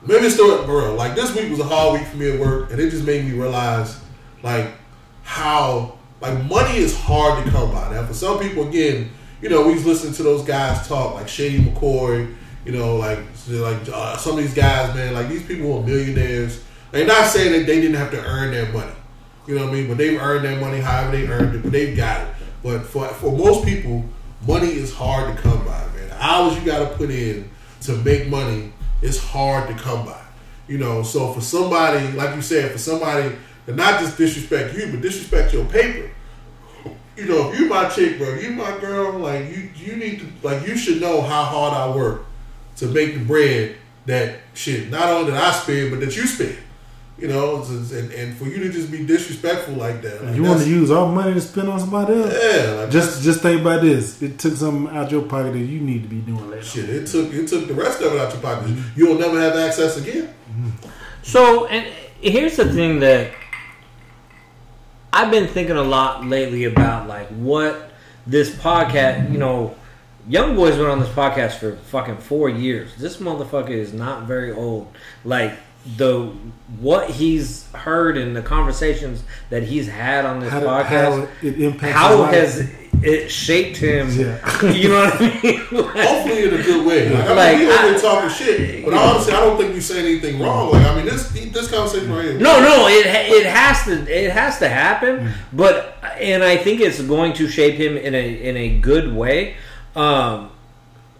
maybe story, bro. Like this week was a hard week for me at work, and it just made me realize like how like money is hard to come by. Now for some people, again, you know, we listening to those guys talk like Shady McCoy, you know, like like uh, some of these guys, man, like these people are millionaires. They're not saying that they didn't have to earn their money. You know what I mean? But they've earned their money however they earned it, but they've got it. But for for most people, money is hard to come by, man. The hours you gotta put in to make money is hard to come by. You know, so for somebody, like you said, for somebody to not just disrespect you, but disrespect your paper. You know, if you my chick, bro, you my girl, like you you need to like you should know how hard I work to make the bread that shit, not only that I spend, but that you spend. You know, and, and for you to just be disrespectful like that. Like You want to that's- use our money to spend on somebody else? Yeah, like Just just think about this. It took something out your pocket that you need to be doing later. Shit, it took it took the rest of it out your pocket. You'll never have access again. Mm-hmm. So, and here's the thing that I've been thinking a lot lately about, like what this podcast. You know, Young Boy's been on this podcast for fucking four years. This motherfucker is not very old. Like the what he's heard in the conversations that he's had on this How, do- podcast. how it impacts how has it shaped him? Yeah. You know what I mean? Like- Hopefully in a good way. Like, I mean, Like, we over I- here talking shit, but honestly, I don't think you say anything wrong. Like, I mean, this this conversation right here. No, no, it it has to it has to happen, but and I think it's going to shape him in a in a good way. Um,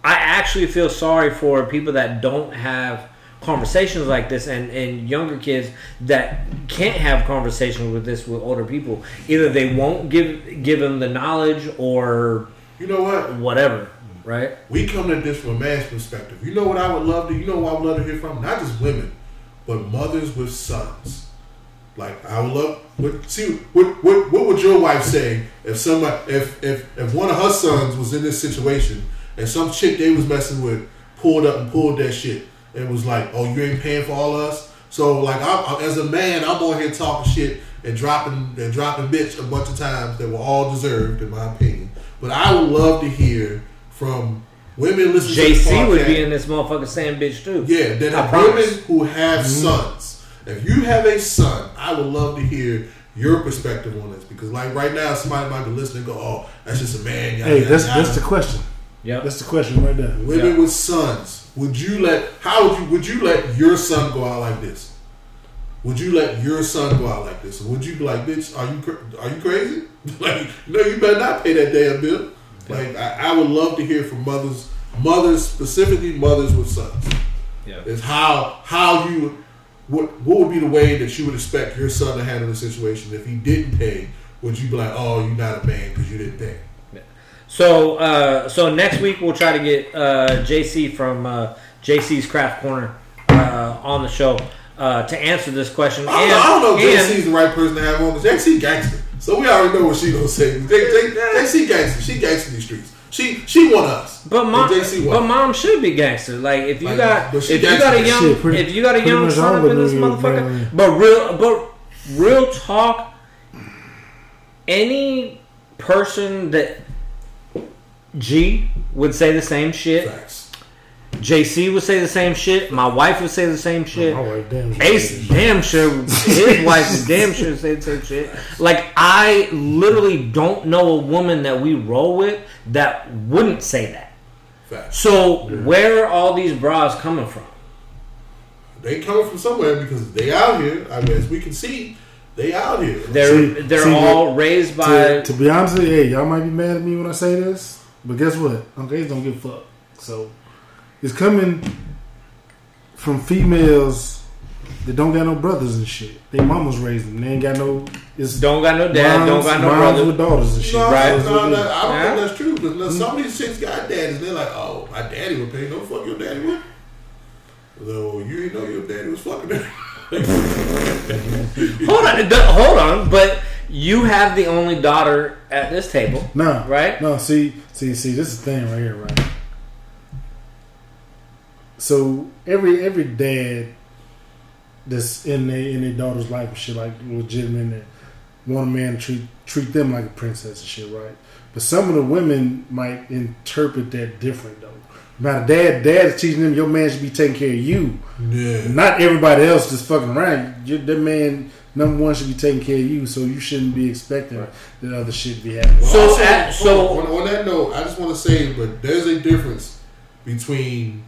I actually feel sorry for people that don't have conversations like this and, and younger kids that can't have conversations with this with older people. Either they won't give give them the knowledge or You know what? whatever, right? We come at this from a man's perspective. You know what I would love to. You know what I would love to hear from not just women, but mothers with sons. Like I would love. What, see, what, what what would your wife say if somebody if if if one of her sons was in this situation and some chick they was messing with pulled up and pulled that shit and was like, oh, you ain't paying for all of us. So like, I, I- as a man, I'm on here talking shit and dropping and dropping bitch a bunch of times that were all deserved in my opinion. But I would love to hear from women listening. to this JC would be in this motherfucker saying bitch too. yeah, that I are promise. women who have mm-hmm. sons. If you have a son, I would love to hear your perspective on this because, like right now, somebody might be listening and go, "Oh, that's just a man." yada, Hey, yada, that's yada." that's the question. Yeah, That's the question right there. women Yeah. with sons. Would you let? How would you? Would you let your son go out like this? Would you let your son go out like this? Would you be like, "Bitch, are you are you crazy? like, no, you better not pay that damn bill." Like, I, I would love to hear from mothers, mothers specifically mothers with sons. Yeah. Is how how you what what would be the way that you would expect your son to handle the situation if he didn't pay? Would you be like, oh, you're not a man because you didn't pay? So, uh, so next week we'll try to get uh, JC from uh, JC's Craft Corner uh, on the show uh, to answer this question. I don't, know, I don't know if JC's the right person to have on because JC gangster. So we already know what she gonna say. J, J, JC gangster. She gangster in these streets. She she want us. But mom, JC but mom should be gangster. Like if you Like, got if you got a young Shit, pretty- if you got a young much son up in this movies, motherfucker. man. But real but real talk. Any person that G would say the same shit. Facts. JC would say the same shit. My wife would say the same shit. My wife, damn. Ace damn sure his wife is damn sure say the same shit. Like I literally don't know a woman that we roll with that wouldn't say that. Facts. So where are all these bras coming from? They coming from somewhere because they out here. I mean, as we can see, they out here. They're See- they're see, all raised by to, to be honest with you, hey, y'all might be mad at me when I say this, but guess what? Uncle Ace don't give a fuck. So it's coming from females that don't got no brothers and shit. They mamas raised them. They ain't got no. It's don't got no dad, don't got no moms brother. with daughters and shit. No, Right. no, no, no, I don't Yeah. think that's true. Because mm. some of these chicks got daddies. They're like, oh, my daddy would pay. No, fuck your daddy would. So you ain't know your daddy was fucking her. Hold on, hold on, but you have the only daughter at this table. No, Right? No, see, see, see. This is the thing right here, right? So every every dad that's in their in their daughter's life and shit, like legitimate, that want a man to treat treat them like a princess and shit, right? But some of the women might interpret that different though. Now, dad, dad is teaching them your man should be taking care of you, Yeah. not everybody else just fucking around. Your that man number one should be taking care of you, so you shouldn't be expecting that other shit to be happening. So Also, at- so- on, on that note, I just want to say, but there's a difference between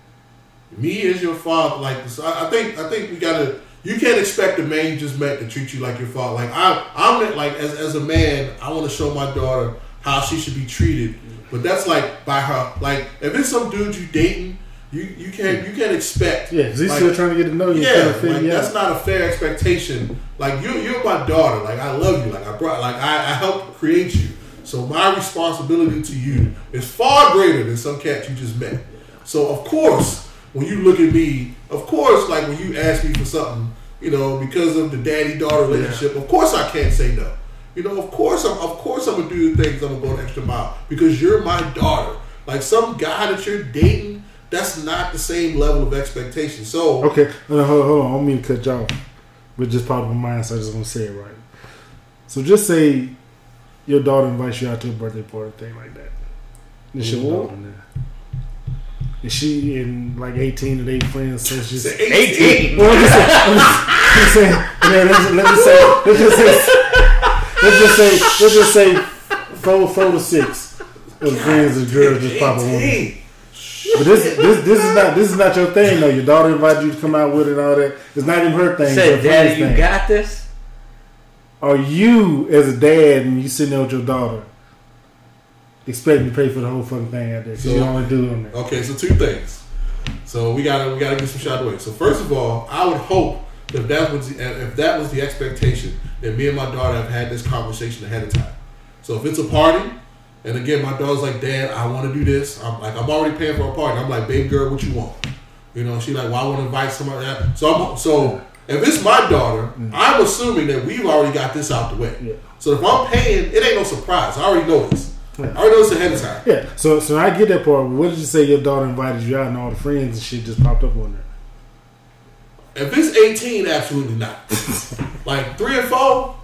me as your father. Like this, I, I think, I think we gotta. You can't expect the man you just met to treat you like your father. Like I, I'm like as as a man, I want to show my daughter how she should be treated. But that's like by her. Like if it's some dude you dating, you you can't you can't expect. Yeah, 'cause he's like, still trying to get to know you. yeah, trying to figure like, that's out. not a fair expectation. Like you, you're my daughter. Like I love you. Like I brought. Like I, I helped create you. So my responsibility to you is far greater than some cat you just met. So of course, when you look at me, of course, like when you ask me for something, you know, because of the daddy-daughter relationship, of course I can't say no. You know, of course, I'm, of course, I'm gonna do the things. I'm gonna go an extra mile because you're my daughter. Like some guy that you're dating, that's not the same level of expectation. So Okay, no, hold, hold on. I don't mean to cut you off, but just part of my mind, so I just want to say it right. So just say your daughter invites you out to a birthday party, thing like that. It's your Ooh. daughter now. And she and like 18 of their friends says just. 18. Well, I'm just saying, I'm just saying, yeah, let's, let's just say, let's just say, let's just say, let's just say, four, four to six of friends and girls just pop a woman. 18. But this, this, this is not, this is not your thing though. Your daughter invited you to come out with it and all that. It's not even her thing. it's Said, her Daddy, you thing. got this. Are you as a dad and you sitting there with your daughter expecting to pay for the whole fucking thing out there? Because you So- only doing that. Okay, so two things. So we gotta we gotta get some shot away. So first of all, I would hope if that was the, if that was the expectation that me and my daughter have had this conversation ahead of time. So if it's a party, and again my daughter's like, Dad, I want to do this. I'm like, I'm already paying for a party. I'm like, Babe, girl, what you want? You know, she like, well, I want to invite somebody. Else. So I'm so if it's my daughter, mm-hmm. I'm assuming that we've already got this out the way. Yeah. So if I'm paying, it ain't no surprise. I already know this. Yeah. I already know this ahead of time. Yeah. So, so I get that part. What did you say your daughter invited you out and all the friends and shit just popped up on there? If it's 18, absolutely not. like three or four,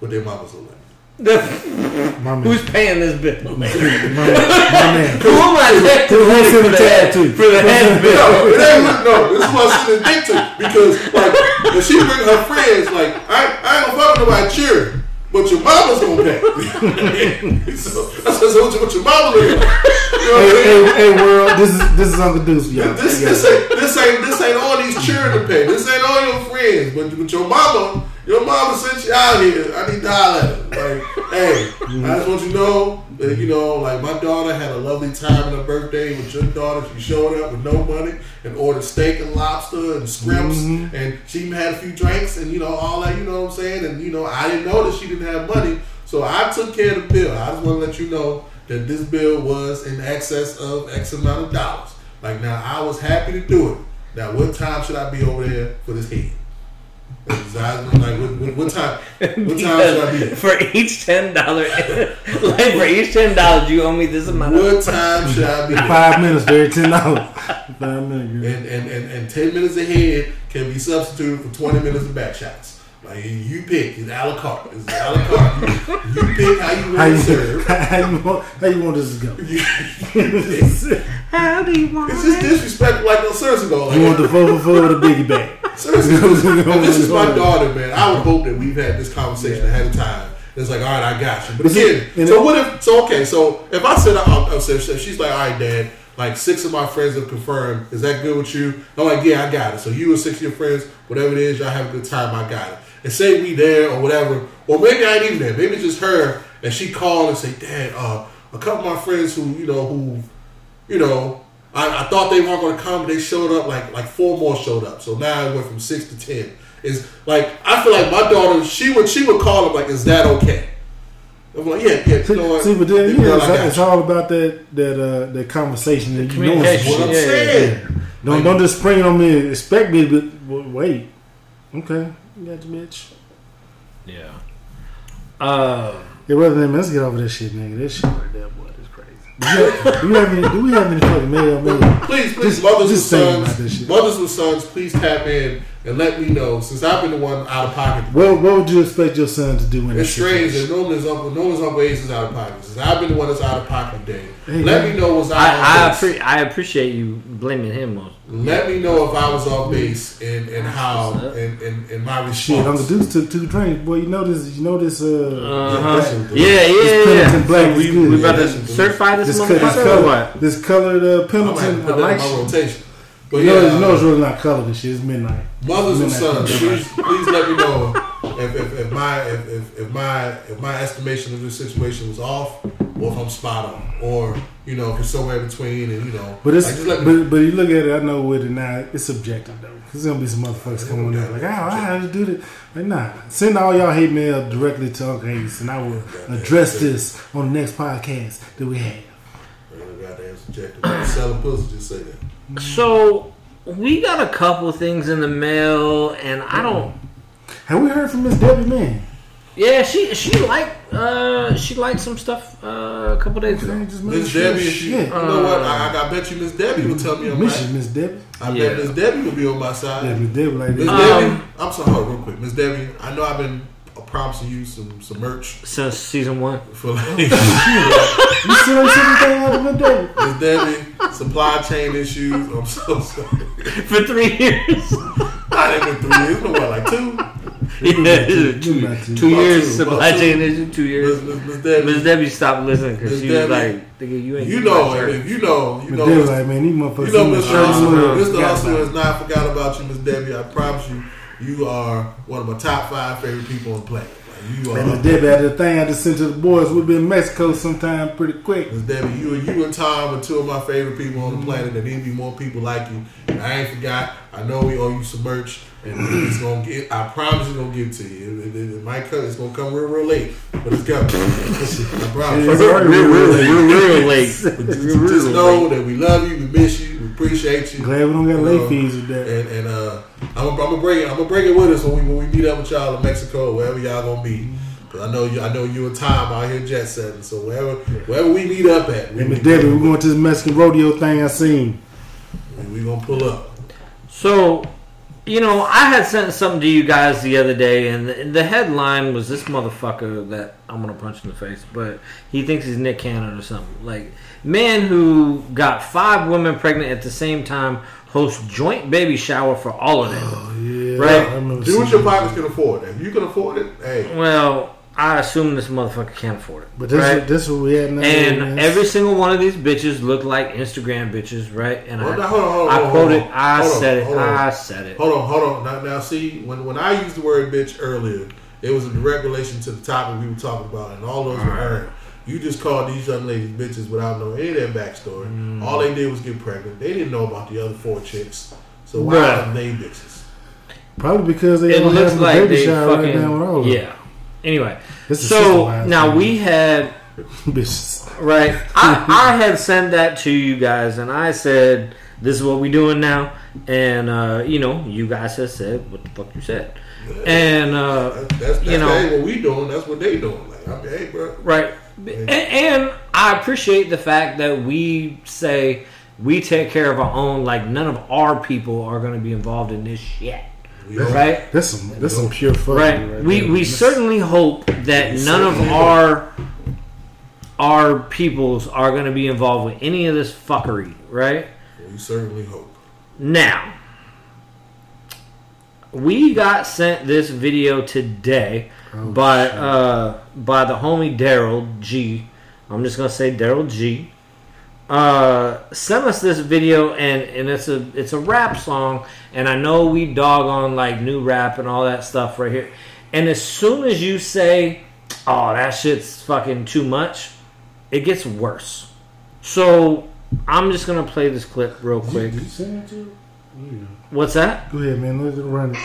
but their mamas look like. The- My man. who's paying this bill? my, my man. Who am I next Who- who's for the tab head, to? for the head bill? No, it ain't, no, this is what I send a dick to. Because, like, if she bring her friends, like, I, I ain't gonna fuck with nobody cheering, but your mama's gonna pay. so, I said, so what your, what your mama look like? You know what I'm Hey, saying? hey, hey, world, this is this is Uncle Deuce, for y'all. This, this ain't this ain't this ain't all these cheering to pay. This ain't all your friends, but, but your mama Your mama sent you out here. I need to holler at her. Like, hey, I just want you to know that, you know, like my daughter had a lovely time on her birthday with your daughter. She showed up with no money and ordered steak and lobster and scrimps. Mm-hmm. And she even had a few drinks and, you know, all that, you know what I'm saying? And, you know, I didn't know that she didn't have money. So I took care of the bill. I just want to let you know that this bill was in excess of X amount of dollars. Like, now, I was happy to do it. Now, what time should I be over there for this head? Is I- Like, what, what, what time? What time should I be? for each ten dollar, like for each ten dollars, you owe me this amount. Of, What time should I be? Five minutes for every ten dollars. Five minutes. And, and, and, and 10 minutes ahead can be substituted for 20 minutes of back shots. Like, you pick. It's a la carte. It's a la carte. You, you pick how you How want you, to serve. how you want? How you want this to go? it's How do you want? It's just disrespectful like no seriously though. Like, You want the four for four with a biggie bag? Seriously, this is my daughter, man. I would hope that we've had this conversation ahead of time. It's like, all right, I got you. But Is again, and so it- what if? So okay, so if I said, I'll, I'll say, so she's like, all right, Dad. Like six of my friends have confirmed. Is that good with you? I'm like, yeah, I got it. So you and six of your friends, whatever it is, y'all have a good time. I got it. And say we there or whatever, or maybe I ain't even there. Maybe it's just her, and she called and say, Dad, uh, a couple of my friends who you know who you know, I, I thought they weren't going to come. but They showed up like like four more showed up. So now it went from six to ten. Is like I feel like my daughter. She would she would call them like, "Is that okay?" I'm like, "Yeah, yeah." You know what? See, but then Big yeah, it's, I got it's all about that that uh, that conversation that you know. Communication. What I'm Yeah, yeah, saying. Don't don't just spring it on me. and Expect me to well, wait. Okay, got you, bitch. Yeah. Uh, Yeah, rather than let's get over this shit, nigga. This shit right there, boy, is crazy. Do we have any? Do we have any fucking mail? Man? Please, please, Just- mothers just with saying about this sons, mothers with sons, please tap in and let me know. Since I've been the one out of pocket, What What would you expect your son to do in It's that strange situation? that no one's Uncle, no one's Uncle Ace is out of pocket. Since I've been the one that's out of pocket today. Hey, Let man. me know what's out I I, appre- I appreciate you blaming him most. Let me know if I was off base and, and how and, and, and my Shit, Uncle response. Deuce took two drinks. Boy, you know this. You know this. Uh, Uh-huh. that's- Yeah, yeah, This yeah. Pendleton Black So is we, good. we about Yeah, to certify this, this, this motherfucker or color, what? this colored uh, I'm gonna have to Pendleton. I put like in my shit. rotation. But You know, yeah, you know it's really not colored. This shit. It's midnight. mothers and sons, please, please let me know if, if, if my if, if, if my if my estimation of this situation was off, or if I'm spot on, or you know if it's somewhere in between, and you know, But it's like, but, but you look at it. I know with it now. It's subjective though. There's gonna be some motherfuckers coming on there like, oh, I had to do this. Like, nah. Send all y'all hate mail directly to Uncle Ace, and I will address this on the next podcast that we have. Goddamn subjective. Selling pussy, just say that. So we got a couple things in the mail, and I don't. Have we heard from Miss Debbie Man? Yeah, she she liked uh she liked some stuff uh, a couple days ago. Just make Miss Debbie, if you, you shit. know what? I, I bet you Miss Debbie will tell me on my. Miss you, Miss Debbie. I Yeah. bet Miss Debbie will be on my side. Yeah, Miss Debbie like Miss that. Um, Debbie, I'm sorry, hold on, real quick. Miss Debbie, I know I've been promising you some some merch Since season one, for oh, like you still ain't seen anything out of Miss Debbie? Miss Debbie, supply chain issues. I'm so sorry. for three years. Not even three years. It's what, like two? yeah, two, About two. two years two, supply two. chain issue. Two years. Miss, Miss Debbie, Miss Debbie stopped listening because Miss she was Debbie, like, "Nigga, you ain't you know, my shirt." if you know, you Miss know, Debbie like, man, these motherfuckers. You know, seen Mr. my shirt, Mr. forgot Hustler about has not forgot about you, Miss Debbie. I promise you, you are one of my top five favorite people on the planet. Like, you it. And are. Miss Debbie had the thing I just sent to the boys. We'll be in Mexico sometime pretty quick. Miss Debbie, you and you and Tom are two of my favorite people on the mhm. planet. There need to be more people like you. And I ain't forgot. I know we owe you some merch, and it's gonna get. I promise it's gonna get to you. It, it, it might come. It's gonna come real, real late, but it's coming. I promise. It's already real, real late. We're real late. But just, just know that we love you, we miss you, we appreciate you. Glad we don't got You late know, fees with that. And, and uh, I'm, I'm gonna bring it. I'm gonna bring it with us when we when we meet up with y'all in Mexico, wherever y'all gonna be. Cause I know you. I know you and Tom out here jet setting. So wherever wherever we meet up at, we, And Miss Debbie, we're going to this Mexican rodeo thing I seen. we gonna pull up. So, you know, I had sent something to you guys the other day, and the, the headline was this motherfucker that I'm gonna punch in the face, but he thinks he's Nick Cannon or something. Like, man who got five women pregnant at the same time hosts joint baby shower for all of them. Oh, yeah. Right. Do what your pockets can afford. If you can afford it, hey, Well, I assume this motherfucker can't afford it. But this, right? is, this is what we had now. and every single one of these bitches look like Instagram bitches, right? And Hold I, on, hold on, hold on, I hold quoted, on. I Hold on, said it, hold on. I said it. Hold on, hold on. Now, now, see, when when I used the word bitch earlier, it was in direct relation to the topic we were talking about, and all those were earned. You just called these young ladies bitches without knowing any of their backstory. Mm. All they did was get pregnant. They didn't know about the other four chicks. So why Bruh. are they bitches? Probably because they It don't looks have a like baby they shower right now with all yeah. Anyway, This is so now man. we had Bitches. right. I, I had sent that to you guys, and I said, "This is what we doing now." And uh, you know, you guys have said what the fuck you said, and uh, That's, that's, that's you know, what we doing. That's what they doing. Like, I mean, hey, bro. right. And, and I appreciate the fact that we say we take care of our own. Like none of our people are going to be involved in this shit, right? That's some that's some pure fuckery Right. right we there. we That's- certainly hope that none of our our peoples are going to be involved with any of this fuckery, right? We certainly hope. Now, we got sent this video today Oh, by uh by the homie Daryl G. I'm just gonna say Daryl G. Uh, sent us this video and and it's a it's a rap song and I know we dog on like new rap and all that stuff right here. And as soon as you say, "Oh, that shit's fucking too much," it gets worse. So I'm just gonna play this clip real quick. Did you send it to? Yeah. What's that? Go ahead, man. Let's run.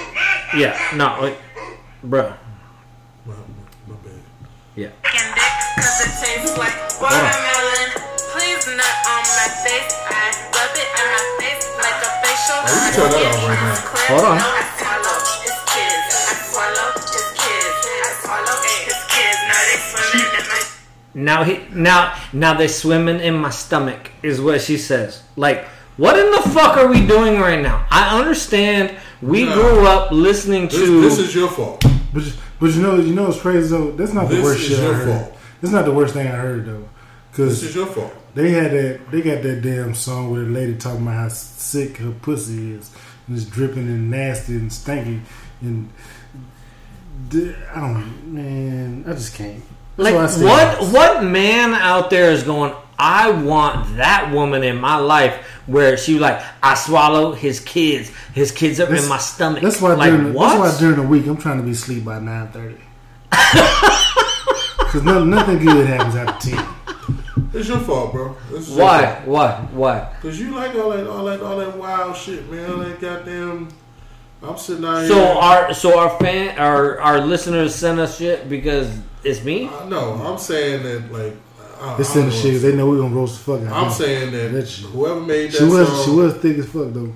Yeah, no, like, bruh. My, my, my bad. Yeah. Cause it tastes like watermelon. Please nut on my face. I rub it on my face like a facial. Oh, you can turn that off right now. Hold on. I swallow his kids. I swallow his kids. I swallow his kids. Now they swimming in my Now he now now they're swimming in my stomach is what she says. Like, what in the fuck are we doing right now? I understand we No. grew up listening This, to this is your fault. But you- know you know it's crazy though. That's not the This worst is shit I your heard. fault. That's not the worst thing I heard though. This Because is your fault. they had that they got that damn song where the lady talking about how sick her pussy is and it's dripping and nasty and stinky and I don't man I just can't. That's like why what what man out there is going I want that woman in my life where she like I swallow his kids, his kids are in my stomach. That's why like during the, what? that's why during the week I'm trying to be asleep by nine thirty. Because no, nothing good happens after ten. It's your fault, bro. This is your why? fault. Why? Why? Cause you like all that, all that, all that wild shit, man. All that goddamn. I'm sitting out So here. our so our fan our our listeners send us shit because it's me. Uh, no, I'm saying that like. I, They I send the shit. know. They know we gonna roast the fuck out. I'm them. saying that, That whoever made that She was song, she was thick as fuck though.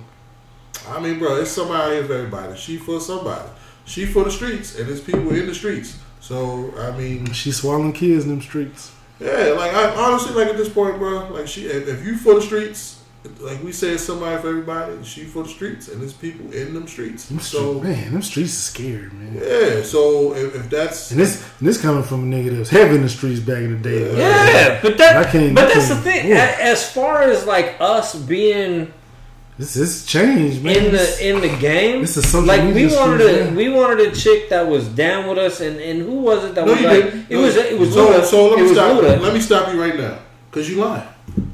I mean, bro, it's somebody for everybody. She for somebody. She for the streets, and it's people in the streets. So I mean, She swallowing kids in them streets. yeah, like I honestly like at this point, bro. Like she, if you for the streets, like we said, somebody for everybody. She for the streets, and it's people in them streets. Them So street, man, them streets are scary, man. yeah, so if, if that's And this and this coming from a nigga that was heavy in the streets back in the day. Yeah, but that I can't- but I that's the thing. yeah. As far as like us being This is change, man. in the in the game, This is social like we wanted streets, a man. we wanted a chick that was down with us, and, and who was it that no, was you like didn't. it No, was it was so, Luda. so let me stop. Luda. Let me stop you right now, because you lying.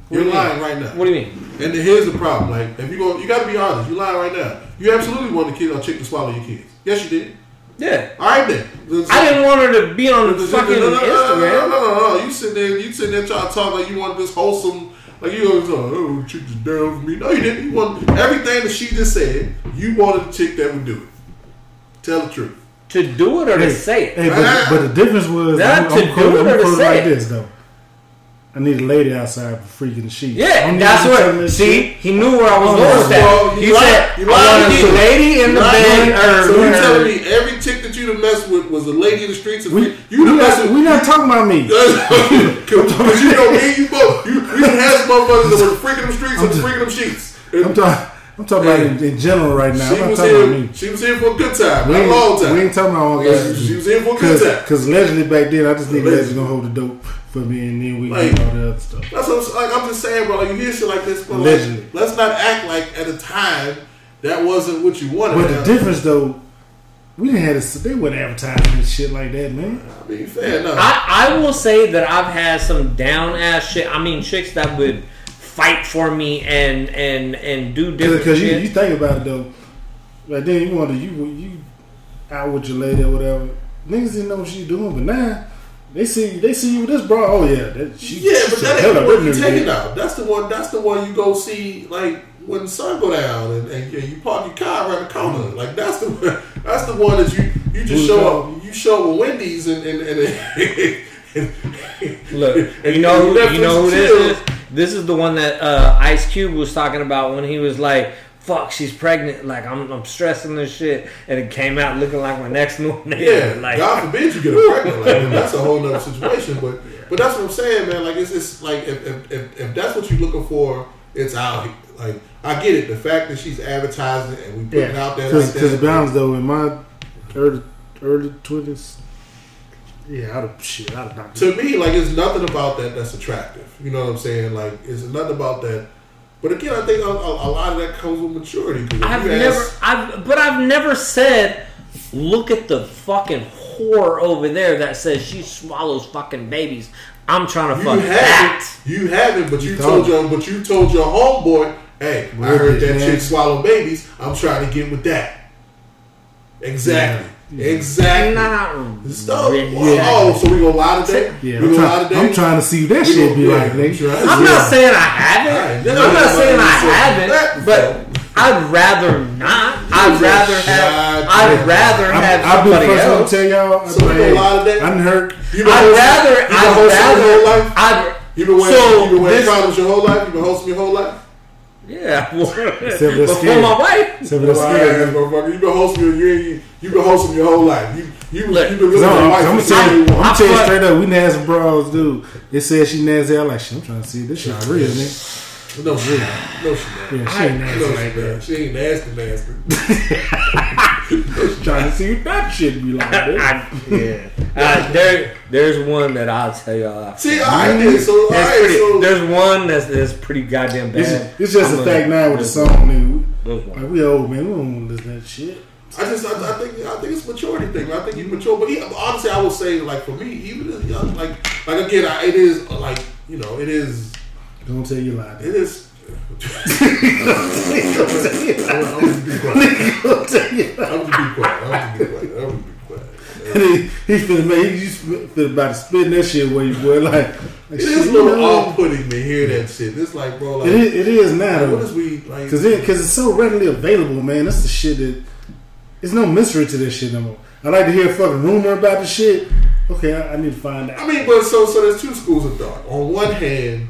You're you lying mean? right now. What do you mean? And then here's the problem: like, if you go, you got to be honest. You lying right now. You absolutely want the kid or chick to swallow your kids. Yes, you did. Yeah, All right then. I didn't want her to be on No, no, fucking no, no, no, no, Instagram. no, no, no. You sit there, you sit there trying to talk like you want this wholesome, like you always talk, oh, chick is down for me. No, you didn't. You want everything that she just said. You wanted a chick that would do it. Tell the truth. To do it or to say it. Hey, but, but the difference was Not I'm, to I'm do quoting- it I'm or to quoting say like it. this though. I need a lady outside for freaking the sheets. Yeah, and that's you what. See, shit. he knew where I was Oh, going first with that. all, He you said, lied- oh, you "I want a lady in the Right? bed." Or, so you or- telling me every chick that you done messed with was a lady in the streets? And We, you we, done messed not, with we not talking about me. Because you know me, you both. You, we done had some motherfuckers that were freaking them streets and just- freaking them sheets. I'm talking. I'm talking about in, in general right now. She I'm was talking about here. me. She was here for a good time, We not a ain't, long time. we ain't talking about all Yeah, guys. she was here for a good time. Because allegedly back then, I just need Allegedly. legends gonna hold the dope for me, and then we Like- can all the other stuff. That's what I'm, like, I'm just saying, bro. Like you hear shit like this, but like, let's not act like at a time that wasn't what you wanted. But the difference, though, we didn't have this. They wouldn't advertise and shit like that, man. I mean, fair enough. I, I will say that I've had some down ass shit. I mean, chicks that would fight for me and and and do different Because you, you think about it though, like then you wonder you you out with your lady or whatever. Niggas didn't know what she doing, but now they see they see you with this bro. Oh yeah, that, she yeah, she but that ain't the one you it out. That's the one. That's the one you go see like when the sun go down and, and you- you park your car around the corner. Mm-hmm. Like that's the one. That's the one that you you just Blue show up. You show up with Wendy's and and. and, Look, you know, who, you know who this is. This is the one that uh, Ice Cube was talking about when he was like, "Fuck, she's pregnant." Like I'm, I'm stressing this shit, and it came out looking like my next new nigga. Yeah, like God forbid you get a pregnant. Like, that's a whole nother situation. But but that's what I'm saying, man. Like it's it's like if if, if, if that's what you're looking for, it's out. here. Like I get it. The fact that she's advertising it and we put it out there Because to that. be though, in my early early twenties, yeah, I'd have shit. I'd have knocked to me, like it's nothing about that that's attractive. You know what I'm saying? Like it's nothing about that. But again, I think a, a, a lot of that comes with maturity. I've never, ask- I've, but I've never said, look at the fucking whore over there that says she swallows fucking babies. I'm trying to You fuck that. You haven't, but you, You told your but you told your homeboy, hey, I heard that man. chick swallow babies. I'm trying to get with that. Exactly. Exactly. Not Stop. really. Oh, so we gonna lie today? Yeah, we I'm, gonna lie today? I'm trying to see that We shit gonna- be yeah, like, I'm nigga. I'm Yeah. not saying I haven't. then I'm not saying I haven't, but I'd rather not. I'd rather have. I'd rather I'm, have I'll be the first one to tell y'all. So we like, gonna lie today? I done heard. You been I'd rather. I'd hosting your whole rather. I'd. You been wearing, So, you been wearing this- condoms your whole life? You been hosting your whole life? Yeah. well, Except for the Before skin. my wife. Except for skin. ass motherfucker. You been hosting your you, you, you been hosting your whole life. You you Look, you been Cause living I'm, your I'm, life. gonna tell you, I'm gonna tell you straight up. We nasty bros, dude. It says she nasty. I'm like, shit, I'm trying to see this shit real, nigga. No, she ain't. No, she not. Yeah, she ain't nasty No, like she that. not. She ain't nasty, nasty. Trying to see what that shit be like. nigga. I, yeah. Uh, there, there's one that I'll tell y'all. after. See, all right, then. So, all That's right, pretty, so there's one that's, that's pretty goddamn bad. It's just, it's just I'm a gonna- fact now with the song, one. nigga. There's We, one. like we old man, we don't want to listen to that shit. I just, I, I think, I think it's a maturity thing. I think you mature, but yeah, honestly, I would say, like for me, even as young, like, like again, I, it is like you know, it is, Don't tell you lie. it is. I'm gonna be quiet. Don't tell you lie. I'm gonna be quiet. I'm gonna be quiet. I'm gonna be quiet. And he, he finna make he just finna about to spit that shit where you boy like, like It is a little off-putting to hear that shit. It's like, bro, like, it is, it is now what though. is we like? Cause it, cause it's so readily available, man. That's the shit that it's no mystery to this shit no more. I like to hear a fucking rumor about the shit. Okay, I, I need to find out. I mean, but so so there's two schools of thought. On one hand,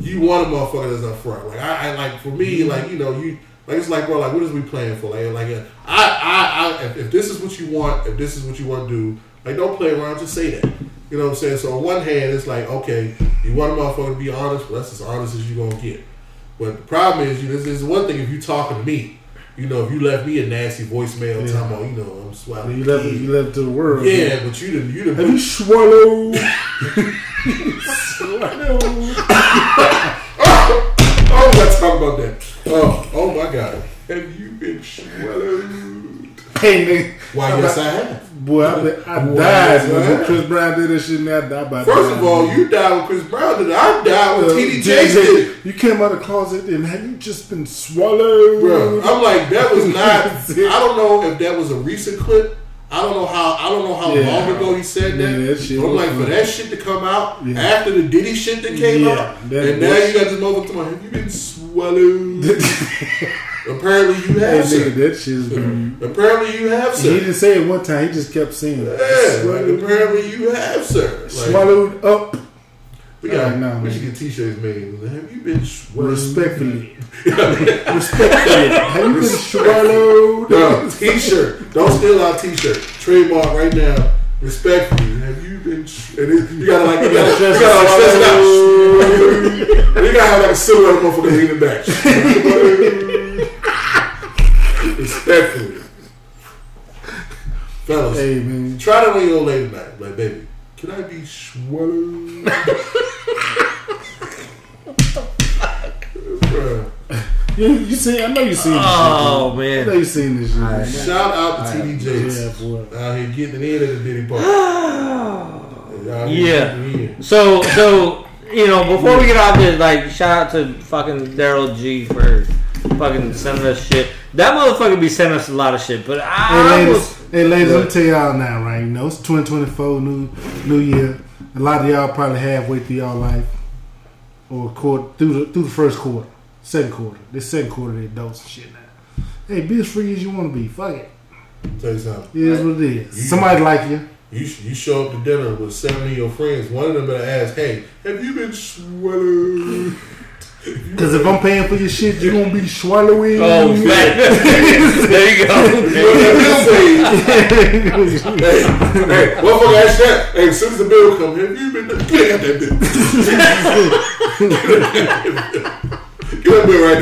you want a motherfucker that's up front. Like I, I like for me, like you know, you like it's like bro, like what is we playing for? Like like uh, I I, I if, if this is what you want, if this is what you want to do, like don't play around. Just say that. You know what I'm saying? So on one hand, it's like okay, you want a motherfucker to be honest, but that's as honest as you gonna get. But the problem is, you know, this is one thing if you talking to me. You know, if you left me a nasty voicemail Yeah. talking about, you know, I'm swallowing. you left you left to the world. Yeah, but you didn't. You didn't. Have you swallowed? Oh, let's talk about that. Oh, oh my God. Have you been swallowed? hey nigga, Why, yes, I have. boy, I, been- I Boy, died when Chris Brown did this shit. And I died by First of all, you died with Chris Brown, and I died with Uh, TD Jakes. did it. You came out of the closet and have you just been swallowed? Bro, I'm like, that was not. I don't know if that was a recent clip. I don't know how. I don't know how Yeah. long ago he said that. Yeah, that I'm was like, for that shit to come out Yeah. after the Diddy shit that came out, and now that- you got this motherfucker have you been swallowed? Apparently you Hey, have, nigga, sir. that shit's been. Apparently you have, sir. He didn't say it one time. He just kept saying it. Yeah, like apparently you have, sir. Like, swallowed up. We got. Nah, we man. should get t-shirts made. Have you been swallowed? Respectfully. Respectfully. Have you been swallowed? No, t-shirt. Don't steal our t-shirt. Trademark right now. Respectfully. Have you been? sh- And it, you gotta like you gotta, you gotta like stress it out. You gotta have like a silhouette of motherfucker leaning back. Respectfully, fellas. Hey, man. Try to on your lady back, Like, baby, can I be swallowed? Bruh. You, you see, I know you seen this Oh shit. man. I know you seen this shit. man. Shout out to TD Yeah, Jakes boy. out here getting it in at the Diddy party. Yeah. getting it in. So so you know before we get off this, like shout out to fucking Daryl G for fucking sending us shit. That motherfucker be sending us a lot of shit, but Hey I ladies, was hey ladies, let me tell y'all now, right? You know, it's 2024, new new year. A lot of y'all probably halfway through y'all life, or quarter through the through the first quarter, second quarter. This second quarter, they adults and shit now. Hey, be as free as you want to be. Fuck it. Tell you something. It is what it is. Somebody like you. You you show up to dinner with seven of your friends. One of them better ask, "Hey, have you been swallowing?" Because if I'm paying for your shit, you're gonna be swallowing. oh man. there you go. hey, hey, motherfucker, ask that. Hey, as soon as the bill come, have you been? Get out that bill. Get that bill right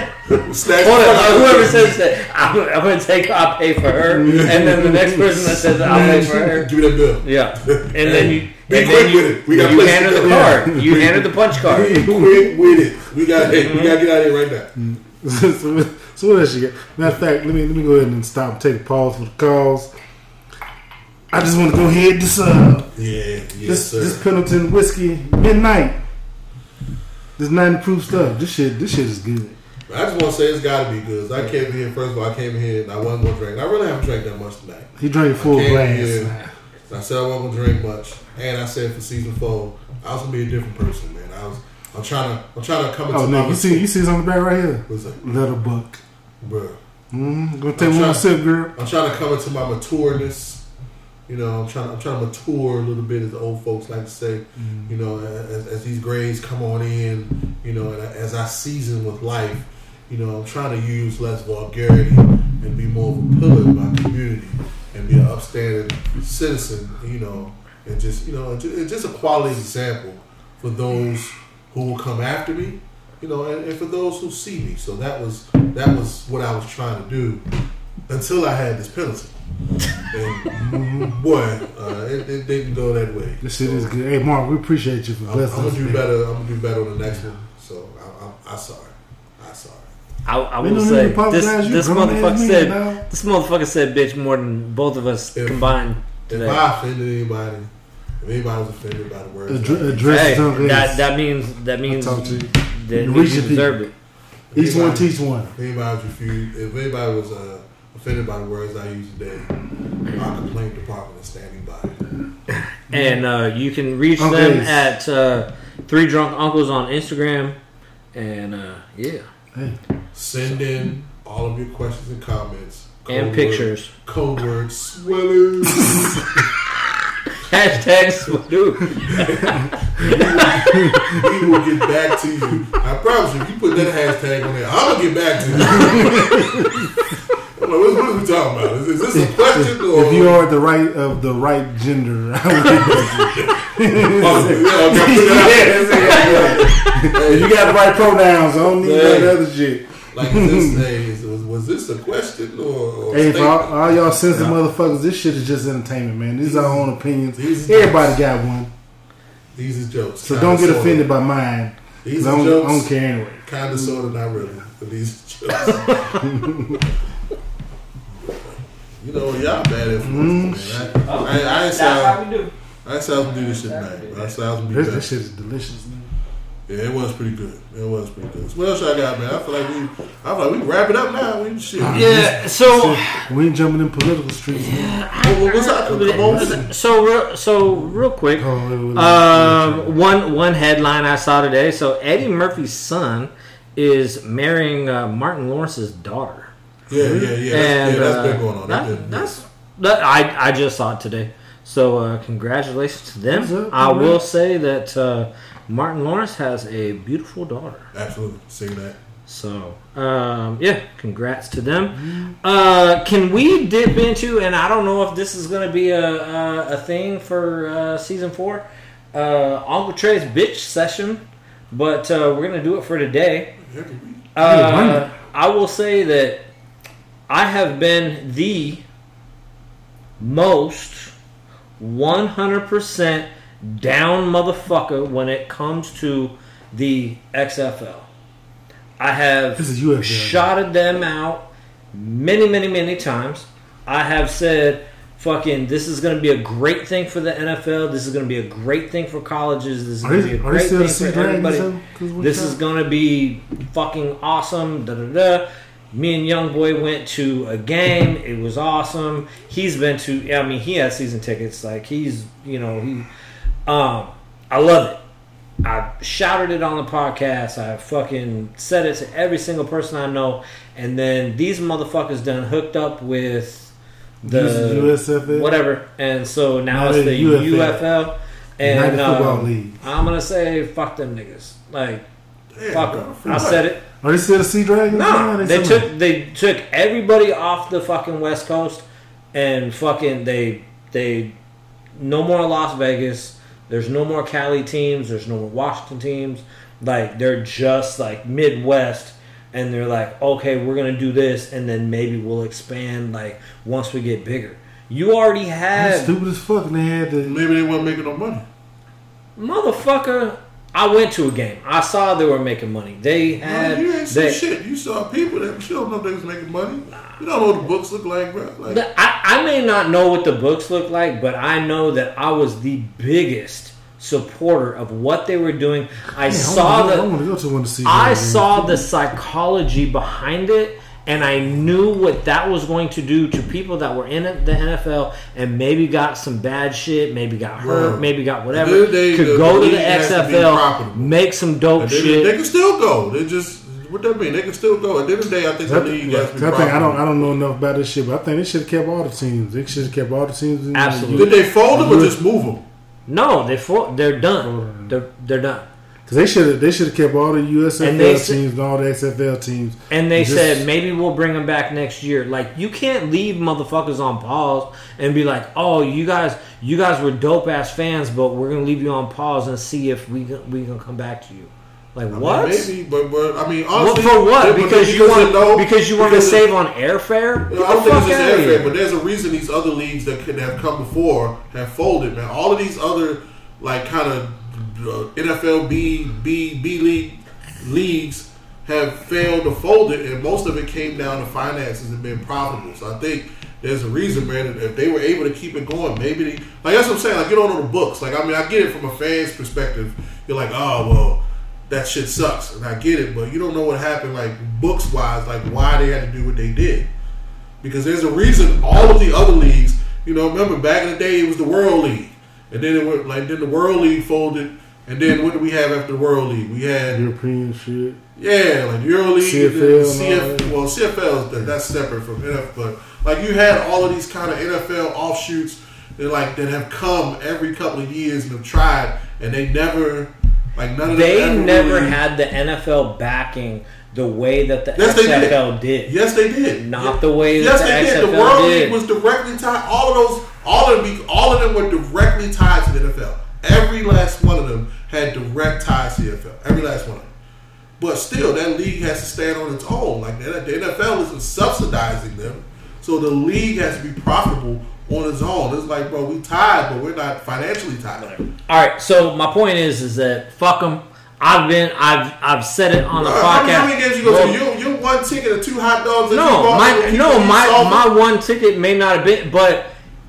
now. Snatch Hold on, uh, whoever says that, I'm, I'm gonna take, I'll pay for her, and then the next person that says I'll pay for her, Give me that bill. yeah, and then you, Be and quick then you, with it. We got you places handed to the go. card, you handed the punch card. Be quick with it. We got hey, we gotta get out of here right now. so, so what else you got? Matter of fact, let me let me go ahead and stop and take a pause for the calls. I just want to go ahead this uh Yeah, yes, this sir. this Pendleton whiskey midnight. This ninety proof stuff. This shit this shit is good. I just want to say it's got to be good. I came here first of all. I came here and I wasn't gonna drink. I really haven't drank that much tonight. He drank full glass. here. I said I wasn't gonna drink much, and I said for season four, I was gonna be a different person, man. I was. I'm trying to. I'm trying to come into Oh my. no, you see you see it's on the back right here. What's that, Little buck. bro? Mm-hmm. Gonna take I'm one trying- sip, girl. I'm trying to come into my matureness. You know, I'm trying. I'm trying to mature a little bit, as the old folks like to say. Mm-hmm. You know, as, as these grades come on in. You know, and as I season with life. You know, I'm trying to use less vulgarity and be more of a pillar in my community and be an upstanding citizen. You know, and just you know, and just a quality example for those who will come after me. You know, and, and for those who see me. So that was that was what I was trying to do until I had this penalty. And boy, uh, it, it didn't go that way. This shit is good. Hey Mark, we appreciate you for I'm, blessing I'm gonna do better. I'm gonna do better on the next one. So I, I, I sorry. I sorry. I, I will say this. This motherfucker said. now. This motherfucker said bitch more than both of us If- combined If today. I offended anybody, if anybody was offended by the words, Addre- address Hey, that this. that means that means talk to you. that You you reach your deserved it. Each one teach one. If anybody was refused, if anybody was uh, offended by the words I use today, our complaint department is standing by. And uh, you can reach Okay. them at uh, Three Drunk Uncles on Instagram. And uh, yeah, Hey, Send in all of your questions and comments and Code pictures. Word, code word swelling. Hashtag Swadoo. we will get back to you. I promise you, if you put that hashtag on there, I'm gonna get back to you. I'm like, what, what are we talking about? Is, is this a question or? if you are the right of the right gender, I would get back to you. Yeah, okay, put that out. Hey, you got the right pronouns. I don't need Yeah. that other shit. Like, is this, hey, is, was, was this a question or? or Hey, for all, statement? all y'all sensitive motherfuckers, this shit is just entertainment, man. These are our own opinions. These- Everybody got one, These are jokes. so Kinda, don't get sorta. offended by mine. These I are don't, jokes. I don't care anyway. Kind of, sort of, not really. But these are jokes. you know, y'all bad influences, mm-hmm. man. I, I, I ain't say I, we do. I ain't say I was gonna do this shit tonight. But I said I was gonna This, better. this shit is delicious. Man. Yeah, it was pretty good. It was pretty good. So what else I got, man? I feel like we, I feel like we can wrap it up now. We shit. Yeah. So. We ain't jumping in political streets. Man. What, what, what's up? Come on. So real, so real quick, Oh, um, one one headline I saw today. So Eddie Murphy's son is marrying uh, Martin Lawrence's daughter, Yeah, yeah, yeah. That's, and yeah, that's uh, been going on. that- that's that, I I just saw it today. So uh, congratulations to them. Up? I will say that uh, Martin Lawrence has a beautiful daughter. absolutely see that. So, um, yeah, congrats to them. Uh, can we dip into, and I don't know if this is going to be a, a, a thing for uh, season four, uh, Uncle Trey's bitch session, but uh, we're going to do it for today. Uh, I will say that I have been the most 100% down motherfucker when it comes to the XFL. I have This is UFL. shouted them out many, many, many times. I have said, "Fucking, this is going to be a great thing for the NFL. This is going to be a great thing for colleges. This is going to be a great thing for everybody. though? 'Cause we This is going to be fucking awesome." Da da da. Me and Young Boy went to a game. It was awesome. He's been to. I mean, he has season tickets. Like he's, you know, he. Um, I love it. I shouted it on the podcast. I fucking said it to every single person I know, and then these motherfuckers done hooked up with the USFL? whatever, and so now Now it's the UFL. UFL. And League. I'm gonna say fuck them niggas. Like Damn, fuck bro, them. I what? said it. Are they still the Sea Dragons? No, Nah, they somewhere. took they took everybody off the fucking West Coast, and fucking they they no more Las Vegas. There's no more Cali teams. There's no more Washington teams. Like they're just like Midwest, and they're like, okay, we're gonna do this, and then maybe we'll expand like once we get bigger. You already That's had stupid as fuck. And they had the Maybe they weren't making no money. motherfucker. I went to a game. I saw they were making money. They had No, you ain't seen they, shit. You saw people that you don't know they was making money. Nah. You don't know what the books look like, bro. Like, I, I may not know what the books look like, but I know that I was the biggest supporter of what they were doing. I saw I the want to go to one to see. I saw the psychology behind it, and I knew what that was going to do to people that were in the NFL and maybe got some bad shit, maybe got hurt, Bro, maybe got whatever. the other day, could the- go the to the league has to XFL, make some dope they, shit. they can still go. They just what that mean? They can still go. At the end of the day, I think the That, league has to be I think I don't. I don't know enough about this shit, but I think they should have kept all the teams. They should have kept all the teams. In Absolutely. Did they fold them or just move them? no, they for, they're done. They're they're done. Because they should have. They should have kept all the USFL And teams and all the XFL teams. And they Just- said maybe we'll bring them back next year. Like you can't leave motherfuckers on pause and be like, "Oh, you guys, you guys were dope ass fans, but we're gonna leave you on pause and see if we we gonna come back to you." Like I mean, what? maybe, but, but I mean, honestly, for what? but Because you want know- because you want to save on airfare? Get I don't think it's just airfare, but there's a reason these other leagues that could have come before have folded, man. All of these other like kind of Uh, NFL B B B league leagues have failed to fold it, and most of it came down to finances and being profitable. So I think there's a reason, man. If they were able to keep it going, maybe they like that's what I'm saying. Like you don't know the books. Like I mean, I get it from a fan's perspective. You're like, oh well, that shit sucks, and I get it, but you don't know what happened, like books wise, like why they had to do what they did because there's a reason all of the other leagues. You know, remember back in the day it was the World League, and then it went like then the World League folded, and then what do we have after the World League? We had European shit. yeah, like Euro League, CFL and CF. Well, CFL is that, that's separate from NFL, but like you had all of these kind of NFL offshoots that like that have come every couple of years and have tried, and they never like none of They ever never really- had the NFL backing the way that the Yes, they did. XFL did. Yes, they did. Not Yeah. the way Yes, that they the did. The World did. League was directly tied. All of those, all of them, all of them were directly tied to the NFL. Every last one of them had direct ties to the NFL. Every last one of them. But still, that league has to stand on its own. Like the the NFL isn't subsidizing them, so the league has to be profitable on its own. It's like, bro, we tied, but we're not financially tied. All right, so my point is, is that fuck them. I've been, I've, I've said it on the Bro, podcast. how many games you go Well, to? You, you one ticket and two hot dogs. No, my no, my my one ticket may not have been, but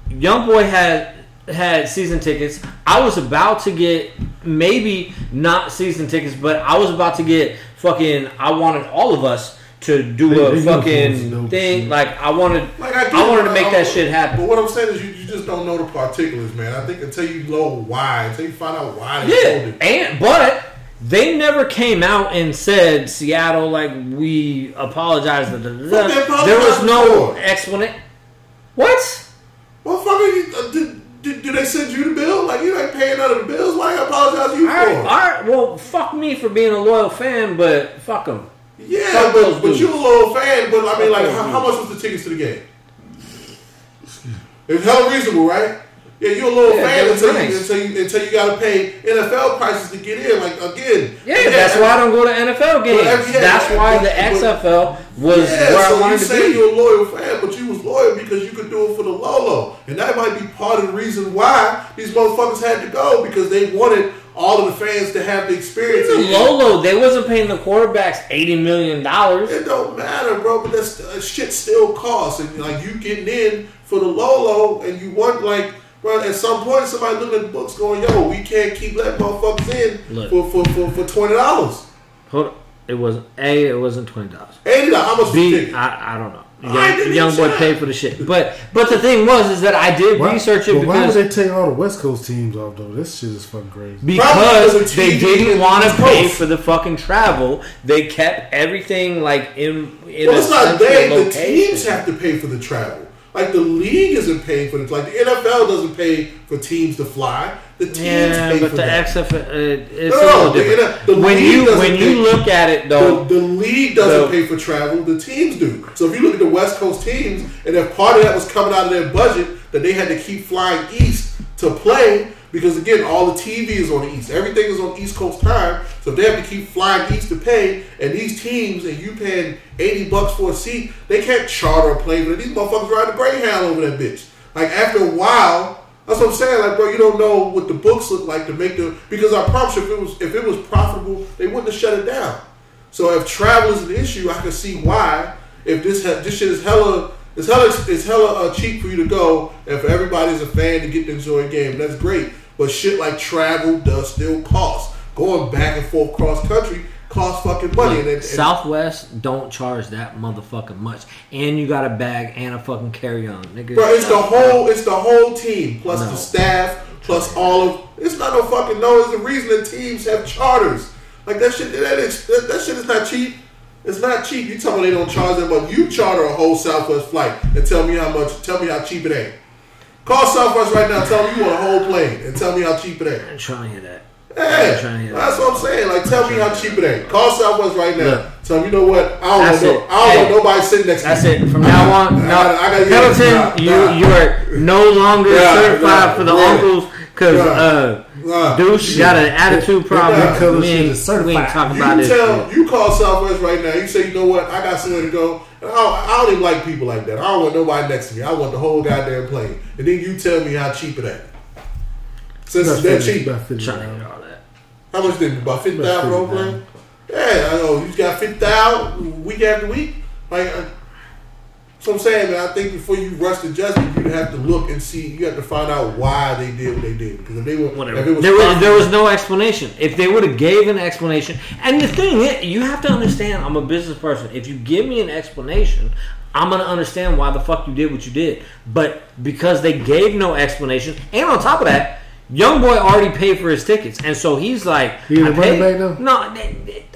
Young Boy had had season tickets. I was about to get maybe not season tickets, but I was about to get fucking. I wanted all of us to do They- a they fucking uniforms thing. shit. Like I wanted, Like I, get I wanted it, to make I'm- that shit happen. But what I'm saying is, you, you just don't know the particulars, man. I think until you know why, until you find out why they Yeah, sold it. and but they never came out and said Seattle like we apologize. Da, da, da, What There was no for? explanation. What? Well, fucker, you, uh, did, did, did they send you the bill? Like you ain't paying none of the bills. Why you apologize to you All for? right, all right. Well, fuck me for being a loyal fan, but fuck them. Yeah, Fuck but, but you a little fan. But I mean, like, how, how much was the tickets to the game? It's hella reasonable, right? Yeah, you're a little Yeah, fan until, you, until you until you got to pay NFL prices to get in. Like again, Yeah, that's why I don't go to NFL games. yeah, that's yeah, why the XFL was Yeah, where so I wanted you to say be. you're a loyal fan, but you loyal because you could do it for the Lolo, and that might be part of the reason why these motherfuckers had to go because they wanted all of the fans to have the experience. Even Lolo, they wasn't paying the quarterbacks eighty million dollars. It don't matter, bro. But that's uh, shit still costs, and like you getting in for the Lolo, and you want like, bro. At some point, somebody looking at the books, going, "Yo, we can't keep letting motherfuckers in Look. for for for, for twenty dollars, Hold on. It wasn't a. It wasn't twenty dollars. eighty dollars. How much was the ticket? I, I don't know. I Young, young boy check. paid for the shit, but but the thing was is that I did Why, research it but why would because they take all the West Coast teams off though? This shit is fucking crazy. because Probably because of they didn't want to pay for the fucking travel. They kept everything like in in Well, a it's not central they. The teams have to pay for the travel. Like the league isn't paying for it. Like the NFL doesn't pay for teams to fly. The teams Yeah, pay but for the that. XFL uh, it's No, a no, little the- the when you when you look at it though, The, the league doesn't The- pay for travel. The teams do. So if you look at the West Coast teams, and if part of that was coming out of their budget, that they had to keep flying east to play because again, all the TV is on the east. Everything is on East Coast time. So they have to keep flying east to pay, and these teams, and you paying eighty bucks for a seat, they can't charter a plane. But these motherfuckers ride the Greyhound over that bitch. Like after a while. That's what I'm saying. Like, bro, you don't know what the books look like to make the because I promise you, if it was if it was profitable, they wouldn't have shut it down. So if travel is an issue, I can see why. If this ha- this shit is hella, it's hella, it's hella uh, cheap for you to go, and for everybody's a fan to get to enjoy a game, that's great. But shit like travel does still cost. Going back and forth cross country costs fucking money. And, and, Southwest don't charge that motherfucking much, and you got a bag and a fucking carry on, nigga. Bro, it's the whole it's the whole team plus No. the staff plus all of it's not no fucking no. It's the reason that teams have charters. Like that shit that, is, that, that shit is not cheap. It's not cheap. You tell me they don't charge that, but you charter a whole Southwest flight and tell me how much. Tell me how cheap it ain't. Call Southwest right now. Tell me you want a whole plane and tell me how cheap it ain't. I'm trying to hear that. Yeah, I'm trying to hear that's that. what I'm saying. Like, tell me how cheap it ain't. Call Southwest right now. Look. tell me, you know what? I don't That's want no, it. I don't Hey, want nobody sitting next That's to me. That's it. From now on, I no, gotta- I gotta Pendleton, this. you Nah, nah. you are no longer Nah, certified nah, for the nah. uncles because Nah. uh, Nah. douche got an attitude problem. Nah. Color we, ain't, we ain't talking You about this. tell shit. you call Southwest right now. You say, you know what? I got somewhere to go. And I don't, I don't even like people like that. I don't want nobody next to me. I want the whole goddamn plane. And then you tell me how cheap it ain't. Since it's that cheap, About 50 Trying to dollars. hear all that. how much did it? About fifty thousand for the whole plane? Yeah, I know. You got fifty thousand week after week. Like, uh, so I'm saying, man. I think before you rush the judgment, you have to look and see. You have to find out why they did what they did. Because if they were, Whatever. if it was there was there was no explanation. If they would have gave an explanation, and the thing is, you have to understand, I'm a business person. If you give me an explanation, I'm gonna understand why the fuck you did what you did. But because they gave no explanation, and on top of that, young boy already paid for his tickets, and so he's like, He I paid- back. No,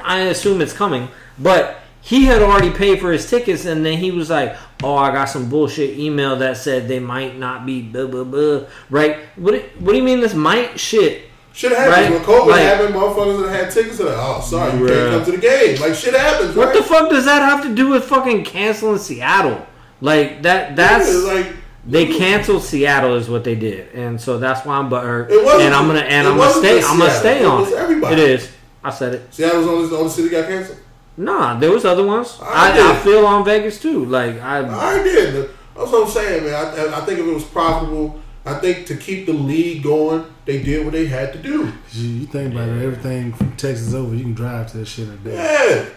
I assume it's coming, but. He had already paid for his tickets, and then he was like, "Oh, I got some bullshit email that said they might not be blah blah blah." Right? What? do- What do you mean this might shit? Shit happens Right? when COVID Like- happened. Motherfuckers that had tickets are like, oh, sorry, you Bruh. can't come to the game. Like shit happens. What right? the fuck does that have to do with fucking canceling Seattle? Like that? That's Yeah, like they canceled Seattle is what they did, and so that's why I'm butthurt. Er, it wasn't And I'm gonna just- and I'm gonna stay. I'm gonna Seattle. stay It on. was everybody. It is. I said it. Seattle's the only, the only city got canceled. Nah, there was other ones. I I, did. I, feel on Vegas too. Like I. I did. That's what I'm saying, man. I, I think if it was profitable, I think to keep the league going, they did what they had to do. You, you think about it, everything from Texas over, you can drive to that shit in a day. Yeah.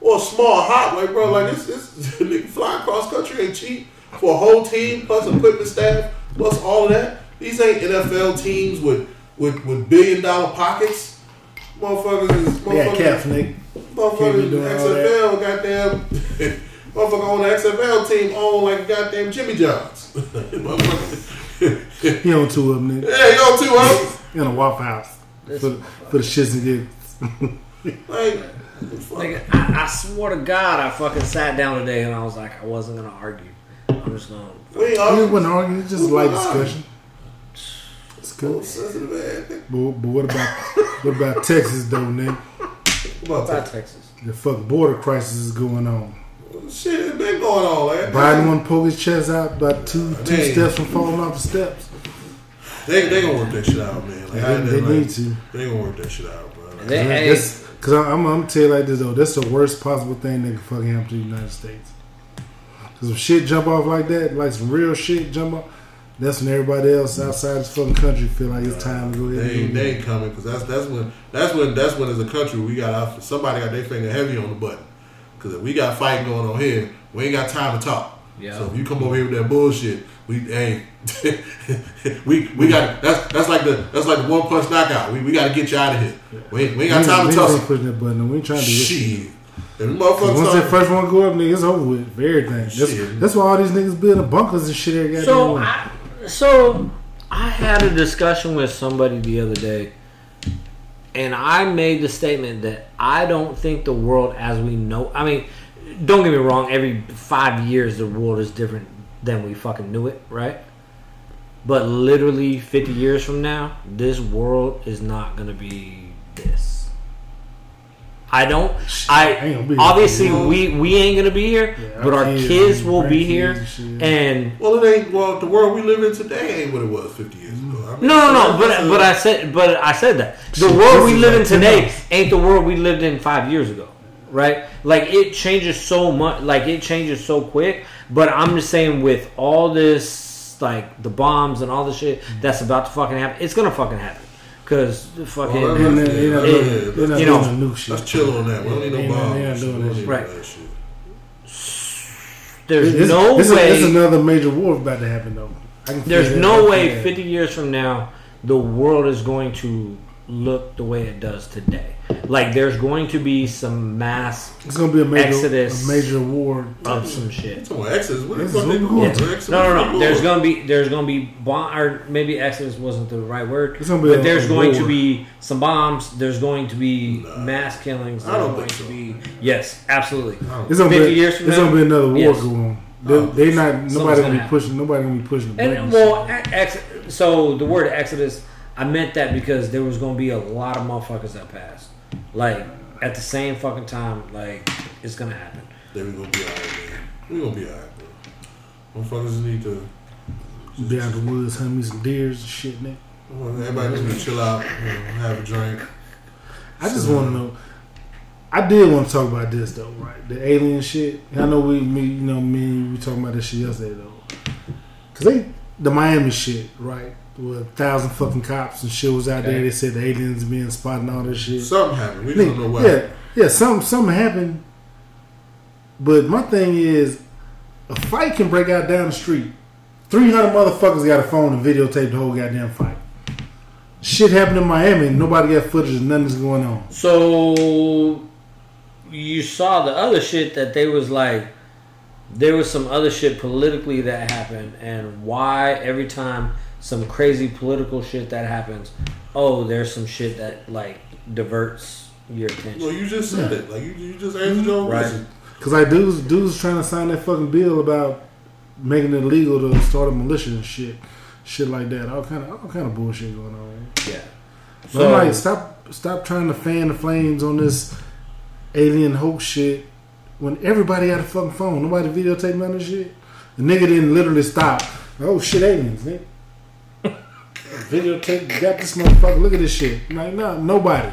Or a small highway, bro. Like this, this nigga flying cross country ain't cheap for a whole team plus equipment staff plus all of that. These ain't NFL teams with with, with billion dollar pockets. Motherfuckers is They got motherfuckers. caps, nigga. Motherfuckers, Can't be doing all that. XFL, goddamn. Motherfucker on the XFL team own like goddamn Jimmy John's. Motherfucker. He on two of them, nigga. yeah, you know two huh? In a Waffle House. For, for the shits and gigs. Like, Nigga, I, I swore to God, I fucking sat down today and I was like, I wasn't gonna argue. I'm just gonna. we ain't We arguing. wasn't arguing, it's just a light discussion. It's cool. Sensitive. But, but what about what about Texas though, nigga? About About that. Texas. The fuck border crisis is going on. Shit has been going on, man. Biden want to pull his chest out about two two Hey. steps from falling off the steps. They they gonna work that shit out, man. Like, They, I, they like, need to. They gonna work that shit out, bro. Like, They, hey, Because I'm, I'm gonna tell you like this though, that's the worst possible thing that can fucking happen to the United States. Because if shit jump off like that, like some real shit jump off, That's when everybody else outside this fucking country feel like it's time to go ahead. They ain't, they ain't coming because that's that's when that's when that's when as a country we got our, somebody got their finger heavy on the button because if we got fighting going on here, we ain't got time to talk. Yeah. So if you come over here with that bullshit, we hey, we we got that's that's like the that's like the one punch knockout. We, we got to get you out of here. We ain't, we ain't got time we to ain't, we ain't tussle. pushing that button. We ain't trying to do. Shit. And the 'Cause motherfuckers Once that first one go up, nigga, it's over with for everything. That's, Shit. that's why all these niggas building bunkers and shit. Every So I, so I had a discussion with somebody the other day, and I made the statement that I don't think the world as we know. I mean, don't get me wrong. Every five years, the world is different than we fucking knew it, right? But literally, fifty years from now, this world is not gonna be this. I don't. I ain't gonna be I here. obviously we we ain't gonna be here, Yeah, but our our kids kids will be here, and and Well, it ain't. Well, the world we live in today ain't what it was 50 years ago. I mean, No, no, no. But that's a- but I said but I said that the world we live in today ain't the world we lived in five years ago, right? Like it changes so much. Like it changes so quick. But I'm just saying, with all this, like the bombs and all the shit that's about to fucking happen, it's gonna fucking happen. Cause the fucking Well, And then they not Yeah, doing- yeah, they not you know, doing new shit. Let's chill on that. We don't need no bombs. they not doing that shit. Right. that shit. there's It's- no it's, way. it's another major war about to happen though. I can there's no right way there. 50 years from now the world is going to look the way it does today. Like there's going to be some mass It's gonna be a major, Exodus a major war. of some shit. Come Exodus. What the This fuck is they doing? Yeah. Exodus, No, no, no. There's gonna be there's gonna be bomb or maybe Exodus wasn't the right word, It's gonna be but a- there's a going to be some bombs. There's going to be mass killings. I There's don't going think to so. be yes, absolutely. It's gonna 50 be, years from it's now, gonna be another war yes. going on. They, Oh, they not nobody gonna gonna be pushing. Nobody gonna be pushing And well, ex- so the word Exodus, I meant that because there was going to be a lot of motherfuckers that passed, like at the same fucking time. Like it's gonna happen. Then we gonna be alright, man. We gonna be alright, bro. Motherfuckers need to. be out in the woods, hunt me some deers and shit, nigga. Everybody need to chill out, you know, have a drink. I just want to know. I did want to talk about this though, right? The alien shit. I know we, me, you know, me, we talking about this shit yesterday though. Cause they, the Miami shit, right? With a thousand fucking cops and shit was out there. They said the aliens being spotted and all this shit. Something happened. We don't know Nigga, what. yeah, yeah, something, something happened. But my thing is, a fight can break out down the street. Three hundred motherfuckers got a phone and videotape the whole goddamn fight. Shit happened in Miami. Nobody got footage. and Nothing's going on. So you saw the other shit that they was like there was some other shit politically that happened and why every time some crazy political shit that happens oh there's some shit that like diverts your attention. Well, you just said it. Like you, you just answered your Right. question. Cause like dudes, dudes trying to sign that fucking bill about making it illegal to start a militia and shit, shit like that. All kind of, all kind of bullshit going on. yeah But so I'm like, stop, stop trying to fan the flames on this alien hoax shit when everybody had a fucking phone. Nobody videotaped none of this shit. The nigga didn't literally stop. Oh shit, aliens, nigga. Videotape, got this motherfucker. Look at this shit. I'm like, no, nobody.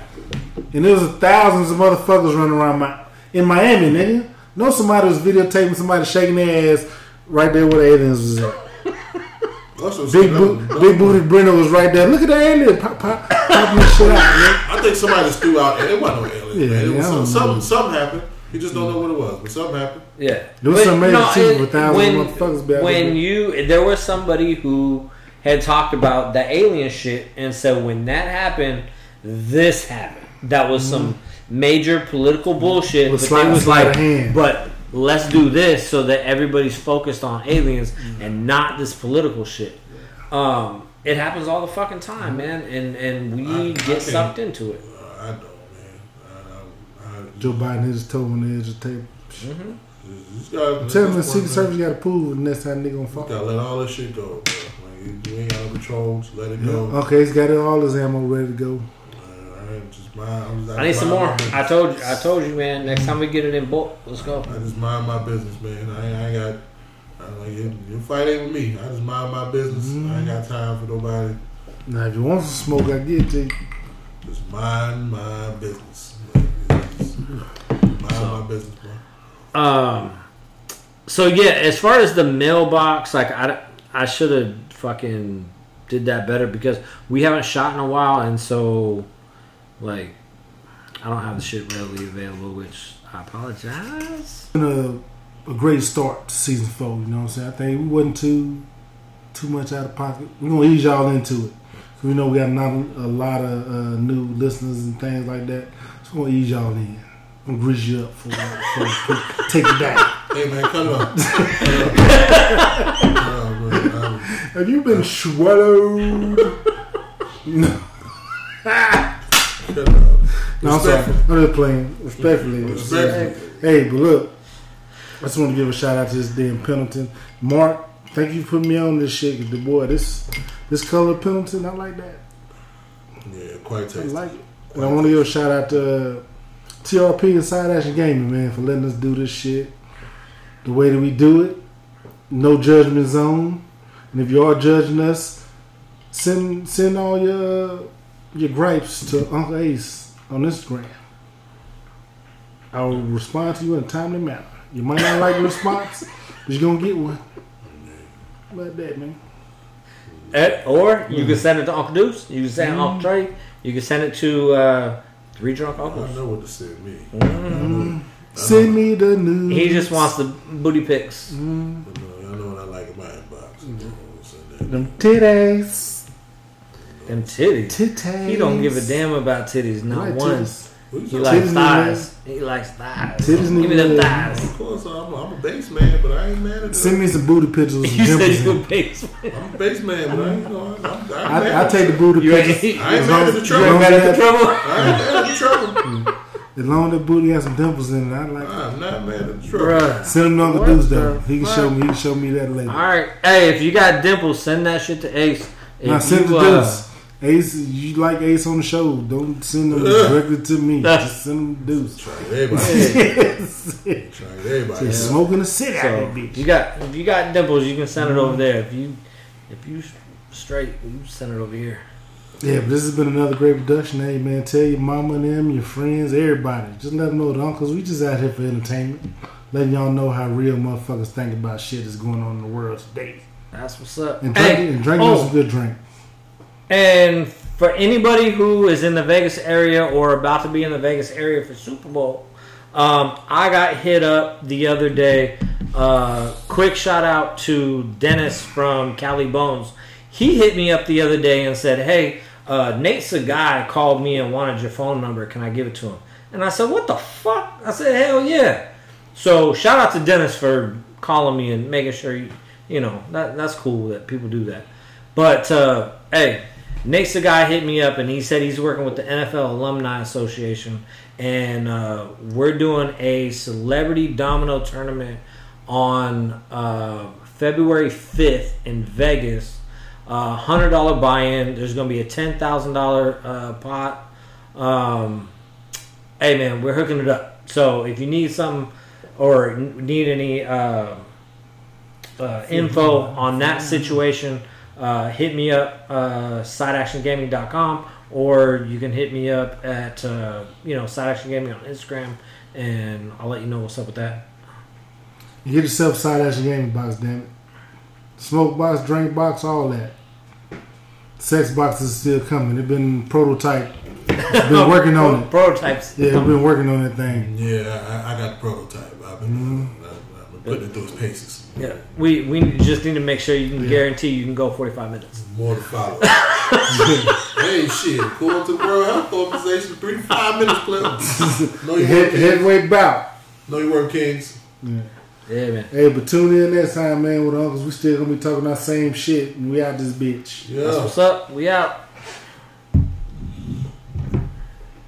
And there was thousands of motherfuckers running around my in Miami, nigga. Know somebody was videotaping somebody shaking their ass right there where the aliens was at. Big, bo- big booty Brenda was right there. Look at the alien, pop, pop, popping this shit out, man. I think somebody just threw out. It wasn't no alien. Yeah, man. It was some, something, something happened. You just don't know what it was, but something happened. Yeah, There was But some major no, teams it- with thousands when, of motherfuckers when you there was somebody who had talked about the alien shit and said when that happened, this happened. That was some major political bullshit. With but sleight- they was sleight like, hand. but let's do this so that everybody's focused on aliens and not this political shit. Um, it happens all the fucking time, man, and and we I- I get can't- sucked into it. Uh, I don't, man. I, I, I, Joe Biden is his toe on the edge of the table. just gotta, I'm telling the Secret Service got to prove the next time they gonna fuck. fall. gotta let all this shit go, bro. Like, you, you ain't out of control. Just let it go. Okay, he's got it, all his ammo ready to go. Uh, I just mind. I'm I need some more. I told you, I told you, man. Next time we get it in bulk, let's go. I just mind my business, man. I I ain't got. I like your, your fight ain't with me. I just mind my business. I ain't got time for nobody. Now, if you want some smoke, I get to you. Just mind my business. Like, just mind my business, bro. Um. So yeah, as far as the mailbox, like I, I should have fucking did that better because we haven't shot in a while, and so like I don't have the shit readily available, which I apologize. been a, a great start to season four. You know what I'm saying? I think we wasn't too too much out of pocket. We're gonna ease y'all into it. We know we got not a lot of uh, new listeners and things like that. So we're gonna ease y'all in. I'm gonna grease you up for, for, for take it down. Hey man, cut it off. Have you been swallowed? no, cut it off. no, I'm sorry. I'm just playing respectfully. Respectful. Hey, but look, I just want to give a shout out to this damn Pendleton. Mark, thank you for putting me on this shit. 'cause the boy, this this color Pendleton, I like that. Yeah, quite tasty. I like it. And I want to give a shout out to uh, TRP and Side Action Gaming, man, for letting us do this shit the way that we do it. No judgment zone. And if you are judging us, send send all your your gripes to Uncle Ace on Instagram. I will respond to you in a timely manner. You might not like the response, but you're gonna get one. How about that, man? Eh, or you can send it to Uncle Deuce. You can send it to Uncle Trey. You can send it to uh, Three Drunk I Uncles. know what to send me. Send me the news. He just wants the booty pics. I them titties. Them titties. Titties. He don't give a damn about titties, not like one. titties. He likes Titties need thighs. He likes thighs. Titties Give need me them love. thighs. Of course, I'm, I'm a bass man, but I ain't mad at that. Send that. me some booty pictures You said you in a it. base. I'm a bass man, but I ain't, you know, I'm, I'm, I'm I, I take the booty You pictures. ain't, I ain't as mad at the trouble. as long mad at the that- trouble? I ain't mad at the trouble. Mm. As long as that booty has some dimples in it, I like it. I'm not mad at the trouble. Bruh. Send him to Uncle Deuce though. He can show me. He can show me that later. All right. Hey, if you got dimples, send that shit to Ace. If now send you, it to uh, Deuce. Ace, you like Ace on the show? Don't send them directly to me. Just send them to Deuce. Try it, everybody. Say Try it, everybody. smoking the city out So of bitch. you got if you got dimples, you can send it over there. If you if you straight, you send it over here. Yeah, but this has been another great production. Hey man, tell your mama and them, your friends, everybody. Just let them know the uncles. We just out here for entertainment, letting y'all know how real motherfuckers think about shit that's going on in the world today. That's what's up. And Hey, drinking, and drinking oh, some good drink. And for anybody who is in the Vegas area or about to be in the Vegas area for Super Bowl, um, I got hit up the other day. Uh, quick shout out to Dennis from Cali Bones. He hit me up the other day and said, "Hey, uh, Nate's a guy called me and wanted your phone number. Can I give it to him?" And I said, "What the fuck?" I said, "Hell yeah!" So shout out to Dennis for calling me and making sure you, you know, that that's cool that people do that. But uh, hey, Nate's the guy hit me up and he said he's working with the NFL Alumni Association and uh, we're doing a celebrity domino tournament on uh, February 5th in Vegas. Uh, hundred dollar buy-in. There's going to be a ten thousand uh, pot. Um, hey man, we're hooking it up. So if you need something or need any uh, uh, info on that situation, uh, hit me up uh, sideactiongaming.com or you can hit me up at uh, you know sideactiongaming on Instagram and I'll let you know what's up with that. You get yourself side action gaming box, damn it. Smoke box, drink box, all that. Sex box is still coming. They've been prototype. Been working on it. Prototypes. Yeah, we've been working on that thing. Yeah, I, I got the prototype. I've been, I've, I've been putting it through its paces. Yeah, we we just need to make sure you can guarantee you can go 45 minutes. More to follow. hey, shit. According to the World Health Organization, three to five minutes, clip. no, you Head, work, Kings. heavyweight bout. Know you work, Kings. Yeah, man. Hey, but tune in next time, man, with the uncles. We still gonna be talking that same shit, and we out this bitch. Yeah. That's what's up. We out.